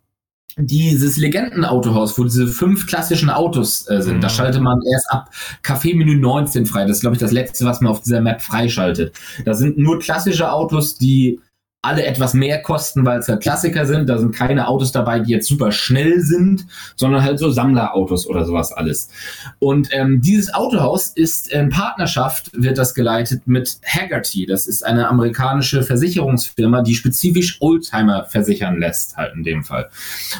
dieses Legendenautohaus, wo diese fünf klassischen Autos äh, sind, mhm. da schaltet man erst ab Café-Menü 19 frei. Das ist, glaube ich, das letzte, was man auf dieser Map freischaltet. Da sind nur klassische Autos, die alle etwas mehr kosten, weil es halt Klassiker sind. Da sind keine Autos dabei, die jetzt super schnell sind, sondern halt so Sammlerautos oder sowas alles. Und ähm, dieses Autohaus ist in Partnerschaft, wird das geleitet mit Haggerty. Das ist eine amerikanische Versicherungsfirma, die spezifisch Oldtimer versichern lässt, halt in dem Fall.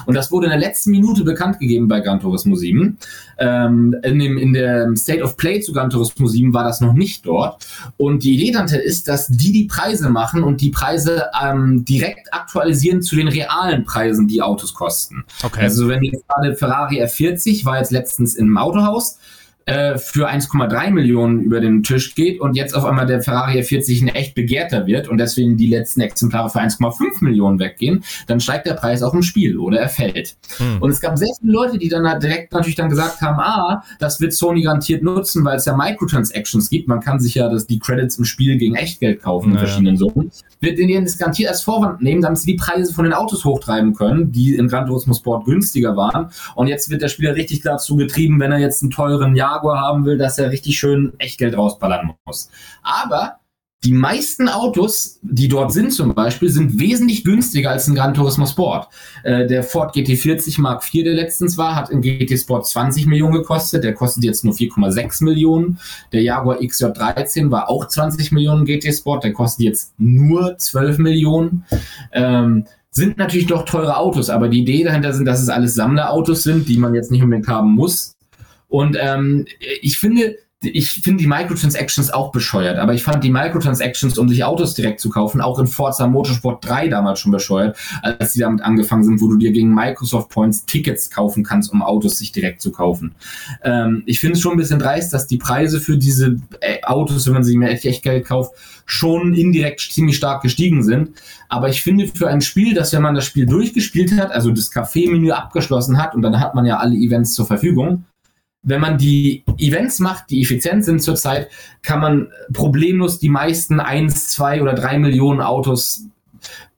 Und das wurde in der letzten Minute bekannt gegeben bei Gran Turismo 7. Ähm, in, dem, in der State of Play zu Gran Turismo 7 war das noch nicht dort. Und die Idee dahinter ist, dass die die Preise machen und die Preise ähm, direkt aktualisieren zu den realen Preisen, die Autos kosten. Okay. Also wenn jetzt gerade Ferrari F40 war jetzt letztens im Autohaus, äh, für 1,3 Millionen über den Tisch geht und jetzt auf einmal der Ferrari F40 ein echt begehrter wird und deswegen die letzten Exemplare für 1,5 Millionen weggehen, dann steigt der Preis auch im Spiel oder er fällt. Hm. Und es gab sehr viele Leute, die dann halt direkt natürlich dann gesagt haben, ah, das wird Sony garantiert nutzen, weil es ja Microtransactions gibt. Man kann sich ja das, die Credits im Spiel gegen Echtgeld kaufen naja. in verschiedenen Summen. Wird denen das garantiert als Vorwand nehmen, damit sie die Preise von den Autos hochtreiben können, die in Gran Turismo Sport günstiger waren. Und jetzt wird der Spieler richtig dazu getrieben, wenn er jetzt einen teuren Jahr Jaguar haben will, dass er richtig schön Echtgeld rausballern muss. Aber die meisten Autos, die dort sind zum Beispiel, sind wesentlich günstiger als ein Gran Turismo Sport. Äh, der Ford GT40 Mark IV, der letztens war, hat in GT Sport 20 Millionen gekostet. Der kostet jetzt nur 4,6 Millionen. Der Jaguar XJ13 war auch 20 Millionen GT Sport. Der kostet jetzt nur 12 Millionen. Ähm, sind natürlich doch teure Autos, aber die Idee dahinter sind, dass es alles Sammlerautos sind, die man jetzt nicht unbedingt haben muss. Und ähm, ich finde, ich finde die Microtransactions auch bescheuert, aber ich fand die Microtransactions, um sich Autos direkt zu kaufen, auch in Forza Motorsport 3 damals schon bescheuert, als die damit angefangen sind, wo du dir gegen Microsoft Points Tickets kaufen kannst, um Autos sich direkt zu kaufen. Ähm, ich finde es schon ein bisschen dreist, dass die Preise für diese äh, Autos, wenn man sie mehr echt Geld kauft, schon indirekt ziemlich stark gestiegen sind. Aber ich finde für ein Spiel, dass wenn man das Spiel durchgespielt hat, also das Café-Menü abgeschlossen hat und dann hat man ja alle Events zur Verfügung, wenn man die Events macht, die effizient sind zurzeit, kann man problemlos die meisten eins, zwei oder drei Millionen Autos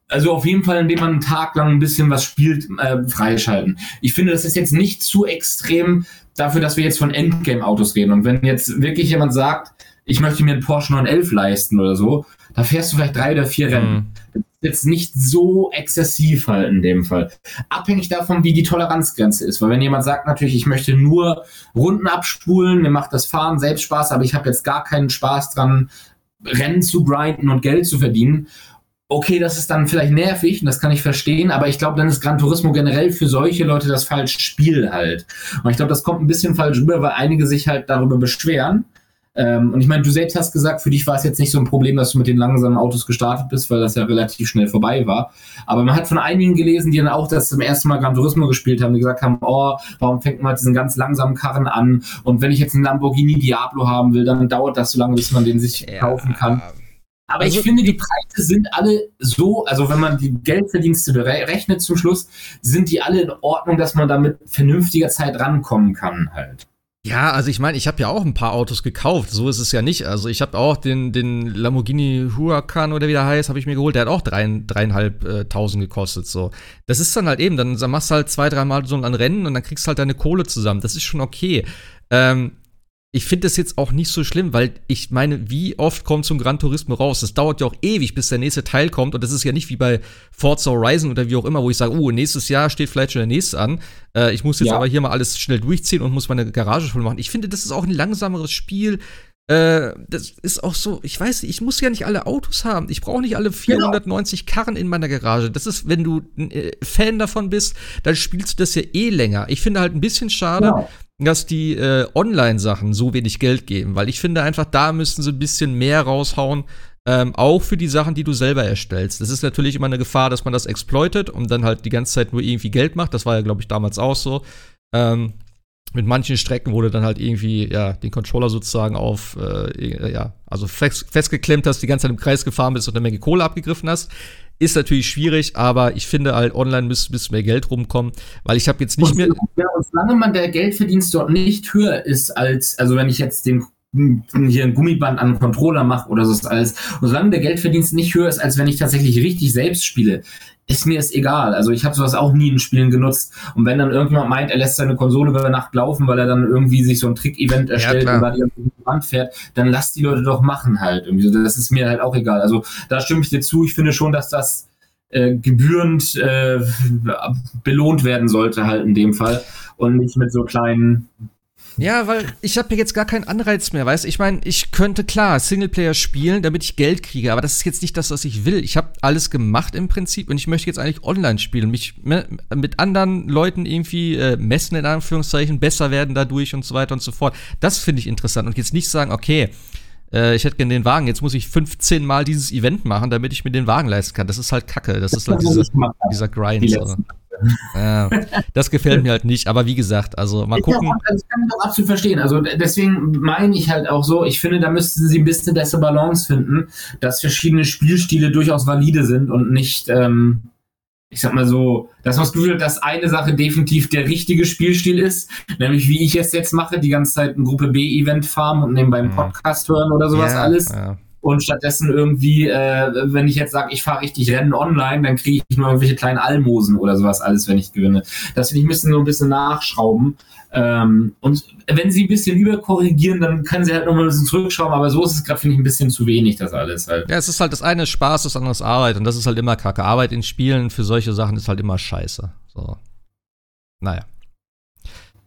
also auf jeden Fall, indem man einen Tag lang ein bisschen was spielt, äh, freischalten. Ich finde, das ist jetzt nicht zu extrem dafür, dass wir jetzt von Endgame-Autos reden. Und wenn jetzt wirklich jemand sagt, ich möchte mir einen Porsche 911 leisten oder so, da fährst du vielleicht drei oder vier Rennen. Mhm jetzt nicht so exzessiv halt in dem Fall. Abhängig davon, wie die Toleranzgrenze ist. Weil wenn jemand sagt, natürlich, ich möchte nur Runden abspulen, mir macht das Fahren selbst Spaß, aber ich habe jetzt gar keinen Spaß dran, Rennen zu grinden und Geld zu verdienen. Okay, das ist dann vielleicht nervig, und das kann ich verstehen, aber ich glaube, dann ist Gran Turismo generell für solche Leute das falsche Spiel halt. Und ich glaube, das kommt ein bisschen falsch rüber, weil einige sich halt darüber beschweren ähm, und ich meine, du selbst hast gesagt, für dich war es jetzt nicht so ein Problem, dass du mit den langsamen Autos gestartet bist, weil das ja relativ schnell vorbei war. Aber man hat von einigen gelesen, die dann auch das zum ersten Mal Gran Turismo gespielt haben, die gesagt haben, oh, warum fängt man diesen ganz langsamen Karren an? Und wenn ich jetzt einen Lamborghini Diablo haben will, dann dauert das so lange, bis man den sich ja. kaufen kann. Aber also, ich finde, die Preise sind alle so, also wenn man die Geldverdienste berechnet zum Schluss, sind die alle in Ordnung, dass man damit vernünftiger Zeit rankommen kann halt. Ja, also ich meine, ich habe ja auch ein paar Autos gekauft. So ist es ja nicht. Also ich habe auch den, den Lamborghini Huracan oder wie der heißt, habe ich mir geholt. Der hat auch dreieinhalbtausend äh, gekostet. So, das ist dann halt eben. Dann, dann machst du halt zwei, dreimal so ein Rennen und dann kriegst du halt deine Kohle zusammen. Das ist schon okay. Ähm, ich finde das jetzt auch nicht so schlimm, weil ich meine, wie oft kommt so ein Gran Turismo raus? Das dauert ja auch ewig, bis der nächste Teil kommt. Und das ist ja nicht wie bei Forza Horizon oder wie auch immer, wo ich sage, oh, nächstes Jahr steht vielleicht schon der nächste an. Äh, ich muss jetzt ja. aber hier mal alles schnell durchziehen und muss meine Garage voll machen. Ich finde, das ist auch ein langsameres Spiel. Äh, das ist auch so, ich weiß, ich muss ja nicht alle Autos haben. Ich brauche nicht alle 490 genau. Karren in meiner Garage. Das ist, wenn du ein äh, Fan davon bist, dann spielst du das ja eh länger. Ich finde halt ein bisschen schade, ja dass die äh, Online-Sachen so wenig Geld geben, weil ich finde einfach, da müssten sie ein bisschen mehr raushauen, ähm, auch für die Sachen, die du selber erstellst. Das ist natürlich immer eine Gefahr, dass man das exploitet und dann halt die ganze Zeit nur irgendwie Geld macht. Das war ja, glaube ich, damals auch so. Ähm, mit manchen Strecken wurde dann halt irgendwie, ja, den Controller sozusagen auf, äh, ja, also fest, festgeklemmt hast, die ganze Zeit im Kreis gefahren bist und eine Menge Kohle abgegriffen hast. Ist natürlich schwierig, aber ich finde halt, online müsste bis mehr Geld rumkommen, weil ich habe jetzt nicht und, mehr. Ja, und solange man der Geldverdienst dort nicht höher ist als, also wenn ich jetzt den hier ein Gummiband an den Controller mache oder so ist alles. Und solange der Geldverdienst nicht höher ist, als wenn ich tatsächlich richtig selbst spiele, ist mir es egal. Also ich habe sowas auch nie in Spielen genutzt. Und wenn dann irgendjemand meint, er lässt seine Konsole über Nacht laufen, weil er dann irgendwie sich so ein Trick-Event erstellt ja, und da die Wand fährt, dann lass die Leute doch machen halt. Irgendwie. Das ist mir halt auch egal. Also da stimme ich dir zu. Ich finde schon, dass das äh, gebührend äh, belohnt werden sollte halt in dem Fall und nicht mit so kleinen ja, weil ich habe ja jetzt gar keinen Anreiz mehr, weißt Ich meine, ich könnte klar Singleplayer spielen, damit ich Geld kriege, aber das ist jetzt nicht das, was ich will. Ich habe alles gemacht im Prinzip und ich möchte jetzt eigentlich online spielen, mich mit anderen Leuten irgendwie äh, messen, in Anführungszeichen, besser werden dadurch und so weiter und so fort. Das finde ich interessant und jetzt nicht sagen, okay, äh, ich hätte gerne den Wagen, jetzt muss ich 15 Mal dieses Event machen, damit ich mir den Wagen leisten kann. Das ist halt Kacke. Das, das ist halt diese, dieser Grind. So ja, das gefällt mir halt nicht, aber wie gesagt, also mal gucken. Ja, das kann ich doch absolut verstehen. Also deswegen meine ich halt auch so, ich finde, da müssten sie ein bisschen bessere Balance finden, dass verschiedene Spielstile durchaus valide sind und nicht, ähm, ich sag mal so, dass man das Gefühl hat, dass eine Sache definitiv der richtige Spielstil ist, nämlich wie ich es jetzt mache, die ganze Zeit ein Gruppe B-Event farmen und nebenbei einen mhm. Podcast hören oder sowas ja, alles. Ja und stattdessen irgendwie, äh, wenn ich jetzt sage, ich fahre richtig Rennen online, dann kriege ich nur irgendwelche kleinen Almosen oder sowas alles, wenn ich gewinne. Das finde ich, müssen so ein bisschen nachschrauben. Ähm, und wenn sie ein bisschen überkorrigieren, dann können sie halt nochmal ein bisschen zurückschrauben, aber so ist es gerade, finde ich, ein bisschen zu wenig, das alles halt. Ja, es ist halt das eine Spaß, das andere ist Arbeit und das ist halt immer kacke. Arbeit in Spielen für solche Sachen ist halt immer scheiße. So. Naja.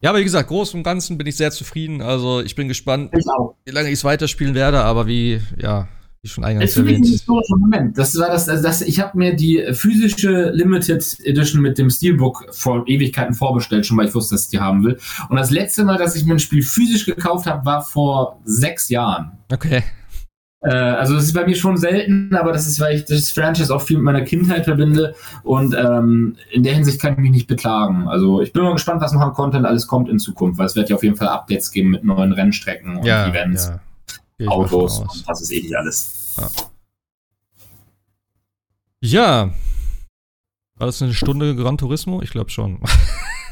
Ja, aber wie gesagt, groß und Ganzen bin ich sehr zufrieden. Also ich bin gespannt, ich wie lange ich es weiterspielen werde, aber wie, ja, wie schon eingangs das erwähnt. Ein historischer Moment. Das war das, also das, ich habe mir die physische Limited Edition mit dem Steelbook vor Ewigkeiten vorbestellt, schon weil ich wusste, dass ich die haben will. Und das letzte Mal, dass ich mir ein Spiel physisch gekauft habe, war vor sechs Jahren. Okay. Äh, also das ist bei mir schon selten, aber das ist, weil ich das Franchise auch viel mit meiner Kindheit verbinde und ähm, in der Hinsicht kann ich mich nicht beklagen. Also ich bin mal gespannt, was noch an Content alles kommt in Zukunft, weil es wird ja auf jeden Fall Updates geben mit neuen Rennstrecken und ja, Events, ja. Autos und was ist eh nicht alles. Ja. ja. War das eine Stunde Gran Turismo? Ich glaube schon.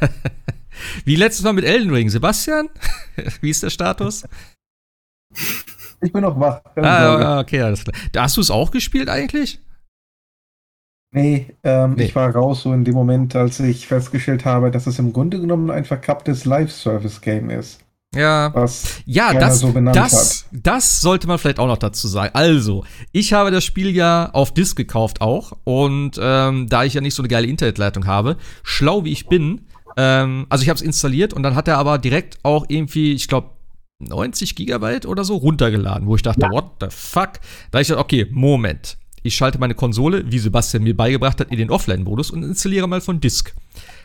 Wie letztes Mal mit Elden Ring. Sebastian, wie ist der Status? Ich bin noch wach. Ah, okay, alles klar. Hast du es auch gespielt eigentlich? Nee, ähm, nee, ich war raus so in dem Moment, als ich festgestellt habe, dass es im Grunde genommen ein verkapptes Live-Service-Game ist. Ja, was ja das, so das, das sollte man vielleicht auch noch dazu sagen. Also, ich habe das Spiel ja auf Disc gekauft auch. Und ähm, da ich ja nicht so eine geile Internetleitung habe, schlau wie ich bin, ähm, also ich habe es installiert und dann hat er aber direkt auch irgendwie, ich glaube, 90 Gigabyte oder so runtergeladen, wo ich dachte, ja. what the fuck? Da ich dachte, okay, Moment. Ich schalte meine Konsole, wie Sebastian mir beigebracht hat, in den Offline-Modus und installiere mal von Disk.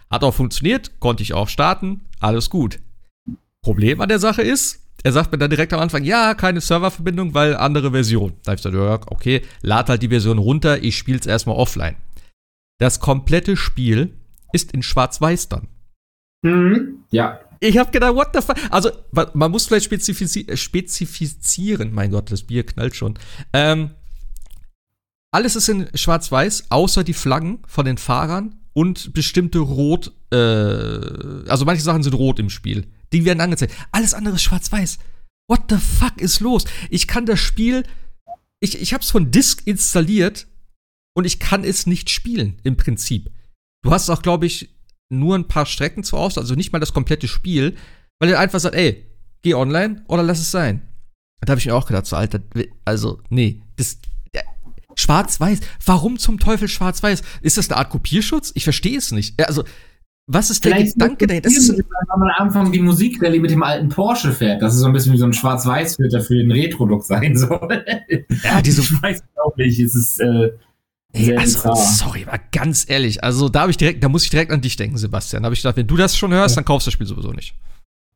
Hat auch funktioniert, konnte ich auch starten, alles gut. Problem an der Sache ist, er sagt mir dann direkt am Anfang, ja, keine Serververbindung, weil andere Version. Da habe ich gesagt, okay, lad halt die Version runter, ich spiele es erstmal offline. Das komplette Spiel ist in Schwarz-Weiß dann. Mhm, ja. Ich habe gedacht, what the fuck? Also, man muss vielleicht spezifizi spezifizieren. Mein Gott, das Bier knallt schon. Ähm, alles ist in Schwarz-Weiß, außer die Flaggen von den Fahrern und bestimmte Rot. Äh, also, manche Sachen sind rot im Spiel. Die werden angezeigt. Alles andere ist Schwarz-Weiß. What the fuck ist los? Ich kann das Spiel. Ich, ich habe es von Disk installiert und ich kann es nicht spielen, im Prinzip. Du hast auch, glaube ich, nur ein paar Strecken zur Auswahl, also nicht mal das komplette Spiel, weil er einfach sagt, ey, geh online oder lass es sein. Da habe ich mir auch gedacht, so, Alter, also, nee, das. Schwarz-Weiß. Warum zum Teufel schwarz-weiß? Ist das eine Art Kopierschutz? Ich verstehe es nicht. Also, was ist der Gedanke dahinter? Das ist wenn man am Anfang die Musikrallye mit dem alten Porsche fährt, dass es so ein bisschen wie so ein Schwarz-Weiß-Filter für den Retro-Look sein soll. Ja, diese. Ich weiß auch nicht, es ist. Äh, Ey, also, sorry, aber ganz ehrlich, also da habe ich direkt, da muss ich direkt an dich denken, Sebastian. Da habe ich gedacht, wenn du das schon hörst, ja. dann kaufst du das Spiel sowieso nicht.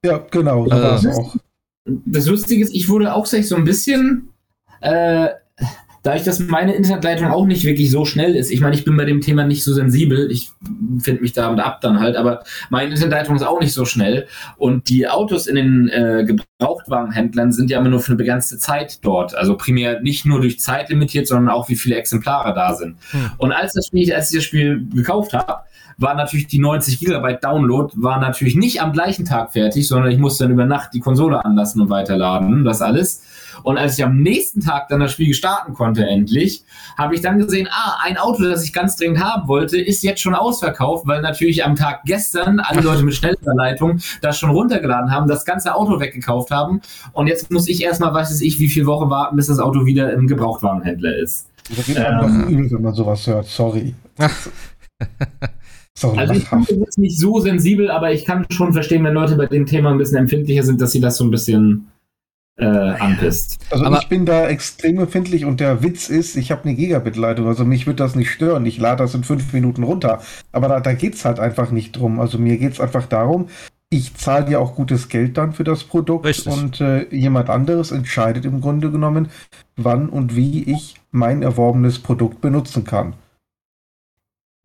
Ja, genau, so äh, war es auch. Das Lustige ist, ich wurde auch so ein bisschen äh, dadurch, dass meine Internetleitung auch nicht wirklich so schnell ist, ich meine, ich bin bei dem Thema nicht so sensibel, ich finde mich damit ab dann halt, aber meine Internetleitung ist auch nicht so schnell und die Autos in den äh, Gebrauchtwagenhändlern sind ja immer nur für eine begrenzte Zeit dort, also primär nicht nur durch Zeit limitiert, sondern auch wie viele Exemplare da sind. Hm. Und als das Spiel, als ich das Spiel gekauft habe, war natürlich die 90 Gigabyte Download, war natürlich nicht am gleichen Tag fertig, sondern ich musste dann über Nacht die Konsole anlassen und weiterladen, das alles. Und als ich am nächsten Tag dann das Spiel starten konnte, endlich, habe ich dann gesehen, ah, ein Auto, das ich ganz dringend haben wollte, ist jetzt schon ausverkauft, weil natürlich am Tag gestern alle Leute mit Schnellverleitung das schon runtergeladen haben, das ganze Auto weggekauft haben. Und jetzt muss ich erstmal, weiß ich, wie viele Wochen warten, bis das Auto wieder im Gebrauchtwarenhändler ist. Da geht ähm, übel, wenn man sowas hört. Sorry. Sorry also ich bin jetzt nicht so sensibel, aber ich kann schon verstehen, wenn Leute bei dem Thema ein bisschen empfindlicher sind, dass sie das so ein bisschen äh, anpisst. Also aber ich bin da extrem empfindlich und der Witz ist, ich habe eine Gigabit-Leitung, also mich wird das nicht stören. Ich lade das in fünf Minuten runter. Aber da, da geht es halt einfach nicht drum. Also mir geht es einfach darum, ich zahle ja auch gutes Geld dann für das Produkt Richtig. und äh, jemand anderes entscheidet im Grunde genommen, wann und wie ich mein erworbenes Produkt benutzen kann.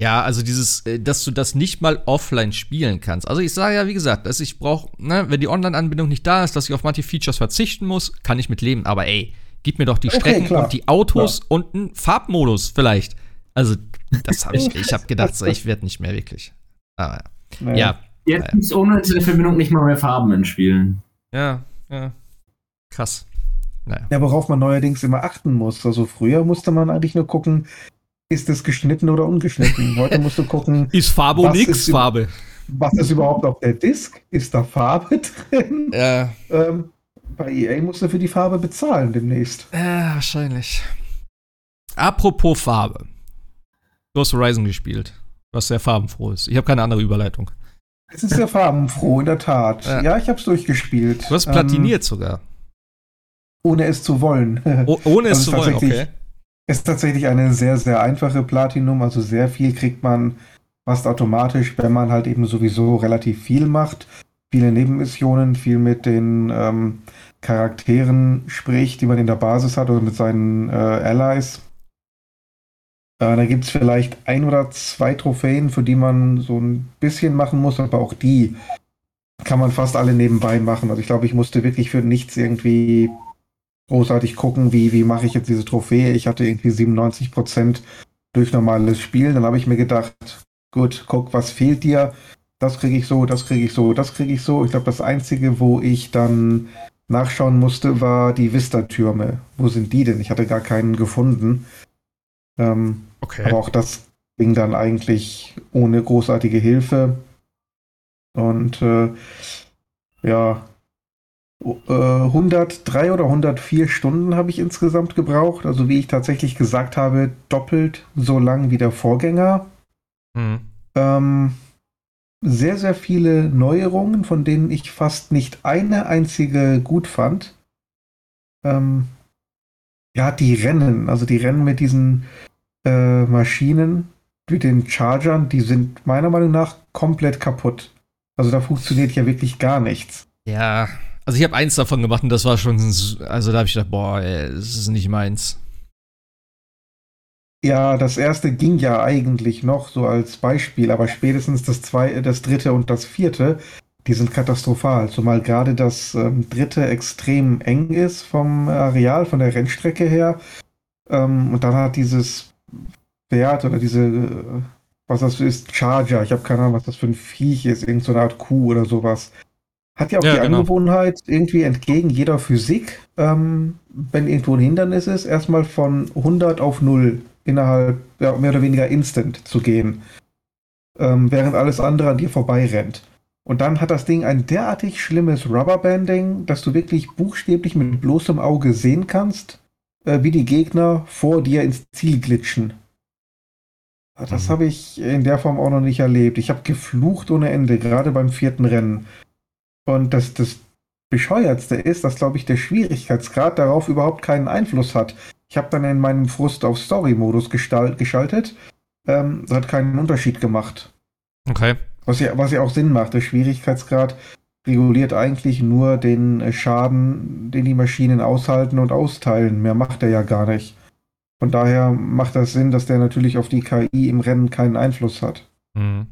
Ja, also dieses, äh, dass du das nicht mal offline spielen kannst. Also ich sage ja, wie gesagt, dass ich brauche, ne, wenn die Online-Anbindung nicht da ist, dass ich auf manche Features verzichten muss, kann ich mit leben. Aber ey, gib mir doch die okay, Strecken klar. und die Autos klar. und einen Farbmodus vielleicht. Also das habe ich, ich habe gedacht, so, ich werde nicht mehr wirklich. Aber ja. ja. Jetzt gibt es ohne Verbindung nicht mal mehr Farben in Spielen. Ja, ja. Krass. Naja. Ja, worauf man neuerdings immer achten muss. Also früher musste man eigentlich nur gucken, ist es geschnitten oder ungeschnitten. Heute musst du gucken. ist Farbe und nix Farbe? Was ist überhaupt auf der Disk? Ist da Farbe drin? Ja. Ähm, bei EA musst du für die Farbe bezahlen demnächst. Ja, wahrscheinlich. Apropos Farbe. Du hast Horizon gespielt, was sehr farbenfroh ist. Ich habe keine andere Überleitung. Es ist sehr farbenfroh, in der Tat. Ja, ja ich habe es durchgespielt. Du hast platiniert ähm, sogar. Ohne es zu wollen. Oh, ohne es also zu wollen, okay. Ist tatsächlich eine sehr, sehr einfache Platinum. Also sehr viel kriegt man fast automatisch, wenn man halt eben sowieso relativ viel macht. Viele Nebenmissionen, viel mit den ähm, Charakteren spricht, die man in der Basis hat oder mit seinen äh, Allies. Äh, da gibt es vielleicht ein oder zwei Trophäen, für die man so ein bisschen machen muss, aber auch die kann man fast alle nebenbei machen. Also ich glaube, ich musste wirklich für nichts irgendwie großartig gucken, wie, wie mache ich jetzt diese Trophäe. Ich hatte irgendwie 97 Prozent durch normales Spielen. Dann habe ich mir gedacht, gut, guck, was fehlt dir? Das kriege ich so, das kriege ich so, das kriege ich so. Ich glaube, das Einzige, wo ich dann nachschauen musste, war die Vista-Türme. Wo sind die denn? Ich hatte gar keinen gefunden. Ähm, okay. Aber auch das ging dann eigentlich ohne großartige Hilfe. Und äh, ja, 103 äh, oder 104 Stunden habe ich insgesamt gebraucht. Also wie ich tatsächlich gesagt habe, doppelt so lang wie der Vorgänger. Mhm. Ähm, sehr, sehr viele Neuerungen, von denen ich fast nicht eine einzige gut fand. Ähm, ja, die Rennen, also die Rennen mit diesen äh, Maschinen, mit den Chargern, die sind meiner Meinung nach komplett kaputt. Also da funktioniert ja wirklich gar nichts. Ja, also ich habe eins davon gemacht und das war schon, also da habe ich gedacht, boah, ey, das ist nicht meins. Ja, das erste ging ja eigentlich noch so als Beispiel, aber spätestens das zweite, das dritte und das vierte, die sind katastrophal. Zumal gerade das ähm, dritte extrem eng ist vom Areal, von der Rennstrecke her. Ähm, und dann hat dieses Pferd oder diese, äh, was das ist, Charger, ich habe keine Ahnung, was das für ein Viech ist, irgendeine so Art Kuh oder sowas. Hat ja auch ja, die genau. Angewohnheit, irgendwie entgegen jeder Physik, ähm, wenn irgendwo ein Hindernis ist, erstmal von 100 auf 0 innerhalb, ja, mehr oder weniger instant zu gehen. Ähm, während alles andere an dir vorbei rennt. Und dann hat das Ding ein derartig schlimmes Rubberbanding, dass du wirklich buchstäblich mit bloßem Auge sehen kannst, äh, wie die Gegner vor dir ins Ziel glitschen. Das mhm. habe ich in der Form auch noch nicht erlebt. Ich habe geflucht ohne Ende, gerade beim vierten Rennen. Und das, das Bescheuertste ist, dass, glaube ich, der Schwierigkeitsgrad darauf überhaupt keinen Einfluss hat. Ich habe dann in meinem Frust auf Story-Modus geschaltet. Ähm, das hat keinen Unterschied gemacht. Okay. Was ja, was ja auch Sinn macht. Der Schwierigkeitsgrad reguliert eigentlich nur den Schaden, den die Maschinen aushalten und austeilen. Mehr macht er ja gar nicht. Von daher macht das Sinn, dass der natürlich auf die KI im Rennen keinen Einfluss hat. Mhm.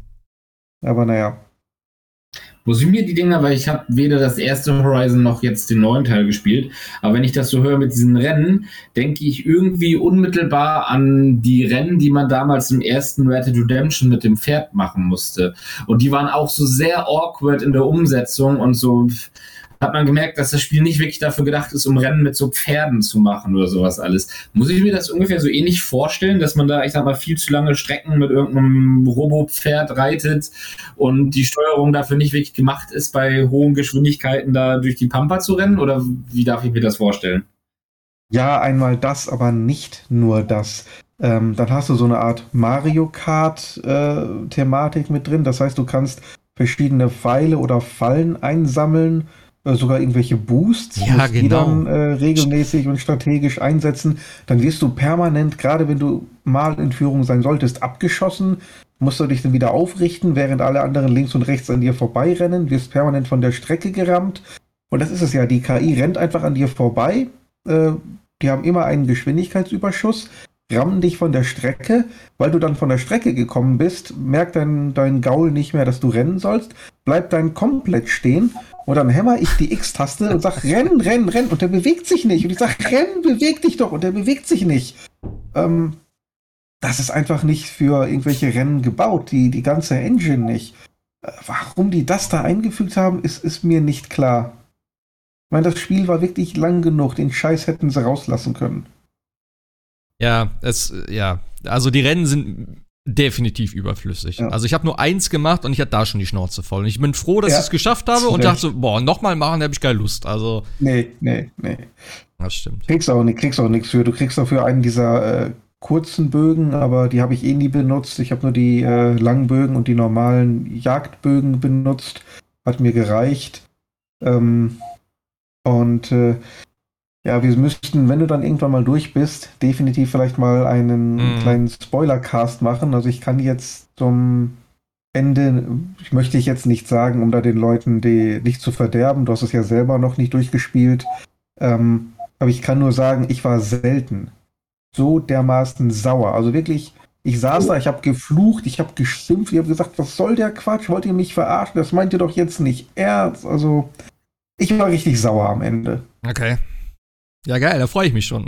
Aber naja. Muss ich mir die Dinger, weil ich habe weder das erste Horizon noch jetzt den neuen Teil gespielt, aber wenn ich das so höre mit diesen Rennen, denke ich irgendwie unmittelbar an die Rennen, die man damals im ersten Red Dead Redemption mit dem Pferd machen musste. Und die waren auch so sehr awkward in der Umsetzung und so hat man gemerkt, dass das Spiel nicht wirklich dafür gedacht ist, um Rennen mit so Pferden zu machen oder sowas alles. Muss ich mir das ungefähr so ähnlich vorstellen, dass man da, ich sag mal, viel zu lange Strecken mit irgendeinem Robo-Pferd reitet und die Steuerung dafür nicht wirklich gemacht ist, bei hohen Geschwindigkeiten da durch die Pampa zu rennen? Oder wie darf ich mir das vorstellen? Ja, einmal das, aber nicht nur das. Ähm, dann hast du so eine Art Mario Kart-Thematik äh, mit drin. Das heißt, du kannst verschiedene Pfeile oder Fallen einsammeln sogar irgendwelche Boosts, ja, genau. die dann äh, regelmäßig und strategisch einsetzen, dann wirst du permanent, gerade wenn du mal in Führung sein solltest, abgeschossen, musst du dich dann wieder aufrichten, während alle anderen links und rechts an dir vorbeirennen, wirst permanent von der Strecke gerammt. Und das ist es ja, die KI rennt einfach an dir vorbei. Äh, die haben immer einen Geschwindigkeitsüberschuss, rammen dich von der Strecke. Weil du dann von der Strecke gekommen bist, merkt dein, dein Gaul nicht mehr, dass du rennen sollst, bleibt dann komplett stehen und dann hämmer ich die X-Taste und sag, renn, renn, renn. Und der bewegt sich nicht. Und ich sag, renn, beweg dich doch. Und der bewegt sich nicht. Ähm, das ist einfach nicht für irgendwelche Rennen gebaut. Die, die ganze Engine nicht. Äh, warum die das da eingefügt haben, ist, ist mir nicht klar. Ich meine, das Spiel war wirklich lang genug. Den Scheiß hätten sie rauslassen können. Ja, es, ja. Also die Rennen sind definitiv überflüssig. Ja. Also ich habe nur eins gemacht und ich hatte da schon die Schnauze voll. Und ich bin froh, dass ja. ich es geschafft habe und dachte so, boah, nochmal machen, da habe ich keine Lust. Also. Nee, nee, nee. Das stimmt. Kriegst auch nicht, kriegst auch nichts für. Du kriegst dafür einen dieser äh, kurzen Bögen, aber die habe ich eh nie benutzt. Ich habe nur die äh, langen Bögen und die normalen Jagdbögen benutzt. Hat mir gereicht. Ähm, und äh, ja, wir müssten, wenn du dann irgendwann mal durch bist, definitiv vielleicht mal einen mm. kleinen Spoiler-Cast machen. Also ich kann jetzt zum Ende, ich möchte ich jetzt nicht sagen, um da den Leuten die nicht zu verderben. Du hast es ja selber noch nicht durchgespielt. Ähm, aber ich kann nur sagen, ich war selten so dermaßen sauer. Also wirklich, ich saß da, ich habe geflucht, ich habe geschimpft, ich habe gesagt, was soll der Quatsch? Wollt ihr mich verarschen? Das meint ihr doch jetzt nicht ernst. Also ich war richtig sauer am Ende. Okay. Ja, geil, da freue ich mich schon.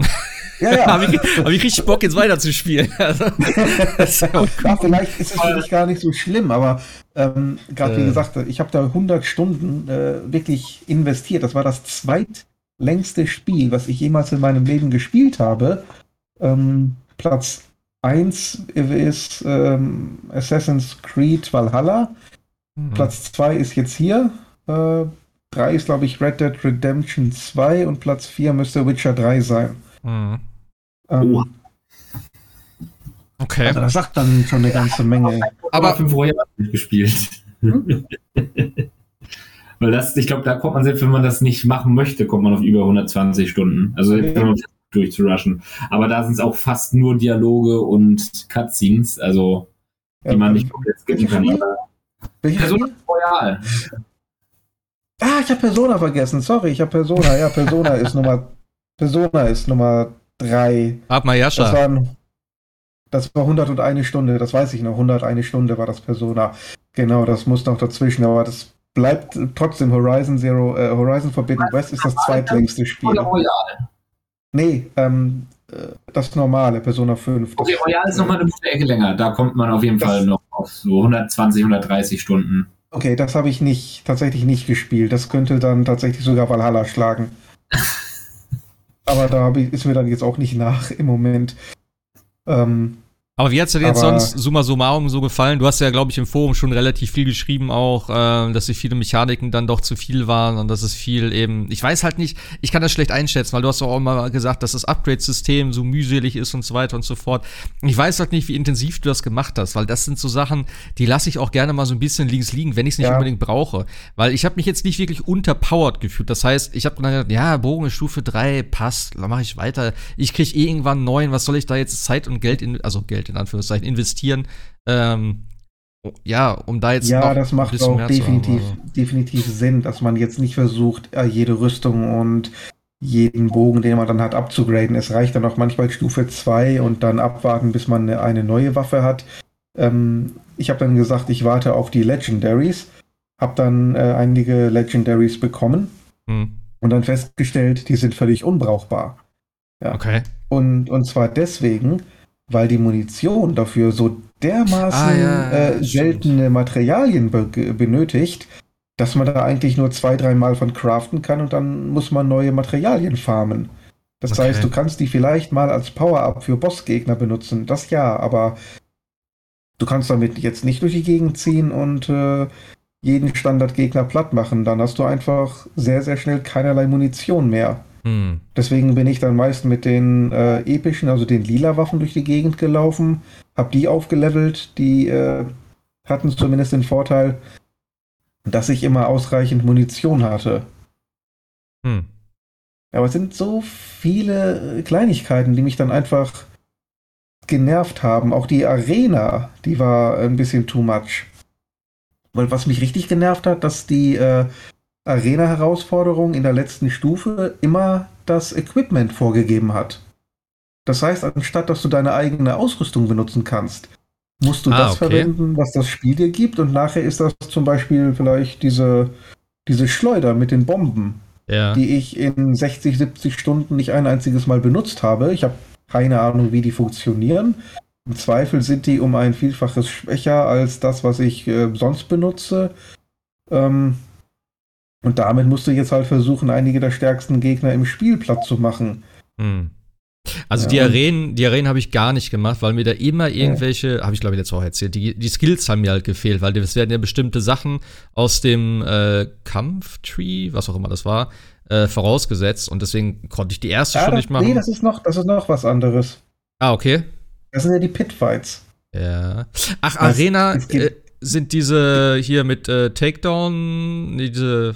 Ja, ja. habe ich, hab ich richtig Bock, jetzt weiterzuspielen. Also, ja, vielleicht ist es für dich gar nicht so schlimm, aber ähm, gerade äh. wie gesagt, ich habe da 100 Stunden äh, wirklich investiert. Das war das zweitlängste Spiel, was ich jemals in meinem Leben gespielt habe. Ähm, Platz 1 ist ähm, Assassin's Creed Valhalla. Mhm. Platz 2 ist jetzt hier. Äh, 3 ist, glaube ich, Red Dead Redemption 2 und Platz 4 müsste Witcher 3 sein. Mhm. Ähm, oh. Okay. Also das sagt dann schon eine ganze Menge. Aber fünf Royale gespielt. Hm? Weil das, ich glaube, da kommt man selbst, wenn man das nicht machen möchte, kommt man auf über 120 Stunden. Also okay. durchzurushen. Aber da sind es auch fast nur Dialoge und Cutscenes, also die ja, man nicht komplett skippen kann. Welche Person Royal. Ah, ich habe Persona vergessen. Sorry, ich habe Persona. Ja, Persona ist Nummer. Persona ist Nummer 3. Abmayasha. Das, waren, das war 101 Stunde, das weiß ich noch. 101 Stunde war das Persona. Genau, das muss noch dazwischen, aber das bleibt trotzdem Horizon Zero, äh, Horizon Forbidden West ist das zweitlängste Spiel. Oder Royal? Nee, ähm, äh, das normale, Persona 5. Okay, Royal ist nochmal eine gute Ecke länger. Da kommt man auf jeden Fall noch auf so 120, 130 Stunden. Okay, das habe ich nicht, tatsächlich nicht gespielt. Das könnte dann tatsächlich sogar Valhalla schlagen. Aber da ich, ist mir dann jetzt auch nicht nach im Moment. Ähm, aber wie hat es dir jetzt sonst summa summarum so gefallen? Du hast ja, glaube ich, im Forum schon relativ viel geschrieben auch, äh, dass sich viele Mechaniken dann doch zu viel waren und dass es viel eben, ich weiß halt nicht, ich kann das schlecht einschätzen, weil du hast auch immer gesagt, dass das Upgrade-System so mühselig ist und so weiter und so fort. Ich weiß halt nicht, wie intensiv du das gemacht hast, weil das sind so Sachen, die lasse ich auch gerne mal so ein bisschen links liegen, wenn ich es nicht ja. unbedingt brauche. Weil ich habe mich jetzt nicht wirklich unterpowered gefühlt. Das heißt, ich habe gesagt, ja, Bogen ist Stufe 3, passt, dann mache ich weiter. Ich kriege eh irgendwann neun, was soll ich da jetzt Zeit und Geld in, also Geld in Anführungszeichen investieren. Ähm, ja, um da jetzt. Ja, das macht auch definitiv, also. definitiv Sinn, dass man jetzt nicht versucht, äh, jede Rüstung und jeden Bogen, den man dann hat, abzugraden. Es reicht dann auch manchmal Stufe 2 und dann abwarten, bis man eine, eine neue Waffe hat. Ähm, ich habe dann gesagt, ich warte auf die Legendaries. Hab dann äh, einige Legendaries bekommen hm. und dann festgestellt, die sind völlig unbrauchbar. Ja. Okay. Und, und zwar deswegen, weil die Munition dafür so dermaßen ah, ja, äh, seltene Materialien be benötigt, dass man da eigentlich nur zwei, dreimal von craften kann und dann muss man neue Materialien farmen. Das okay. heißt, du kannst die vielleicht mal als Power-Up für Bossgegner benutzen, das ja, aber du kannst damit jetzt nicht durch die Gegend ziehen und äh, jeden Standardgegner platt machen. Dann hast du einfach sehr, sehr schnell keinerlei Munition mehr. Hm. Deswegen bin ich dann meist mit den äh, epischen, also den lila Waffen durch die Gegend gelaufen, hab die aufgelevelt, die äh, hatten zumindest den Vorteil, dass ich immer ausreichend Munition hatte. Hm. Aber es sind so viele Kleinigkeiten, die mich dann einfach genervt haben. Auch die Arena, die war ein bisschen too much. Weil was mich richtig genervt hat, dass die äh, Arena-Herausforderung in der letzten Stufe immer das Equipment vorgegeben hat. Das heißt, anstatt dass du deine eigene Ausrüstung benutzen kannst, musst du ah, das okay. verwenden, was das Spiel dir gibt. Und nachher ist das zum Beispiel vielleicht diese, diese Schleuder mit den Bomben, ja. die ich in 60, 70 Stunden nicht ein einziges Mal benutzt habe. Ich habe keine Ahnung, wie die funktionieren. Im Zweifel sind die um ein Vielfaches schwächer als das, was ich äh, sonst benutze. Ähm, und damit musst du jetzt halt versuchen, einige der stärksten Gegner im Spiel platt zu machen. Hm. Also ja. die Arenen, die Arenen habe ich gar nicht gemacht, weil mir da immer irgendwelche, ja. habe ich glaube ich letzte Woche erzählt, die, die Skills haben mir halt gefehlt, weil es werden ja bestimmte Sachen aus dem äh, Kampftree, was auch immer das war, äh, vorausgesetzt und deswegen konnte ich die erste ja, schon das, nicht machen. Nee, das ist noch, das ist noch was anderes. Ah, okay. Das sind ja die Pitfights. Ja. Ach, das, Arena äh, sind diese hier mit äh, Takedown, diese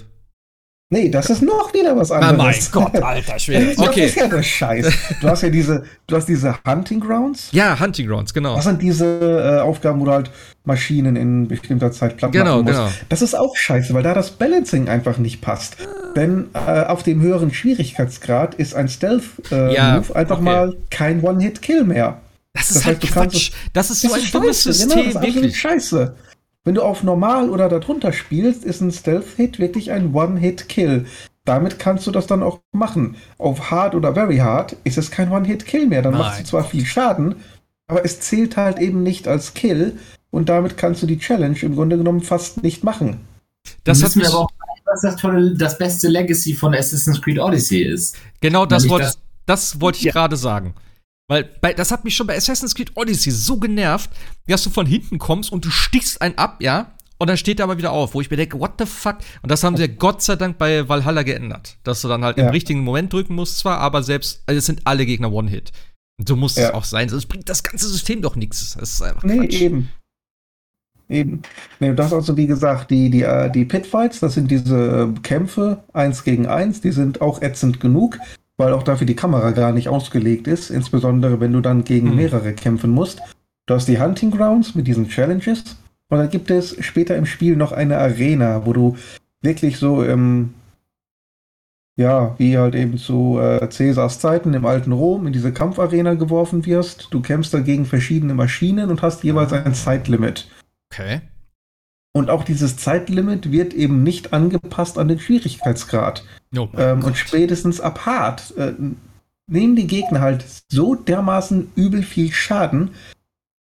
Nee, das ist noch wieder was anderes. Oh mein Gott, alter Schwede. Okay. Das ist ja der Scheiß. Du hast ja diese, du hast diese Hunting Grounds. Ja, Hunting Grounds, genau. Das sind diese äh, Aufgaben, wo du halt Maschinen in bestimmter Zeit platt genau, machen musst. Genau. Das ist auch scheiße, weil da das Balancing einfach nicht passt. Denn äh, auf dem höheren Schwierigkeitsgrad ist ein Stealth-Move äh, ja, einfach okay. mal kein One-Hit-Kill mehr. Das ist das halt heißt, Quatsch. Das ist so ein dummes System, genau, das ist wirklich. Scheiße. Wenn du auf normal oder darunter spielst, ist ein Stealth-Hit wirklich ein One-Hit-Kill. Damit kannst du das dann auch machen. Auf Hard oder Very Hard ist es kein One-Hit-Kill mehr. Dann Nein. machst du zwar viel Schaden, aber es zählt halt eben nicht als Kill und damit kannst du die Challenge im Grunde genommen fast nicht machen. Das hat mir aber auch was das tolle, das beste Legacy von Assassin's Creed Odyssey ist. Genau das wollte das, das wollte ich ja. gerade sagen. Weil bei, das hat mich schon bei Assassin's Creed Odyssey so genervt, dass du von hinten kommst und du stichst einen ab, ja, und dann steht er aber wieder auf, wo ich mir denke, what the fuck? Und das haben sie ja Gott sei Dank bei Valhalla geändert. Dass du dann halt ja. im richtigen Moment drücken musst, zwar, aber selbst, also es sind alle Gegner One-Hit. So muss ja. es auch sein. Das bringt das ganze System doch nichts. Das ist einfach nee, Quatsch. eben. Eben. Nee, das also, wie gesagt, die, die, äh, die Pitfights, das sind diese Kämpfe eins gegen eins, die sind auch ätzend genug weil auch dafür die Kamera gar nicht ausgelegt ist, insbesondere wenn du dann gegen hm. mehrere kämpfen musst. Du hast die Hunting Grounds mit diesen Challenges und dann gibt es später im Spiel noch eine Arena, wo du wirklich so im, ja, wie halt eben zu äh, Cäsars Zeiten im alten Rom in diese Kampfarena geworfen wirst. Du kämpfst dagegen verschiedene Maschinen und hast jeweils ein Zeitlimit. Okay. Und auch dieses Zeitlimit wird eben nicht angepasst an den Schwierigkeitsgrad. Oh ähm, und spätestens ab hart äh, nehmen die Gegner halt so dermaßen übel viel Schaden,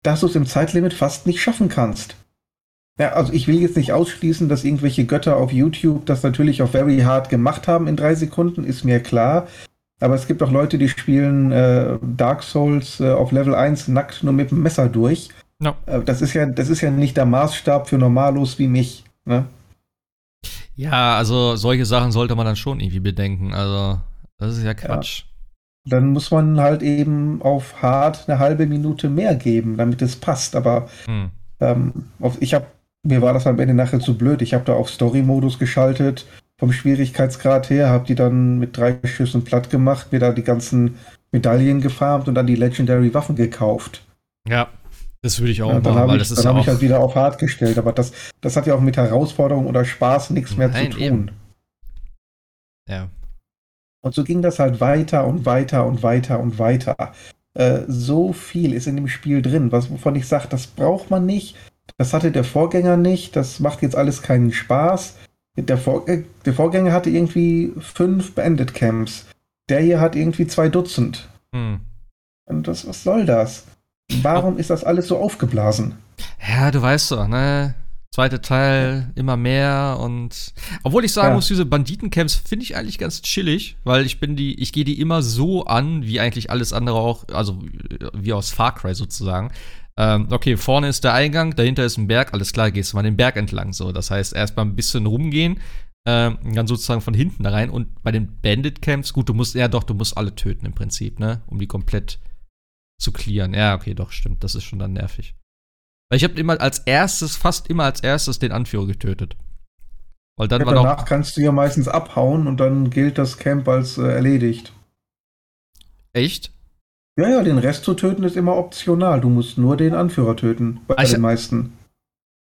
dass du es im Zeitlimit fast nicht schaffen kannst. Ja, also ich will jetzt nicht ausschließen, dass irgendwelche Götter auf YouTube das natürlich auf Very Hard gemacht haben in drei Sekunden, ist mir klar. Aber es gibt auch Leute, die spielen äh, Dark Souls äh, auf Level 1 nackt nur mit dem Messer durch No. Äh, das, ist ja, das ist ja nicht der Maßstab für Normalos wie mich. Ne? Ja, also solche Sachen sollte man dann schon irgendwie bedenken. Also, das ist ja Quatsch. Ja. Dann muss man halt eben auf hart eine halbe Minute mehr geben, damit es passt. Aber hm. ähm, auf, ich habe, mir war das am Ende nachher zu blöd. Ich habe da auf Story-Modus geschaltet, vom Schwierigkeitsgrad her, habe die dann mit drei Schüssen platt gemacht, mir da die ganzen Medaillen gefarmt und dann die Legendary Waffen gekauft. Ja, das würde ich auch ja, machen, weil ich, das ist dann ja habe ich halt wieder auf hart gestellt, aber das, das hat ja auch mit Herausforderung oder Spaß nichts mehr Nein, zu tun. Eben. Ja. Und so ging das halt weiter und weiter und weiter und weiter. Äh, so viel ist in dem Spiel drin, was, wovon ich sage, das braucht man nicht. Das hatte der Vorgänger nicht. Das macht jetzt alles keinen Spaß. Der, Vor äh, der Vorgänger hatte irgendwie fünf Bandit Camps. Der hier hat irgendwie zwei Dutzend. Hm. Und das, was soll das? Warum ist das alles so aufgeblasen? Ja, du weißt doch, ne? Zweite Teil immer mehr und obwohl ich sagen ja. muss, diese Banditencamps finde ich eigentlich ganz chillig, weil ich bin die, ich gehe die immer so an, wie eigentlich alles andere auch, also wie aus Far Cry sozusagen. Ähm, okay, vorne ist der Eingang, dahinter ist ein Berg, alles klar, gehst du mal den Berg entlang. So, das heißt, erstmal ein bisschen rumgehen, ähm, dann sozusagen von hinten da rein. Und bei den Bandit-Camps, gut, du musst, ja doch, du musst alle töten im Prinzip, ne? Um die komplett zu clearen. Ja, okay, doch, stimmt, das ist schon dann nervig. Weil ich habe immer als erstes, fast immer als erstes den Anführer getötet. Weil dann ja, war danach kannst du ja meistens abhauen und dann gilt das Camp als äh, erledigt. Echt? Ja, ja, den Rest zu töten ist immer optional. Du musst nur den Anführer töten. Bei ich, den meisten.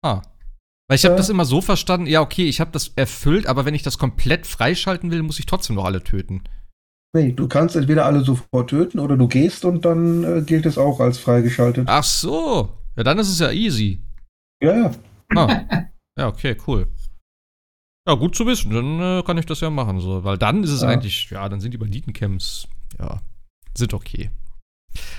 Ah. Weil ich habe äh, das immer so verstanden, ja, okay, ich habe das erfüllt, aber wenn ich das komplett freischalten will, muss ich trotzdem noch alle töten. Nee, du kannst entweder alle sofort töten oder du gehst und dann äh, gilt es auch als freigeschaltet. Ach so. Ja, dann ist es ja easy. Ja, ja. Ah. Ja, okay, cool. Ja, gut zu wissen. Dann äh, kann ich das ja machen. So. Weil dann ist es ja. eigentlich, ja, dann sind die Banditencamps, ja, sind okay.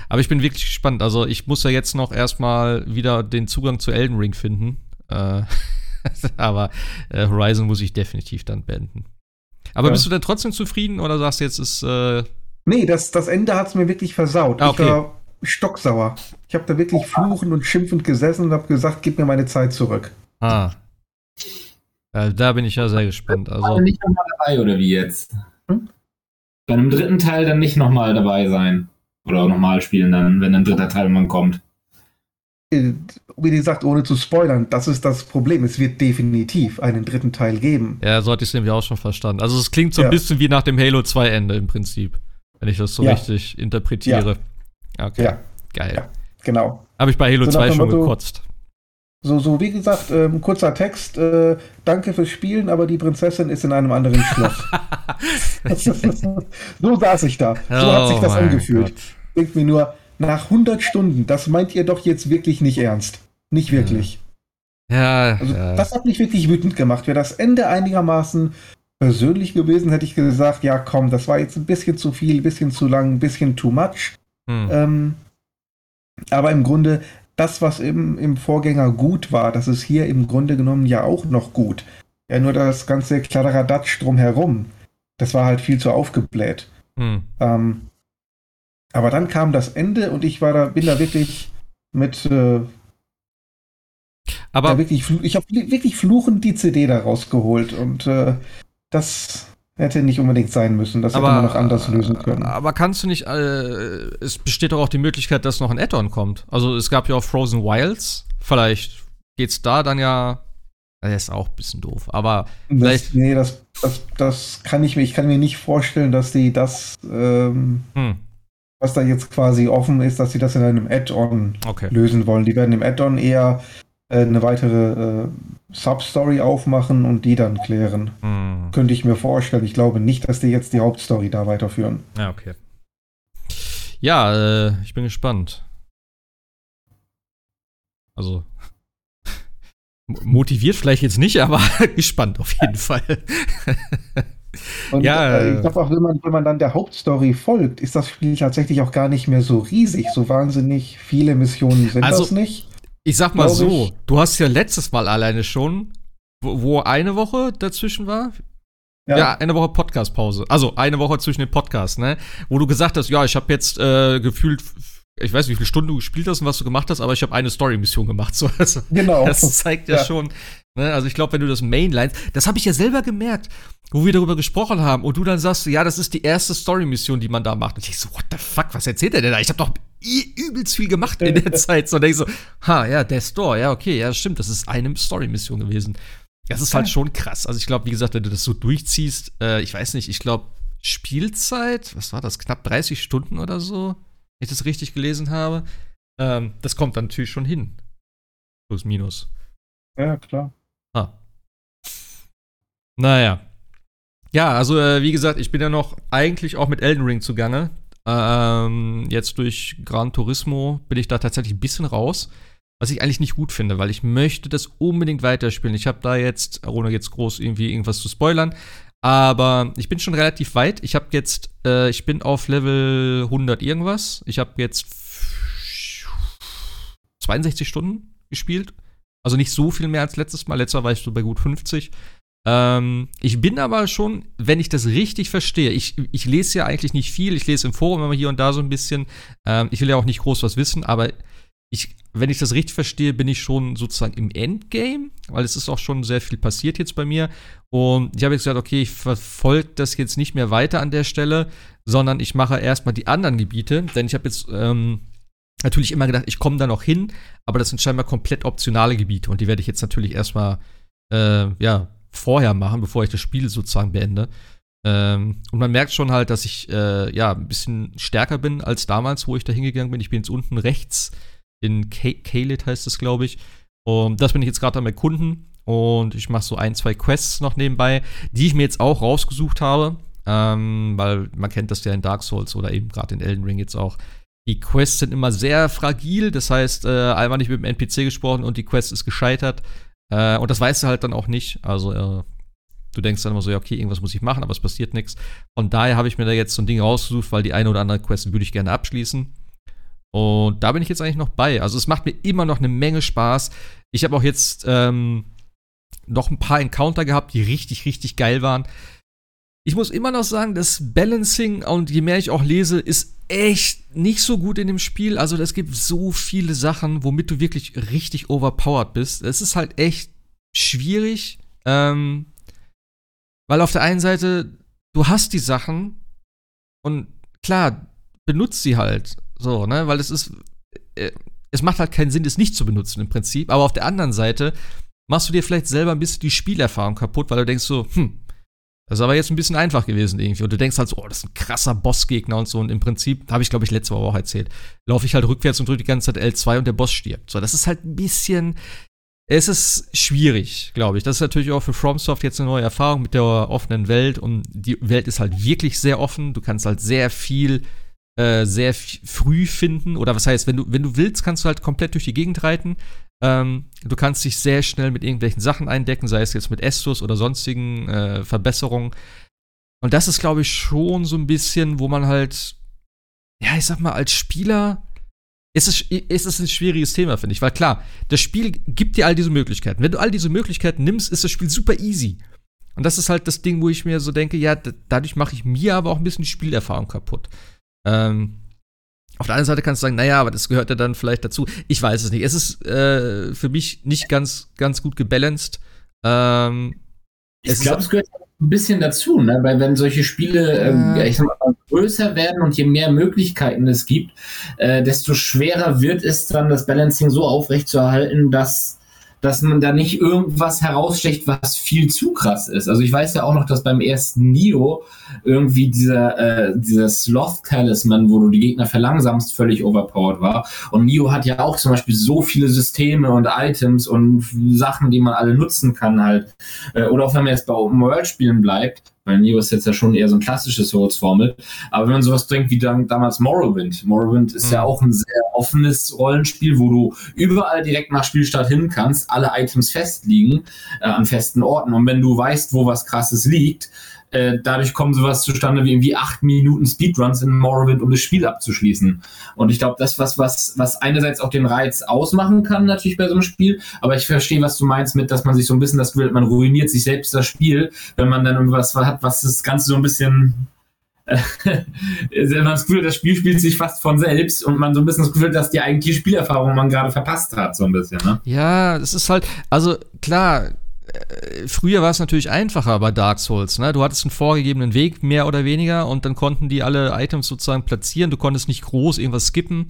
Aber ich bin wirklich gespannt. Also, ich muss ja jetzt noch erstmal wieder den Zugang zu Elden Ring finden. Äh, aber äh, Horizon muss ich definitiv dann beenden. Aber ja. bist du denn trotzdem zufrieden oder sagst du jetzt ist. Äh nee, das, das Ende hat es mir wirklich versaut. Ah, okay. Ich war stocksauer. Ich habe da wirklich fluchend und schimpfend gesessen und habe gesagt, gib mir meine Zeit zurück. Ah. Ja, da bin ich ja sehr gespannt. Also nicht nochmal dabei, oder wie jetzt? Hm? Bei einem dritten Teil dann nicht nochmal dabei sein. Oder nochmal spielen dann, wenn ein dritter Teil mal kommt. Wie gesagt, ohne zu spoilern, das ist das Problem. Es wird definitiv einen dritten Teil geben. Ja, so hatte ich es nämlich auch schon verstanden. Also es klingt so ja. ein bisschen wie nach dem Halo 2 Ende im Prinzip. Wenn ich das so ja. richtig interpretiere. Ja. Okay. Ja. Geil. Genau. Habe ich bei Halo so 2 schon Motto, gekotzt. So, so wie gesagt, ähm, kurzer Text. Äh, danke fürs Spielen, aber die Prinzessin ist in einem anderen Schloss. so saß ich da. So oh hat sich das angefühlt. Denkt mir nur, nach 100 Stunden, das meint ihr doch jetzt wirklich nicht ernst. Nicht wirklich. Ja. Also, ja. das hat mich wirklich wütend gemacht. Wäre das Ende einigermaßen persönlich gewesen, hätte ich gesagt, ja komm, das war jetzt ein bisschen zu viel, ein bisschen zu lang, ein bisschen too much. Hm. Ähm, aber im Grunde, das, was im, im Vorgänger gut war, das ist hier im Grunde genommen ja auch noch gut. Ja, nur das ganze Kladderadatsch drumherum, das war halt viel zu aufgebläht. Hm. Ähm, aber dann kam das Ende und ich war da, bin da wirklich mit. Äh, aber wirklich, ich habe wirklich fluchend die CD da rausgeholt und äh, das hätte nicht unbedingt sein müssen. Das aber, hätte man noch anders lösen können. Aber kannst du nicht, äh, es besteht doch auch die Möglichkeit, dass noch ein Add-on kommt. Also es gab ja auch Frozen Wilds. Vielleicht geht's da dann ja. Das ist auch ein bisschen doof. Aber das, Nee, das, das, das kann ich mir, ich kann mir nicht vorstellen, dass die das ähm, hm was da jetzt quasi offen ist, dass sie das in einem Add-on okay. lösen wollen. Die werden im Add-on eher äh, eine weitere äh, Substory aufmachen und die dann klären. Hm. Könnte ich mir vorstellen. Ich glaube nicht, dass die jetzt die Hauptstory da weiterführen. Ja, okay. Ja, äh, ich bin gespannt. Also, motiviert vielleicht jetzt nicht, aber gespannt auf jeden Fall. Und ja, äh, ich glaube auch, wenn man, wenn man dann der Hauptstory folgt, ist das Spiel tatsächlich auch gar nicht mehr so riesig. So wahnsinnig viele Missionen sind also, das nicht. Ich sag mal so, ich. du hast ja letztes Mal alleine schon, wo, wo eine Woche dazwischen war. Ja. ja, eine Woche Podcast-Pause. Also eine Woche zwischen den Podcasts, ne? Wo du gesagt hast, ja, ich habe jetzt äh, gefühlt ich weiß, wie viele Stunden du gespielt hast und was du gemacht hast, aber ich habe eine Story-Mission gemacht. So, also, genau. Das zeigt ja, ja. schon. Ne? Also ich glaube, wenn du das Mainline, das habe ich ja selber gemerkt, wo wir darüber gesprochen haben und du dann sagst, ja, das ist die erste Story-Mission, die man da macht. Und ich so, what the fuck, was erzählt er denn da? Ich habe doch übelst viel gemacht in der Zeit. So, und ich so, ha, ja, der Store, ja, okay, ja, stimmt, das ist eine Story-Mission gewesen. Das ist halt schon krass. Also ich glaube, wie gesagt, wenn du das so durchziehst, äh, ich weiß nicht, ich glaube, Spielzeit, was war das, knapp 30 Stunden oder so? Ich das richtig gelesen habe. Ähm, das kommt dann natürlich schon hin. Plus, minus. Ja, klar. Ah. Naja. Ja, also äh, wie gesagt, ich bin ja noch eigentlich auch mit Elden Ring zugange. Ähm, jetzt durch Gran Turismo bin ich da tatsächlich ein bisschen raus. Was ich eigentlich nicht gut finde, weil ich möchte das unbedingt weiterspielen. Ich habe da jetzt, ohne jetzt groß irgendwie irgendwas zu spoilern, aber ich bin schon relativ weit. Ich habe jetzt, äh, ich bin auf Level 100 irgendwas. Ich habe jetzt 62 Stunden gespielt. Also nicht so viel mehr als letztes Mal. Letztes Mal war ich so bei gut 50. Ähm, ich bin aber schon, wenn ich das richtig verstehe, ich, ich lese ja eigentlich nicht viel, ich lese im Forum immer hier und da so ein bisschen. Ähm, ich will ja auch nicht groß was wissen, aber ich, wenn ich das richtig verstehe, bin ich schon sozusagen im Endgame, weil es ist auch schon sehr viel passiert jetzt bei mir. Und ich habe jetzt gesagt, okay, ich verfolge das jetzt nicht mehr weiter an der Stelle, sondern ich mache erstmal die anderen Gebiete, denn ich habe jetzt ähm, natürlich immer gedacht, ich komme da noch hin, aber das sind scheinbar komplett optionale Gebiete und die werde ich jetzt natürlich erstmal äh, ja, vorher machen, bevor ich das Spiel sozusagen beende. Ähm, und man merkt schon halt, dass ich äh, ja ein bisschen stärker bin als damals, wo ich da hingegangen bin. Ich bin jetzt unten rechts in Kalit heißt es, glaube ich. Und das bin ich jetzt gerade am Erkunden. Und ich mache so ein, zwei Quests noch nebenbei, die ich mir jetzt auch rausgesucht habe. Ähm, weil man kennt das ja in Dark Souls oder eben gerade in Elden Ring jetzt auch. Die Quests sind immer sehr fragil, das heißt, äh, einmal nicht mit dem NPC gesprochen und die Quest ist gescheitert. Äh, und das weißt du halt dann auch nicht. Also, äh, du denkst dann immer so, ja, okay, irgendwas muss ich machen, aber es passiert nichts. Von daher habe ich mir da jetzt so ein Ding rausgesucht, weil die eine oder andere Quest würde ich gerne abschließen. Und da bin ich jetzt eigentlich noch bei. Also, es macht mir immer noch eine Menge Spaß. Ich habe auch jetzt ähm, noch ein paar Encounter gehabt, die richtig, richtig geil waren. Ich muss immer noch sagen, das Balancing und je mehr ich auch lese, ist echt nicht so gut in dem Spiel. Also es gibt so viele Sachen, womit du wirklich richtig overpowered bist. Es ist halt echt schwierig, ähm, weil auf der einen Seite du hast die Sachen und klar benutzt sie halt so, ne, weil es ist äh, es macht halt keinen Sinn, es nicht zu benutzen im Prinzip. Aber auf der anderen Seite machst du dir vielleicht selber ein bisschen die Spielerfahrung kaputt, weil du denkst so, hm, das ist aber jetzt ein bisschen einfach gewesen irgendwie. Und du denkst halt so, oh, das ist ein krasser Bossgegner und so. Und im Prinzip, habe ich glaube ich letzte Woche auch erzählt, laufe ich halt rückwärts und drücke die ganze Zeit L2 und der Boss stirbt. So, das ist halt ein bisschen. Es ist schwierig, glaube ich. Das ist natürlich auch für FromSoft jetzt eine neue Erfahrung mit der offenen Welt. Und die Welt ist halt wirklich sehr offen. Du kannst halt sehr viel äh, sehr früh finden. Oder was heißt, wenn du, wenn du willst, kannst du halt komplett durch die Gegend reiten. Ähm, du kannst dich sehr schnell mit irgendwelchen Sachen eindecken, sei es jetzt mit Estus oder sonstigen äh, Verbesserungen. Und das ist, glaube ich, schon so ein bisschen, wo man halt, ja, ich sag mal, als Spieler ist es, ist es ein schwieriges Thema, finde ich. Weil klar, das Spiel gibt dir all diese Möglichkeiten. Wenn du all diese Möglichkeiten nimmst, ist das Spiel super easy. Und das ist halt das Ding, wo ich mir so denke, ja, dadurch mache ich mir aber auch ein bisschen die Spielerfahrung kaputt. Ähm, auf der anderen Seite kannst du sagen, naja, aber das gehört ja dann vielleicht dazu. Ich weiß es nicht. Es ist äh, für mich nicht ganz, ganz gut gebalanced. Ähm, ich glaube, es gehört ein bisschen dazu, ne? weil wenn solche Spiele ähm, ja, ich sag mal, größer werden und je mehr Möglichkeiten es gibt, äh, desto schwerer wird es dann, das Balancing so aufrechtzuerhalten, dass dass man da nicht irgendwas herausstecht, was viel zu krass ist. Also ich weiß ja auch noch, dass beim ersten Nio irgendwie dieser, äh, dieser Sloth-Talisman, wo du die Gegner verlangsamst, völlig overpowered war. Und Nio hat ja auch zum Beispiel so viele Systeme und Items und Sachen, die man alle nutzen kann halt. Äh, oder auch wenn man jetzt bei Open World Spielen bleibt, weil Neo ist jetzt ja schon eher so ein klassisches Souls-Formel. Aber wenn man sowas bringt wie dann, damals Morrowind, Morrowind ist mhm. ja auch ein sehr offenes Rollenspiel, wo du überall direkt nach Spielstart hin kannst, alle Items festliegen äh, an festen Orten. Und wenn du weißt, wo was krasses liegt, äh, dadurch kommen sowas zustande wie irgendwie acht Minuten Speedruns in Morrowind, um das Spiel abzuschließen. Und ich glaube, das was, was, was einerseits auch den Reiz ausmachen kann, natürlich bei so einem Spiel, aber ich verstehe, was du meinst mit, dass man sich so ein bisschen das Gefühl man ruiniert sich selbst das Spiel, wenn man dann irgendwas hat, was das Ganze so ein bisschen man das Gefühl, das Spiel spielt sich fast von selbst und man so ein bisschen das Gefühl, dass die eigentliche Spielerfahrung man gerade verpasst hat, so ein bisschen. Ne? Ja, es ist halt, also klar, äh, früher war es natürlich einfacher bei Dark Souls. Ne? Du hattest einen vorgegebenen Weg, mehr oder weniger, und dann konnten die alle Items sozusagen platzieren. Du konntest nicht groß irgendwas skippen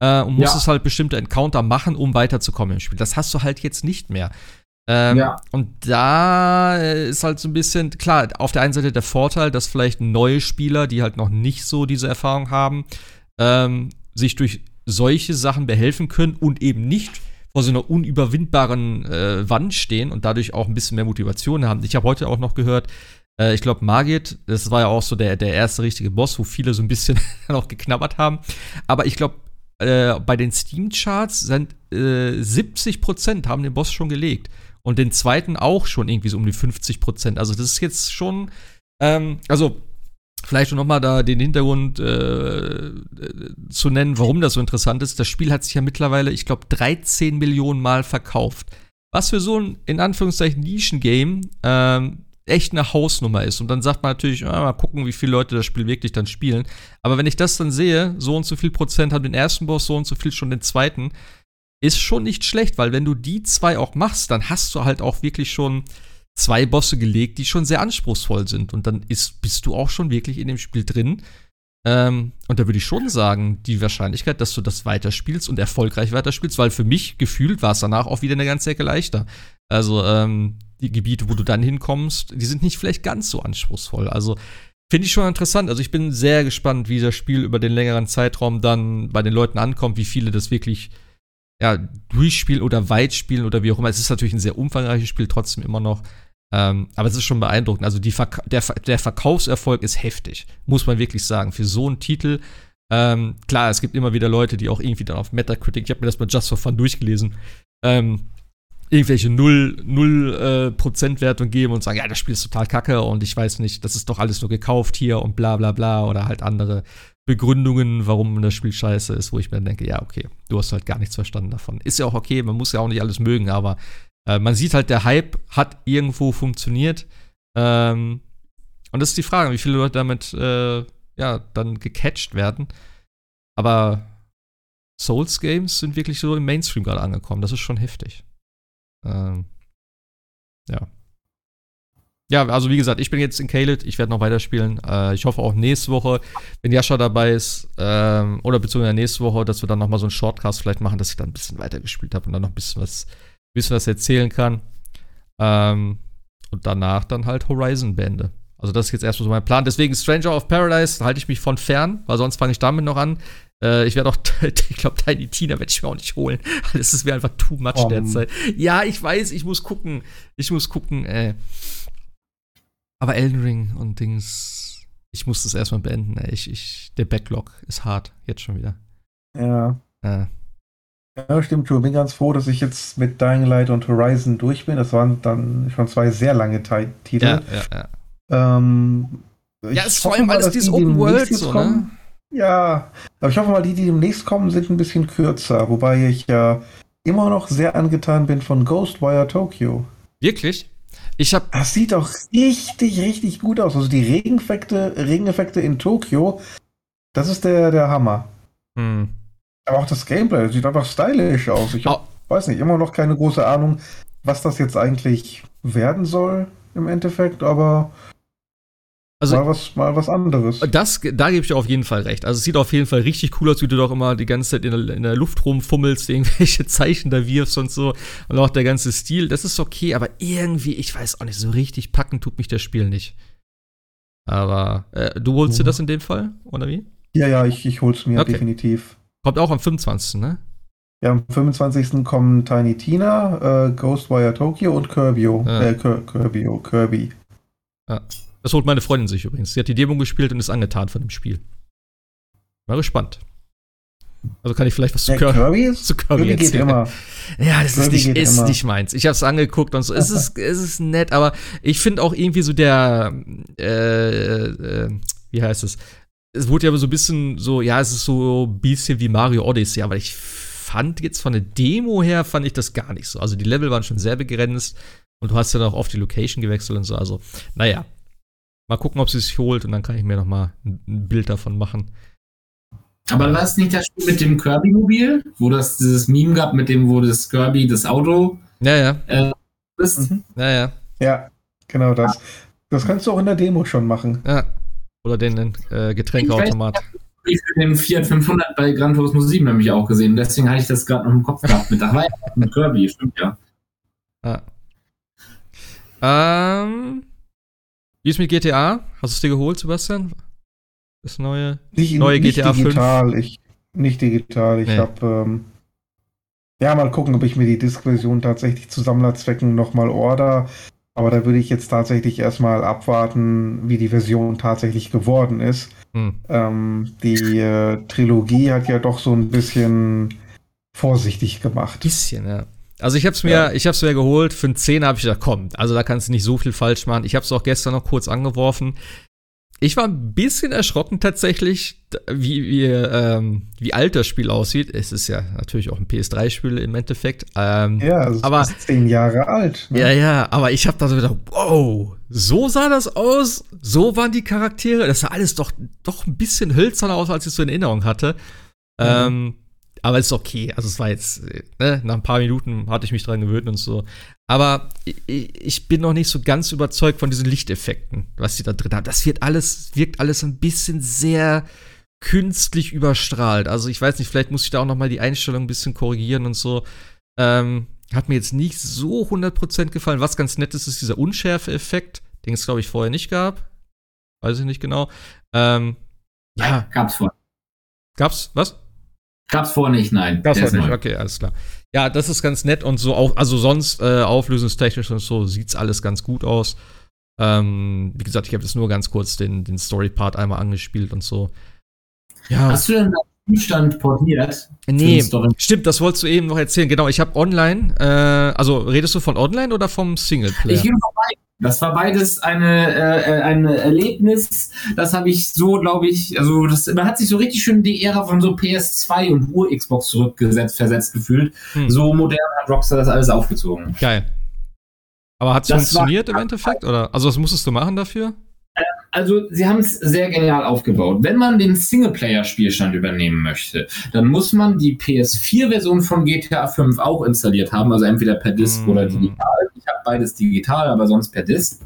äh, und musstest ja. halt bestimmte Encounter machen, um weiterzukommen im Spiel. Das hast du halt jetzt nicht mehr. Ähm, ja. Und da ist halt so ein bisschen, klar, auf der einen Seite der Vorteil, dass vielleicht neue Spieler, die halt noch nicht so diese Erfahrung haben, ähm, sich durch solche Sachen behelfen können und eben nicht vor so einer unüberwindbaren äh, Wand stehen und dadurch auch ein bisschen mehr Motivation haben. Ich habe heute auch noch gehört, äh, ich glaube, Margit, das war ja auch so der, der erste richtige Boss, wo viele so ein bisschen noch geknabbert haben. Aber ich glaube, äh, bei den Steam-Charts sind äh, 70% haben den Boss schon gelegt. Und den zweiten auch schon irgendwie so um die 50% Also das ist jetzt schon, ähm, also vielleicht noch mal da den Hintergrund äh, zu nennen, warum das so interessant ist. Das Spiel hat sich ja mittlerweile, ich glaube, 13 Millionen Mal verkauft. Was für so ein, in Anführungszeichen, Nischen-Game ähm, echt eine Hausnummer ist. Und dann sagt man natürlich, ah, mal gucken, wie viele Leute das Spiel wirklich dann spielen. Aber wenn ich das dann sehe, so und so viel Prozent haben den ersten Boss, so und so viel schon den zweiten, ist schon nicht schlecht, weil wenn du die zwei auch machst, dann hast du halt auch wirklich schon zwei Bosse gelegt, die schon sehr anspruchsvoll sind. Und dann ist, bist du auch schon wirklich in dem Spiel drin. Ähm, und da würde ich schon sagen, die Wahrscheinlichkeit, dass du das weiterspielst und erfolgreich weiterspielst, weil für mich gefühlt war es danach auch wieder eine ganze Ecke leichter. Also, ähm, die Gebiete, wo du dann hinkommst, die sind nicht vielleicht ganz so anspruchsvoll. Also finde ich schon interessant. Also ich bin sehr gespannt, wie das Spiel über den längeren Zeitraum dann bei den Leuten ankommt, wie viele das wirklich ja, durchspielen oder weit spielen oder wie auch immer. Es ist natürlich ein sehr umfangreiches Spiel, trotzdem immer noch. Ähm, aber es ist schon beeindruckend. Also Verka der, der, Verkaufserfolg ist heftig, muss man wirklich sagen. Für so einen Titel. Ähm, klar, es gibt immer wieder Leute, die auch irgendwie dann auf Metacritic, ich habe mir das mal Just for Fun durchgelesen, ähm, irgendwelche null, null äh, geben und sagen, ja, das Spiel ist total kacke und ich weiß nicht, das ist doch alles nur gekauft hier und bla bla bla oder halt andere Begründungen, warum das Spiel scheiße ist, wo ich mir dann denke, ja, okay, du hast halt gar nichts verstanden davon. Ist ja auch okay, man muss ja auch nicht alles mögen, aber äh, man sieht halt, der Hype hat irgendwo funktioniert. Ähm, und das ist die Frage, wie viele Leute damit äh, ja, dann gecatcht werden. Aber Souls Games sind wirklich so im Mainstream gerade angekommen. Das ist schon heftig. Ähm, ja. Ja, also wie gesagt, ich bin jetzt in Kaled, ich werde noch weiterspielen. Äh, ich hoffe auch nächste Woche, wenn Jascha dabei ist, ähm, oder beziehungsweise nächste Woche, dass wir dann noch mal so einen Shortcast vielleicht machen, dass ich dann ein bisschen weitergespielt habe und dann noch ein bisschen was, bisschen was erzählen kann. Ähm, und danach dann halt Horizon bände. Also das ist jetzt erstmal so mein Plan. Deswegen Stranger of Paradise halte ich mich von fern, weil sonst fange ich damit noch an. Äh, ich werde auch, ich glaube, Tiny Tina werde ich mir auch nicht holen. Das ist mir einfach too much um. derzeit. Ja, ich weiß, ich muss gucken. Ich muss gucken, äh. Aber Elden Ring und Dings, ich muss das erstmal beenden, ey. Ich, ich, der Backlog ist hart, jetzt schon wieder. Ja. Äh. Ja, stimmt schon. Bin ganz froh, dass ich jetzt mit Dying Light und Horizon durch bin. Das waren dann schon zwei sehr lange Titel. Ja, ja, ja. Ähm, ja, ist vor allem alles dieses Open World so, ne? Ja, aber ich hoffe mal, die, die demnächst kommen, sind ein bisschen kürzer. Wobei ich ja immer noch sehr angetan bin von Ghostwire Tokyo. Wirklich? Ich hab. Das sieht doch richtig, richtig gut aus. Also die Regeneffekte, Regeneffekte in Tokio, das ist der, der Hammer. Hm. Aber auch das Gameplay sieht einfach stylisch aus. Ich hab, oh. weiß nicht, immer noch keine große Ahnung, was das jetzt eigentlich werden soll im Endeffekt, aber also, mal, was, mal was anderes. Das, da gebe ich dir auf jeden Fall recht. Also es sieht auf jeden Fall richtig cool aus, wie du doch immer die ganze Zeit in der, in der Luft rumfummelst, irgendwelche Zeichen da wirfst und so. Und auch der ganze Stil, das ist okay, aber irgendwie, ich weiß auch nicht, so richtig packen tut mich das Spiel nicht. Aber äh, du holst oh. dir das in dem Fall, oder wie? Ja, ja, ich, ich hol's mir okay. definitiv. Kommt auch am 25., ne? Ja, am 25. kommen Tiny Tina, äh, Ghostwire Tokyo und Kirby. Ja. Äh, Kirby, Kirby. Ja. Das holt meine Freundin sich übrigens. Sie hat die Demo gespielt und ist angetan von dem Spiel. War gespannt. Also kann ich vielleicht was zu, ja, Kirby, zu Kirby, Kirby geht immer. Ja, das Kirby ist, nicht, ist nicht meins. Ich habe es angeguckt und so. Es ist, es ist nett, aber ich finde auch irgendwie so der, äh, äh, wie heißt es? Es wurde ja aber so ein bisschen so, ja, es ist so ein bisschen wie Mario Odyssey, aber ich fand jetzt von der Demo her, fand ich das gar nicht so. Also die Level waren schon sehr begrenzt und du hast ja auch oft die Location gewechselt und so. Also, naja, Mal gucken, ob sie es holt und dann kann ich mir noch mal ein, ein Bild davon machen. Aber war es nicht das Spiel mit dem Kirby-Mobil, wo das dieses Meme gab, mit dem, wo das Kirby das Auto ja, ja. Äh, ist? Mhm. Ja, ja. Ja, genau das. Das kannst du auch in der Demo schon machen. Ja. Oder den äh, Getränkeautomat. Ich habe den Fiat 500 bei Gran Turismo 7 nämlich auch gesehen. Deswegen hatte ich das gerade noch im Kopf gehabt. Mit, ach, war ja mit Kirby, stimmt ja. Ja. Ähm, wie ist mit GTA? Hast du es dir geholt, Sebastian? Das neue, nicht, neue nicht GTA digital, 5? Ich, nicht digital. Ich nee. habe ähm, ja mal gucken, ob ich mir die Disk-Version tatsächlich zu Sammlerzwecken nochmal order. Aber da würde ich jetzt tatsächlich erstmal abwarten, wie die Version tatsächlich geworden ist. Hm. Ähm, die äh, Trilogie hat ja doch so ein bisschen vorsichtig gemacht. Bisschen, ja. Also ich habe es mir, ja. ich habe es mir geholt. Für einen 10 habe ich gedacht, komm, also da kannst du nicht so viel falsch machen. Ich habe es auch gestern noch kurz angeworfen. Ich war ein bisschen erschrocken tatsächlich, wie, wie, ähm, wie alt das Spiel aussieht. Es ist ja natürlich auch ein PS3-Spiel im Endeffekt. Ähm, ja, es aber, ist zehn Jahre alt. Ne? Ja, ja, aber ich habe da so gedacht, wow, so sah das aus, so waren die Charaktere. Das sah alles doch, doch ein bisschen hölzerner aus, als ich es so in Erinnerung hatte. Mhm. Ähm, aber es ist okay. Also es war jetzt, ne, nach ein paar Minuten hatte ich mich dran gewöhnt und so. Aber ich, ich, bin noch nicht so ganz überzeugt von diesen Lichteffekten, was sie da drin haben. Das wird alles, wirkt alles ein bisschen sehr künstlich überstrahlt. Also ich weiß nicht, vielleicht muss ich da auch noch mal die Einstellung ein bisschen korrigieren und so. Ähm, hat mir jetzt nicht so 100% gefallen. Was ganz nett ist, ist dieser Unschärfe-Effekt, den es, glaube ich, vorher nicht gab. Weiß ich nicht genau. Ähm, ja. Gab's vorher. Gab's, was? Gab's vorher nicht, nein. Gab's vorher nicht, okay, alles klar. Ja, das ist ganz nett und so auch, also sonst äh, auflösungstechnisch und so sieht's alles ganz gut aus. Ähm, wie gesagt, ich habe jetzt nur ganz kurz den, den Story-Part einmal angespielt und so. Ja. Hast du denn den Zustand portiert? Nee, stimmt, das wolltest du eben noch erzählen. Genau, ich habe online, äh, also redest du von online oder vom Singleplayer? Ich rede von beiden. Das war beides eine, äh, ein Erlebnis. Das habe ich so, glaube ich, also das, man hat sich so richtig schön in die Ära von so PS2 und Ur-Xbox zurückgesetzt, versetzt gefühlt. Hm. So modern hat Rockstar das alles aufgezogen. Geil. Aber hat es funktioniert im Endeffekt? Oder? Also, was musstest du machen dafür? also sie haben es sehr genial aufgebaut. Wenn man den Singleplayer-Spielstand übernehmen möchte, dann muss man die PS4-Version von GTA 5 auch installiert haben, also entweder per Disk mm. oder digital. Beides digital, aber sonst per Disk.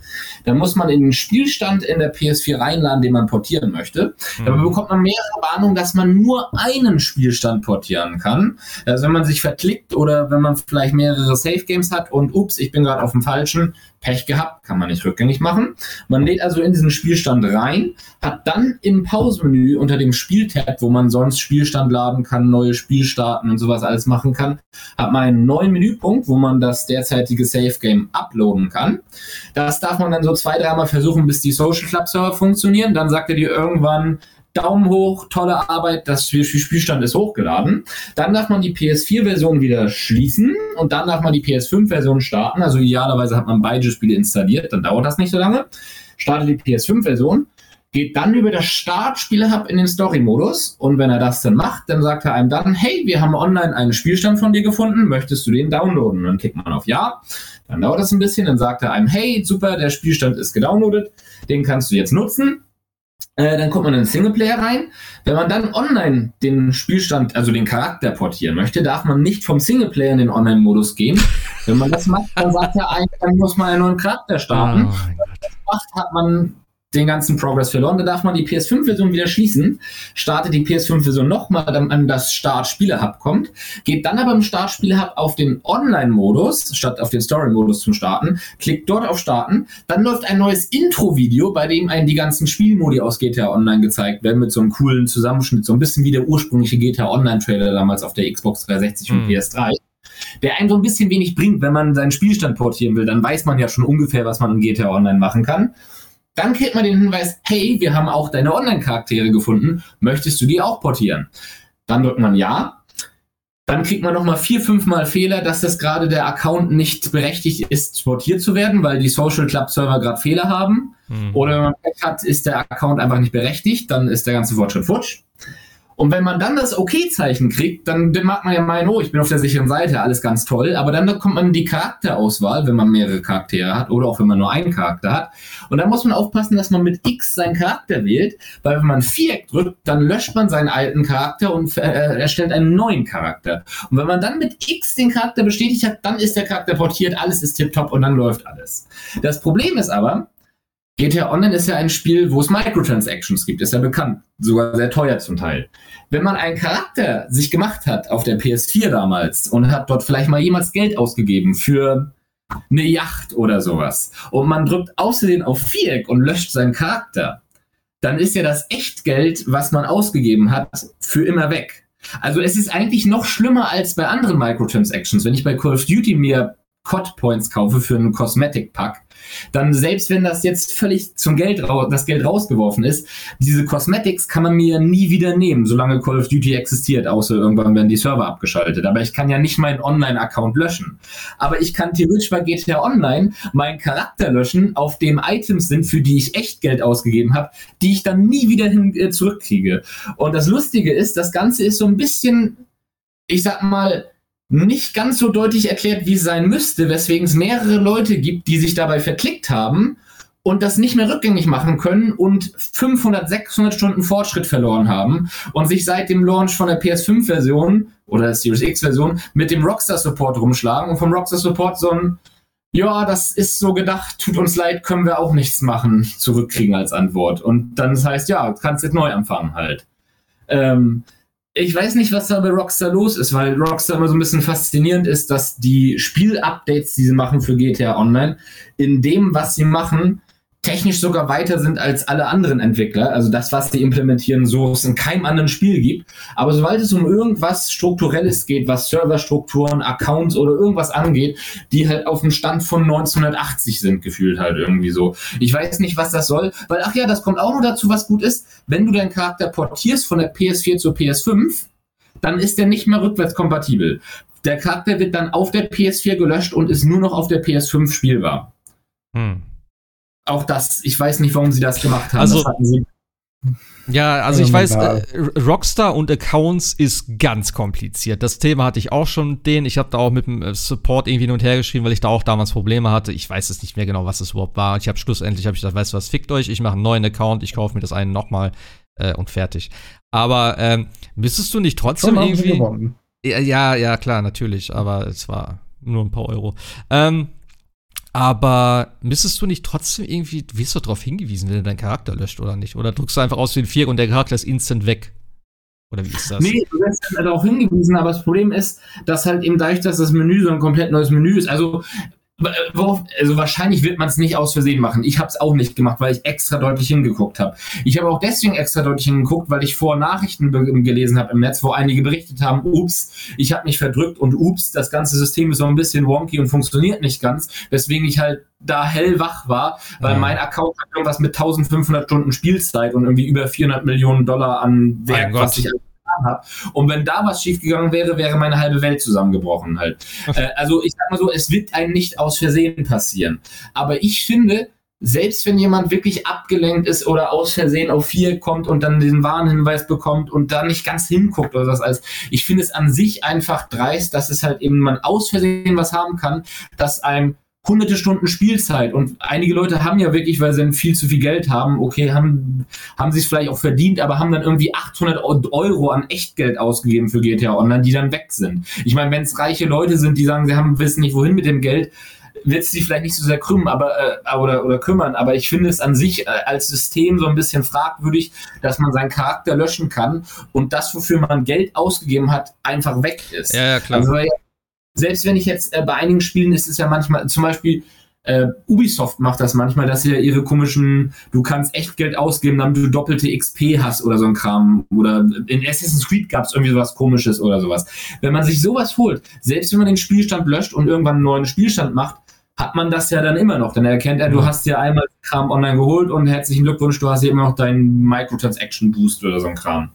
Dann muss man in den Spielstand in der PS4 reinladen, den man portieren möchte. Mm. Dabei bekommt man mehrere Warnungen, dass man nur einen Spielstand portieren kann. Also wenn man sich verklickt oder wenn man vielleicht mehrere Safe Games hat und ups, ich bin gerade auf dem falschen, Pech gehabt, kann man nicht rückgängig machen. Man lädt also in diesen Spielstand rein, hat dann im Pausenmenü unter dem Spieltab, wo man sonst Spielstand laden kann, neue Spiel starten und sowas alles machen kann, hat man einen neuen Menüpunkt, wo man das derzeitige Safe Game uploaden kann. Das darf man dann so zwei, dreimal versuchen, bis die Social Club Server funktionieren. Dann sagt er dir irgendwann, Daumen hoch, tolle Arbeit, das Spielstand ist hochgeladen. Dann darf man die PS4-Version wieder schließen und dann darf man die PS5-Version starten. Also idealerweise hat man beide Spiele installiert, dann dauert das nicht so lange. Startet die PS5-Version, geht dann über das Startspiele-Hub in den Story-Modus und wenn er das dann macht, dann sagt er einem dann, hey, wir haben online einen Spielstand von dir gefunden, möchtest du den downloaden? Dann klickt man auf Ja, dann dauert das ein bisschen, dann sagt er einem, hey, super, der Spielstand ist gedownloadet, den kannst du jetzt nutzen äh, dann kommt man in den Singleplayer rein. Wenn man dann online den Spielstand, also den Charakter portieren möchte, darf man nicht vom Singleplayer in den Online-Modus gehen. Wenn man das macht, dann sagt er eigentlich, dann muss man einen neuen Charakter starten. Oh Wenn man das macht, hat man den ganzen Progress verloren. Da darf man die PS5-Version wieder schließen, startet die PS5-Version nochmal, dann an das Start-Spiele-Hub kommt, geht dann aber im Start-Spiele-Hub auf den Online-Modus, statt auf den Story-Modus zum Starten, klickt dort auf Starten, dann läuft ein neues Intro-Video, bei dem einem die ganzen Spielmodi aus GTA Online gezeigt werden, mit so einem coolen Zusammenschnitt, so ein bisschen wie der ursprüngliche GTA Online-Trailer damals auf der Xbox 360 und mhm. PS3 der einem so ein bisschen wenig bringt, wenn man seinen Spielstand portieren will, dann weiß man ja schon ungefähr, was man in GTA Online machen kann. Dann kriegt man den Hinweis, hey, wir haben auch deine Online-Charaktere gefunden, möchtest du die auch portieren? Dann drückt man Ja. Dann kriegt man nochmal vier, fünfmal Fehler, dass das gerade der Account nicht berechtigt ist, portiert zu werden, weil die Social Club Server gerade Fehler haben. Mhm. Oder wenn man Pech hat, ist der Account einfach nicht berechtigt, dann ist der ganze Fortschritt futsch. Und wenn man dann das OK-Zeichen kriegt, dann mag man ja meinen, oh, ich bin auf der sicheren Seite, alles ganz toll. Aber dann kommt man in die Charakterauswahl, wenn man mehrere Charaktere hat oder auch wenn man nur einen Charakter hat. Und dann muss man aufpassen, dass man mit X seinen Charakter wählt, weil wenn man Viereck drückt, dann löscht man seinen alten Charakter und äh, erstellt einen neuen Charakter. Und wenn man dann mit X den Charakter bestätigt hat, dann ist der Charakter portiert, alles ist tipptopp und dann läuft alles. Das Problem ist aber, GTA Online ist ja ein Spiel, wo es Microtransactions gibt, ist ja bekannt, sogar sehr teuer zum Teil. Wenn man einen Charakter sich gemacht hat auf der PS4 damals und hat dort vielleicht mal jemals Geld ausgegeben für eine Yacht oder sowas und man drückt außerdem auf Viereck und löscht seinen Charakter, dann ist ja das Echtgeld, was man ausgegeben hat, für immer weg. Also es ist eigentlich noch schlimmer als bei anderen Microtransactions. Wenn ich bei Call of Duty mir COD Points kaufe für einen Cosmetic Pack, dann selbst wenn das jetzt völlig zum Geld das Geld rausgeworfen ist, diese Cosmetics kann man mir nie wieder nehmen, solange Call of Duty existiert, außer irgendwann werden die Server abgeschaltet. Aber ich kann ja nicht meinen Online-Account löschen. Aber ich kann theoretisch bei GTA Online meinen Charakter löschen, auf dem Items sind, für die ich echt Geld ausgegeben habe, die ich dann nie wieder hin, äh, zurückkriege. Und das Lustige ist, das Ganze ist so ein bisschen, ich sag mal, nicht ganz so deutlich erklärt, wie es sein müsste, weswegen es mehrere Leute gibt, die sich dabei verklickt haben und das nicht mehr rückgängig machen können und 500, 600 Stunden Fortschritt verloren haben und sich seit dem Launch von der PS5-Version oder der Series X-Version mit dem Rockstar-Support rumschlagen und vom Rockstar-Support so ein ja, das ist so gedacht, tut uns leid, können wir auch nichts machen, zurückkriegen als Antwort. Und dann das heißt, ja, kannst jetzt neu anfangen halt. Ähm, ich weiß nicht, was da bei Rockstar los ist, weil Rockstar immer so ein bisschen faszinierend ist, dass die Spielupdates, die sie machen für GTA Online, in dem, was sie machen, technisch sogar weiter sind als alle anderen Entwickler. Also das, was sie implementieren, so es in keinem anderen Spiel gibt. Aber sobald es um irgendwas Strukturelles geht, was Serverstrukturen, Accounts oder irgendwas angeht, die halt auf dem Stand von 1980 sind, gefühlt halt irgendwie so. Ich weiß nicht, was das soll, weil, ach ja, das kommt auch noch dazu, was gut ist. Wenn du deinen Charakter portierst von der PS4 zur PS5, dann ist der nicht mehr rückwärtskompatibel. Der Charakter wird dann auf der PS4 gelöscht und ist nur noch auf der PS5 spielbar. Hm auch das, ich weiß nicht, warum sie das gemacht haben. Also, ja, also ich weiß, äh, Rockstar und Accounts ist ganz kompliziert. Das Thema hatte ich auch schon denen. Ich habe da auch mit dem äh, Support irgendwie hin und her geschrieben, weil ich da auch damals Probleme hatte. Ich weiß es nicht mehr genau, was es überhaupt war. Ich habe schlussendlich hab ich gesagt, weißt du was, fickt euch, ich mache einen neuen Account, ich kaufe mir das einen nochmal äh, und fertig. Aber ähm, müsstest du nicht trotzdem irgendwie. Ja, ja, klar, natürlich, aber es war nur ein paar Euro. Ähm, aber müsstest du nicht trotzdem irgendwie, du wirst doch darauf hingewiesen, wenn du deinen Charakter löscht oder nicht? Oder drückst du einfach aus den vier und der Charakter ist instant weg? Oder wie ist das? Nee, du wirst darauf hingewiesen, aber das Problem ist, dass halt eben dadurch, dass das Menü so ein komplett neues Menü ist, also also wahrscheinlich wird man es nicht aus Versehen machen. Ich habe es auch nicht gemacht, weil ich extra deutlich hingeguckt habe. Ich habe auch deswegen extra deutlich hingeguckt, weil ich vor Nachrichten gelesen habe im Netz, wo einige berichtet haben, ups, ich habe mich verdrückt und ups, das ganze System ist so ein bisschen wonky und funktioniert nicht ganz, weswegen ich halt da hellwach war, weil ja. mein Account hat irgendwas mit 1500 Stunden Spielzeit und irgendwie über 400 Millionen Dollar an Wert, was ich getan habe. Und wenn da was schiefgegangen wäre, wäre meine halbe Welt zusammengebrochen halt. äh, also ich sag mal so, es wird einem nicht aus Versehen passieren. Aber ich finde, selbst wenn jemand wirklich abgelenkt ist oder aus Versehen auf vier kommt und dann den Warnhinweis bekommt und da nicht ganz hinguckt oder was alles, ich finde es an sich einfach dreist, dass es halt eben man aus Versehen was haben kann, dass einem hunderte Stunden Spielzeit und einige Leute haben ja wirklich, weil sie dann viel zu viel Geld haben, okay, haben, haben sie es vielleicht auch verdient, aber haben dann irgendwie 800 Euro an Echtgeld ausgegeben für GTA Online, die dann weg sind. Ich meine, wenn es reiche Leute sind, die sagen, sie haben, wissen nicht wohin mit dem Geld, wird es sie vielleicht nicht so sehr krümmen, aber äh, oder, oder kümmern, aber ich finde es an sich äh, als System so ein bisschen fragwürdig, dass man seinen Charakter löschen kann und das, wofür man Geld ausgegeben hat, einfach weg ist. Ja, ja klar. Also, selbst wenn ich jetzt äh, bei einigen Spielen ist es ja manchmal, zum Beispiel äh, Ubisoft macht das manchmal, dass sie ja ihre komischen, du kannst echt Geld ausgeben, damit du doppelte XP hast oder so ein Kram. Oder in Assassin's Creed gab es irgendwie sowas komisches oder sowas. Wenn man sich sowas holt, selbst wenn man den Spielstand löscht und irgendwann einen neuen Spielstand macht, hat man das ja dann immer noch. Dann erkennt er, du hast ja einmal Kram online geholt und herzlichen Glückwunsch, du hast ja immer noch deinen Microtransaction Boost oder so ein Kram.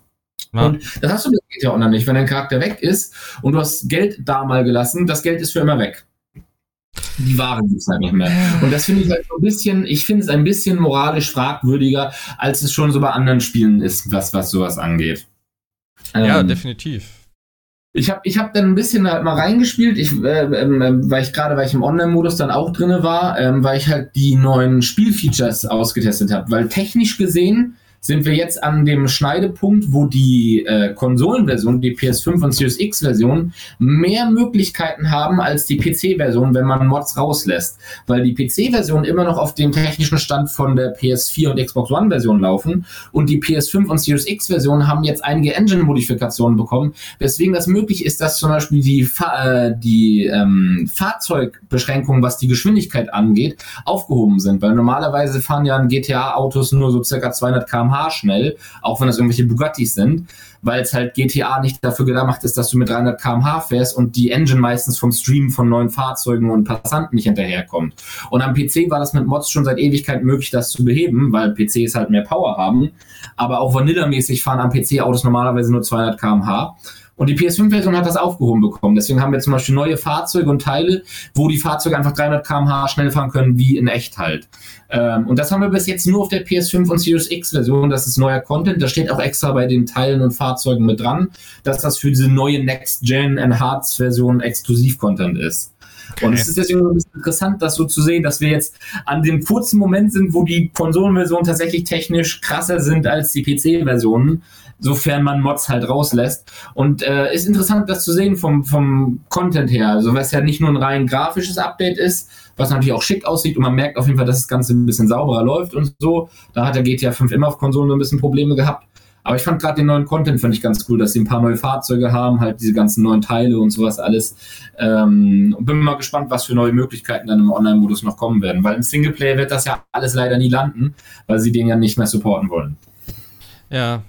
Ja. Und das hast du geht ja online nicht. Wenn dein Charakter weg ist und du hast Geld da mal gelassen, das Geld ist für immer weg. Die Ware gibt es halt nicht mehr. Und das finde ich halt so ein bisschen, ich finde es ein bisschen moralisch fragwürdiger, als es schon so bei anderen Spielen ist, was, was sowas angeht. Ja, ähm, definitiv. Ich habe ich hab dann ein bisschen halt mal reingespielt, ich, äh, äh, weil ich gerade, weil ich im Online-Modus dann auch drinne war, äh, weil ich halt die neuen Spielfeatures ausgetestet habe. Weil technisch gesehen sind wir jetzt an dem Schneidepunkt, wo die äh, Konsolenversion, die PS5 und Series X-Version, mehr Möglichkeiten haben als die PC-Version, wenn man Mods rauslässt. Weil die PC-Version immer noch auf dem technischen Stand von der PS4 und Xbox One-Version laufen und die PS5 und Series X-Version haben jetzt einige Engine-Modifikationen bekommen, weswegen das möglich ist, dass zum Beispiel die, Fa äh, die ähm, Fahrzeugbeschränkungen, was die Geschwindigkeit angeht, aufgehoben sind. Weil normalerweise fahren ja GTA-Autos nur so circa 200 km/h schnell, auch wenn das irgendwelche Bugattis sind, weil es halt GTA nicht dafür gemacht ist, dass du mit 300 km/h fährst und die Engine meistens vom Stream von neuen Fahrzeugen und Passanten nicht hinterherkommt. Und am PC war das mit Mods schon seit Ewigkeit möglich, das zu beheben, weil PCs halt mehr Power haben. Aber auch Vanilla-mäßig fahren am PC Autos normalerweise nur 200 km/h. Und die PS5-Version hat das aufgehoben bekommen. Deswegen haben wir zum Beispiel neue Fahrzeuge und Teile, wo die Fahrzeuge einfach 300 km/h schnell fahren können, wie in echt halt. Ähm, und das haben wir bis jetzt nur auf der PS5 und Series X-Version. Das ist neuer Content. Da steht auch extra bei den Teilen und Fahrzeugen mit dran, dass das für diese neue Next-Gen Enhanced-Version Exklusiv-Content ist. Okay. Und es ist deswegen ein bisschen interessant, das so zu sehen, dass wir jetzt an dem kurzen Moment sind, wo die Konsolenversionen tatsächlich technisch krasser sind als die PC-Versionen sofern man Mods halt rauslässt. Und äh, ist interessant, das zu sehen vom, vom Content her. Also, was ja nicht nur ein rein grafisches Update ist, was natürlich auch schick aussieht und man merkt auf jeden Fall, dass das Ganze ein bisschen sauberer läuft und so. Da hat der GTA 5 immer auf Konsolen so ein bisschen Probleme gehabt. Aber ich fand gerade den neuen Content fand ich ganz cool, dass sie ein paar neue Fahrzeuge haben, halt diese ganzen neuen Teile und sowas alles. Ähm, und bin mal gespannt, was für neue Möglichkeiten dann im Online-Modus noch kommen werden. Weil im Singleplayer wird das ja alles leider nie landen, weil sie den ja nicht mehr supporten wollen. Ja,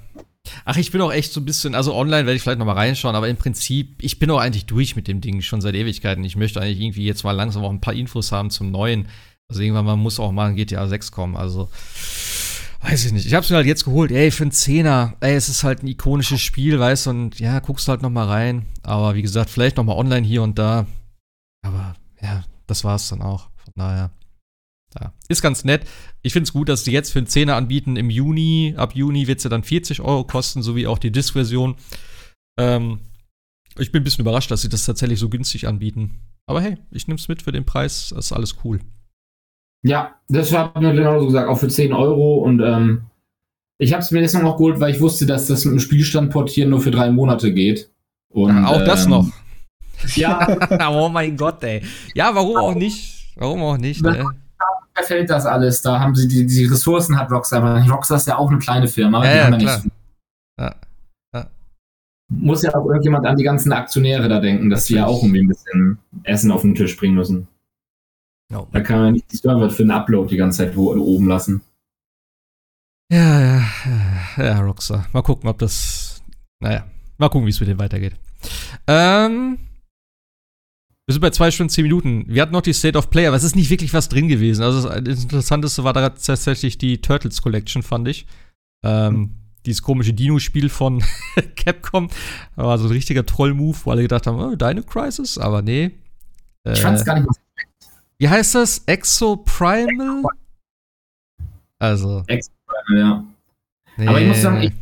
Ach, ich bin auch echt so ein bisschen, also online werde ich vielleicht noch mal reinschauen, aber im Prinzip, ich bin auch eigentlich durch mit dem Ding schon seit Ewigkeiten. Ich möchte eigentlich irgendwie jetzt mal langsam auch ein paar Infos haben zum neuen. Also irgendwann mal muss auch mal ein GTA 6 kommen, also weiß ich nicht. Ich habe es mir halt jetzt geholt, ey, für einen Zehner, ey, es ist halt ein ikonisches Spiel, weißt du, und ja, guckst halt noch mal rein. Aber wie gesagt, vielleicht noch mal online hier und da. Aber ja, das war's dann auch. Von daher. Ja, ist ganz nett. Ich finde es gut, dass sie jetzt für einen Zehner anbieten. Im Juni, ab Juni wird sie dann 40 Euro kosten, sowie auch die Disc-Version. Ähm, ich bin ein bisschen überrascht, dass sie das tatsächlich so günstig anbieten. Aber hey, ich nehme es mit für den Preis. Das ist alles cool. Ja, das habe ich mir genauso gesagt, auch für 10 Euro. Und ähm, ich habe es mir deswegen auch geholt, weil ich wusste, dass das mit dem Spielstand portieren nur für drei Monate geht. Und, ja, auch ähm, das noch. Ja. oh mein Gott, ey. Ja, warum auch nicht? Warum auch nicht, ne? verfällt das alles. Da haben sie die, die Ressourcen hat Rockstar. Aber Rockstar ist ja auch eine kleine Firma. Ja, ja, klar. Ja, ja. Muss ja auch irgendjemand an die ganzen Aktionäre da denken, dass sie ja auch irgendwie ein bisschen Essen auf den Tisch bringen müssen. No. Da kann man nicht die Server für einen Upload die ganze Zeit oben lassen. Ja, ja, ja, ja, Rockstar. Mal gucken, ob das. Naja, mal gucken, wie es mit dem weitergeht. Ähm, wir sind bei zwei Stunden, zehn Minuten. Wir hatten noch die State of Play, aber es ist nicht wirklich was drin gewesen. Also das Interessanteste war da tatsächlich die Turtles Collection, fand ich. Ähm, mhm. Dieses komische Dino-Spiel von Capcom. War so ein richtiger Troll-Move, wo alle gedacht haben, oh, Dino Crisis, aber nee. Äh, ich fand's gar nicht was. Wie heißt das? Exo Primal? Also. Exo Primal, ja. Nee. Aber ich muss sagen, ich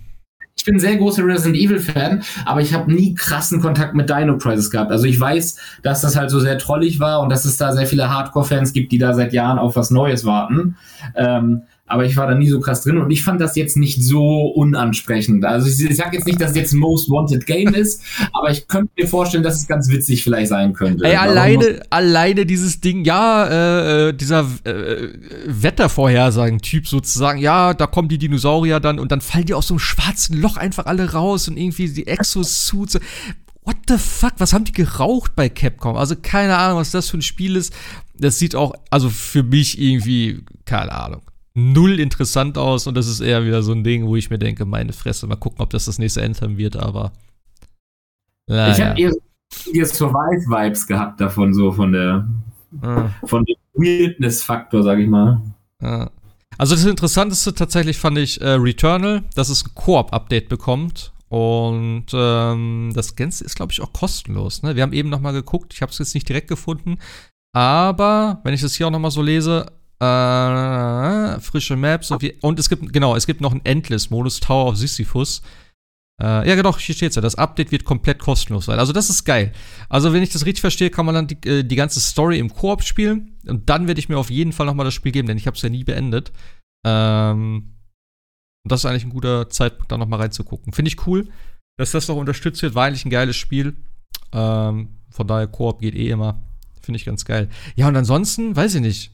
ich bin ein sehr großer Resident Evil Fan, aber ich habe nie krassen Kontakt mit Dino Crisis gehabt. Also ich weiß, dass das halt so sehr trollig war und dass es da sehr viele Hardcore-Fans gibt, die da seit Jahren auf was Neues warten. Ähm, aber ich war da nie so krass drin und ich fand das jetzt nicht so unansprechend. Also ich, ich sag jetzt nicht, dass es jetzt Most Wanted Game ist, aber ich könnte mir vorstellen, dass es ganz witzig vielleicht sein könnte. Ey, alleine, alleine dieses Ding, ja, äh, äh, dieser äh, Wettervorhersagen-Typ sozusagen, ja, da kommen die Dinosaurier dann und dann fallen die aus so einem schwarzen Loch einfach alle raus und irgendwie die Exosuits. What the fuck? Was haben die geraucht bei Capcom? Also keine Ahnung, was das für ein Spiel ist. Das sieht auch, also für mich irgendwie, keine Ahnung null interessant aus und das ist eher wieder so ein Ding, wo ich mir denke, meine Fresse, mal gucken, ob das das nächste Anthem wird, aber. Naja. Ich habe eher Survive-Vibes gehabt davon, so von der. Ah. von dem Weirdness-Faktor, sag ich mal. Ah. Also das Interessanteste tatsächlich fand ich äh, Returnal, dass es ein Koop-Update bekommt. Und ähm, das Ganze ist, glaube ich, auch kostenlos. Ne? Wir haben eben noch mal geguckt, ich habe es jetzt nicht direkt gefunden. Aber, wenn ich das hier auch noch mal so lese, äh, frische Maps und es gibt, genau, es gibt noch einen Endless-Modus, Tower of Sisyphus. Äh, ja, genau, hier steht's ja. Das Update wird komplett kostenlos sein. Also, das ist geil. Also, wenn ich das richtig verstehe, kann man dann die, äh, die ganze Story im Koop spielen. Und dann werde ich mir auf jeden Fall nochmal das Spiel geben, denn ich habe es ja nie beendet. Ähm, und das ist eigentlich ein guter Zeitpunkt, da nochmal reinzugucken. Finde ich cool, dass das noch unterstützt wird. War eigentlich ein geiles Spiel. Ähm, von daher, Koop geht eh immer. Finde ich ganz geil. Ja, und ansonsten, weiß ich nicht.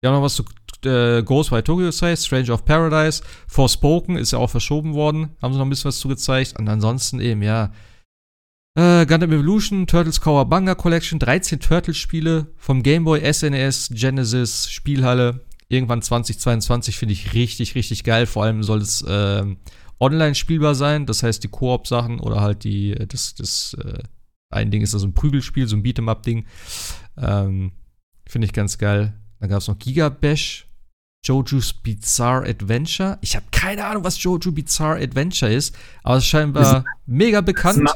Wir haben noch was zu äh, Ghostwire Tokyo Say, Stranger of Paradise, Forspoken ist ja auch verschoben worden, haben sie noch ein bisschen was zu gezeigt. Und ansonsten eben, ja. Äh, Gundam Evolution, Turtles Kawabanga Collection, 13 Turtles-Spiele vom Game Boy, SNES, Genesis, Spielhalle. Irgendwann 2022 finde ich richtig, richtig geil. Vor allem soll es äh, online spielbar sein. Das heißt, die Koop-Sachen oder halt die, äh, das, das, äh, ein Ding ist da so ein Prügelspiel, so ein Beat'em-up-Ding. Ähm, Finde ich ganz geil. Dann gab es noch Gigabash, Jojo's Bizarre Adventure. Ich habe keine Ahnung, was Jojo Bizarre Adventure ist, aber es ist scheinbar mega bekannt.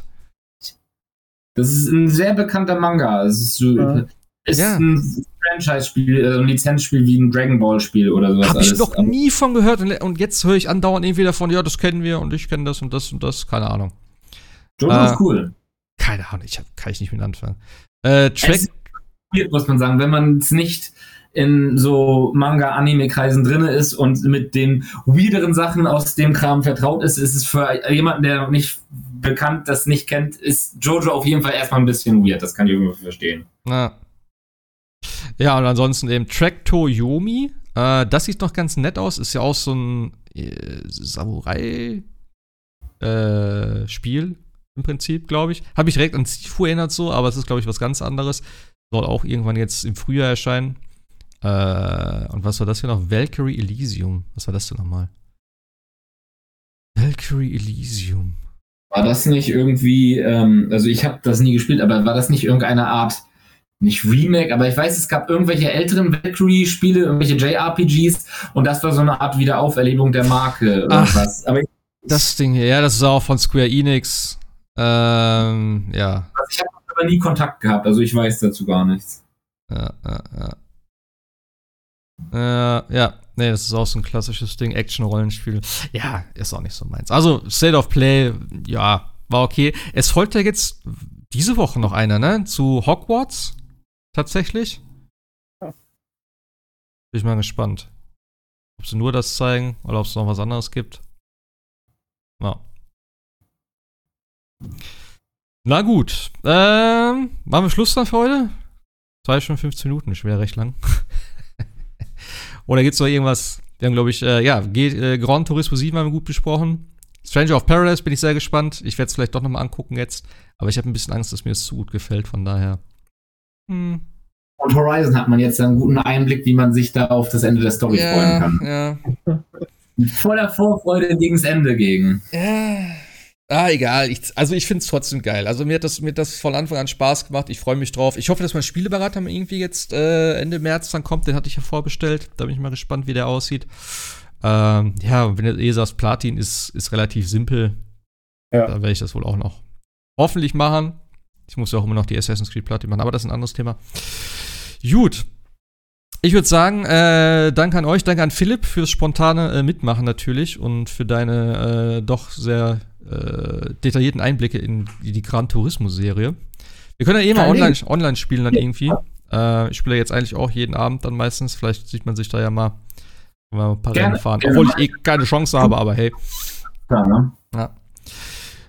Das ist ein sehr bekannter Manga. Es ist, so, ja. ist ja. ein Franchise-Spiel, äh, ein Lizenzspiel wie ein Dragon Ball-Spiel oder sowas. Habe ich noch nie von gehört und jetzt höre ich andauernd irgendwie davon, ja, das kennen wir und ich kenne das und das und das, keine Ahnung. Jojo äh, ist cool. Keine Ahnung, ich hab, kann ich nicht mit anfangen. Äh, Track. Es muss man sagen, wenn man es nicht in so Manga-Anime-Kreisen drin ist und mit den weirderen Sachen aus dem Kram vertraut ist, ist es für jemanden, der nicht bekannt das nicht kennt, ist Jojo auf jeden Fall erstmal ein bisschen weird. Das kann ich irgendwie verstehen. Ja. Ja, und ansonsten eben Traktor Yomi. Äh, das sieht noch ganz nett aus. Ist ja auch so ein äh, Samurai-Spiel äh, im Prinzip, glaube ich. Habe ich direkt an Sifu erinnert so, aber es ist, glaube ich, was ganz anderes. Soll auch irgendwann jetzt im Frühjahr erscheinen. Äh, und was war das hier noch? Valkyrie Elysium. Was war das denn nochmal? Valkyrie Elysium. War das nicht irgendwie, ähm, also ich habe das nie gespielt, aber war das nicht irgendeine Art, nicht Remake, aber ich weiß, es gab irgendwelche älteren Valkyrie-Spiele, irgendwelche JRPGs und das war so eine Art Wiederauferlebung der Marke oder Ach, das Ding hier, ja, das ist auch von Square Enix. Ähm, ja. Also ich habe aber nie Kontakt gehabt, also ich weiß dazu gar nichts. Ja, ja, ja. Äh, ja, nee, das ist auch so ein klassisches Ding, Action-Rollenspiel. Ja, ist auch nicht so meins. Also, State of Play, ja, war okay. Es folgt ja jetzt diese Woche noch einer, ne? Zu Hogwarts. Tatsächlich. Ja. Bin ich mal gespannt. Ob sie nur das zeigen oder ob es noch was anderes gibt. Ja. Na gut. Ähm, machen wir Schluss dann für heute? Zwei Stunden 15 Minuten, ist schwer recht lang. Oder gibt es noch irgendwas? Wir haben, glaube ich, äh, ja, G äh, Grand Turismo 7 haben wir gut besprochen. Stranger of Paradise bin ich sehr gespannt. Ich werde es vielleicht doch nochmal angucken jetzt. Aber ich habe ein bisschen Angst, dass mir es zu gut gefällt, von daher. Hm. Und Horizon hat man jetzt einen guten Einblick, wie man sich da auf das Ende der Story ja, freuen kann. Ja. Voller Vorfreude gegen das Ende gegen. Ja. Ah, egal. Ich, also ich finde es trotzdem geil. Also mir hat das, mir hat das von Anfang an Spaß gemacht. Ich freue mich drauf. Ich hoffe, dass mein Spieleberater irgendwie jetzt äh, Ende März dann kommt. Den hatte ich ja vorbestellt. Da bin ich mal gespannt, wie der aussieht. Ähm, ja, wenn du eh sagst, Platin ist, ist relativ simpel, ja. dann werde ich das wohl auch noch hoffentlich machen. Ich muss ja auch immer noch die Assassin's Creed Platin machen, aber das ist ein anderes Thema. Gut. Ich würde sagen, äh, danke an euch, danke an Philipp fürs spontane äh, Mitmachen natürlich und für deine äh, doch sehr äh, detaillierten Einblicke in die, Gran Turismo-Serie. Wir können ja eh mal online, online spielen dann irgendwie. Äh, ich spiele jetzt eigentlich auch jeden Abend dann meistens. Vielleicht sieht man sich da ja mal, wenn wir ein paar Rennen fahren. Obwohl ich eh keine Chance habe, aber hey. Ja, ne? ja.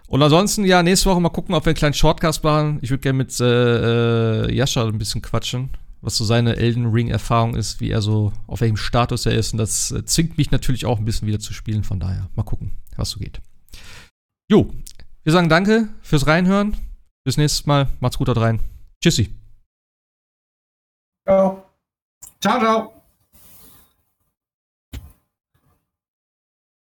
Und ansonsten, ja, nächste Woche mal gucken, ob wir einen kleinen Shortcast machen. Ich würde gerne mit äh, äh, Jascha ein bisschen quatschen, was so seine Elden Ring-Erfahrung ist, wie er so, auf welchem Status er ist. Und das äh, zwingt mich natürlich auch ein bisschen wieder zu spielen. Von daher, mal gucken, was so geht. Jo, wir sagen danke fürs Reinhören. Bis nächstes Mal. Macht's gut da rein. Tschüssi. Ciao. Ciao, ciao.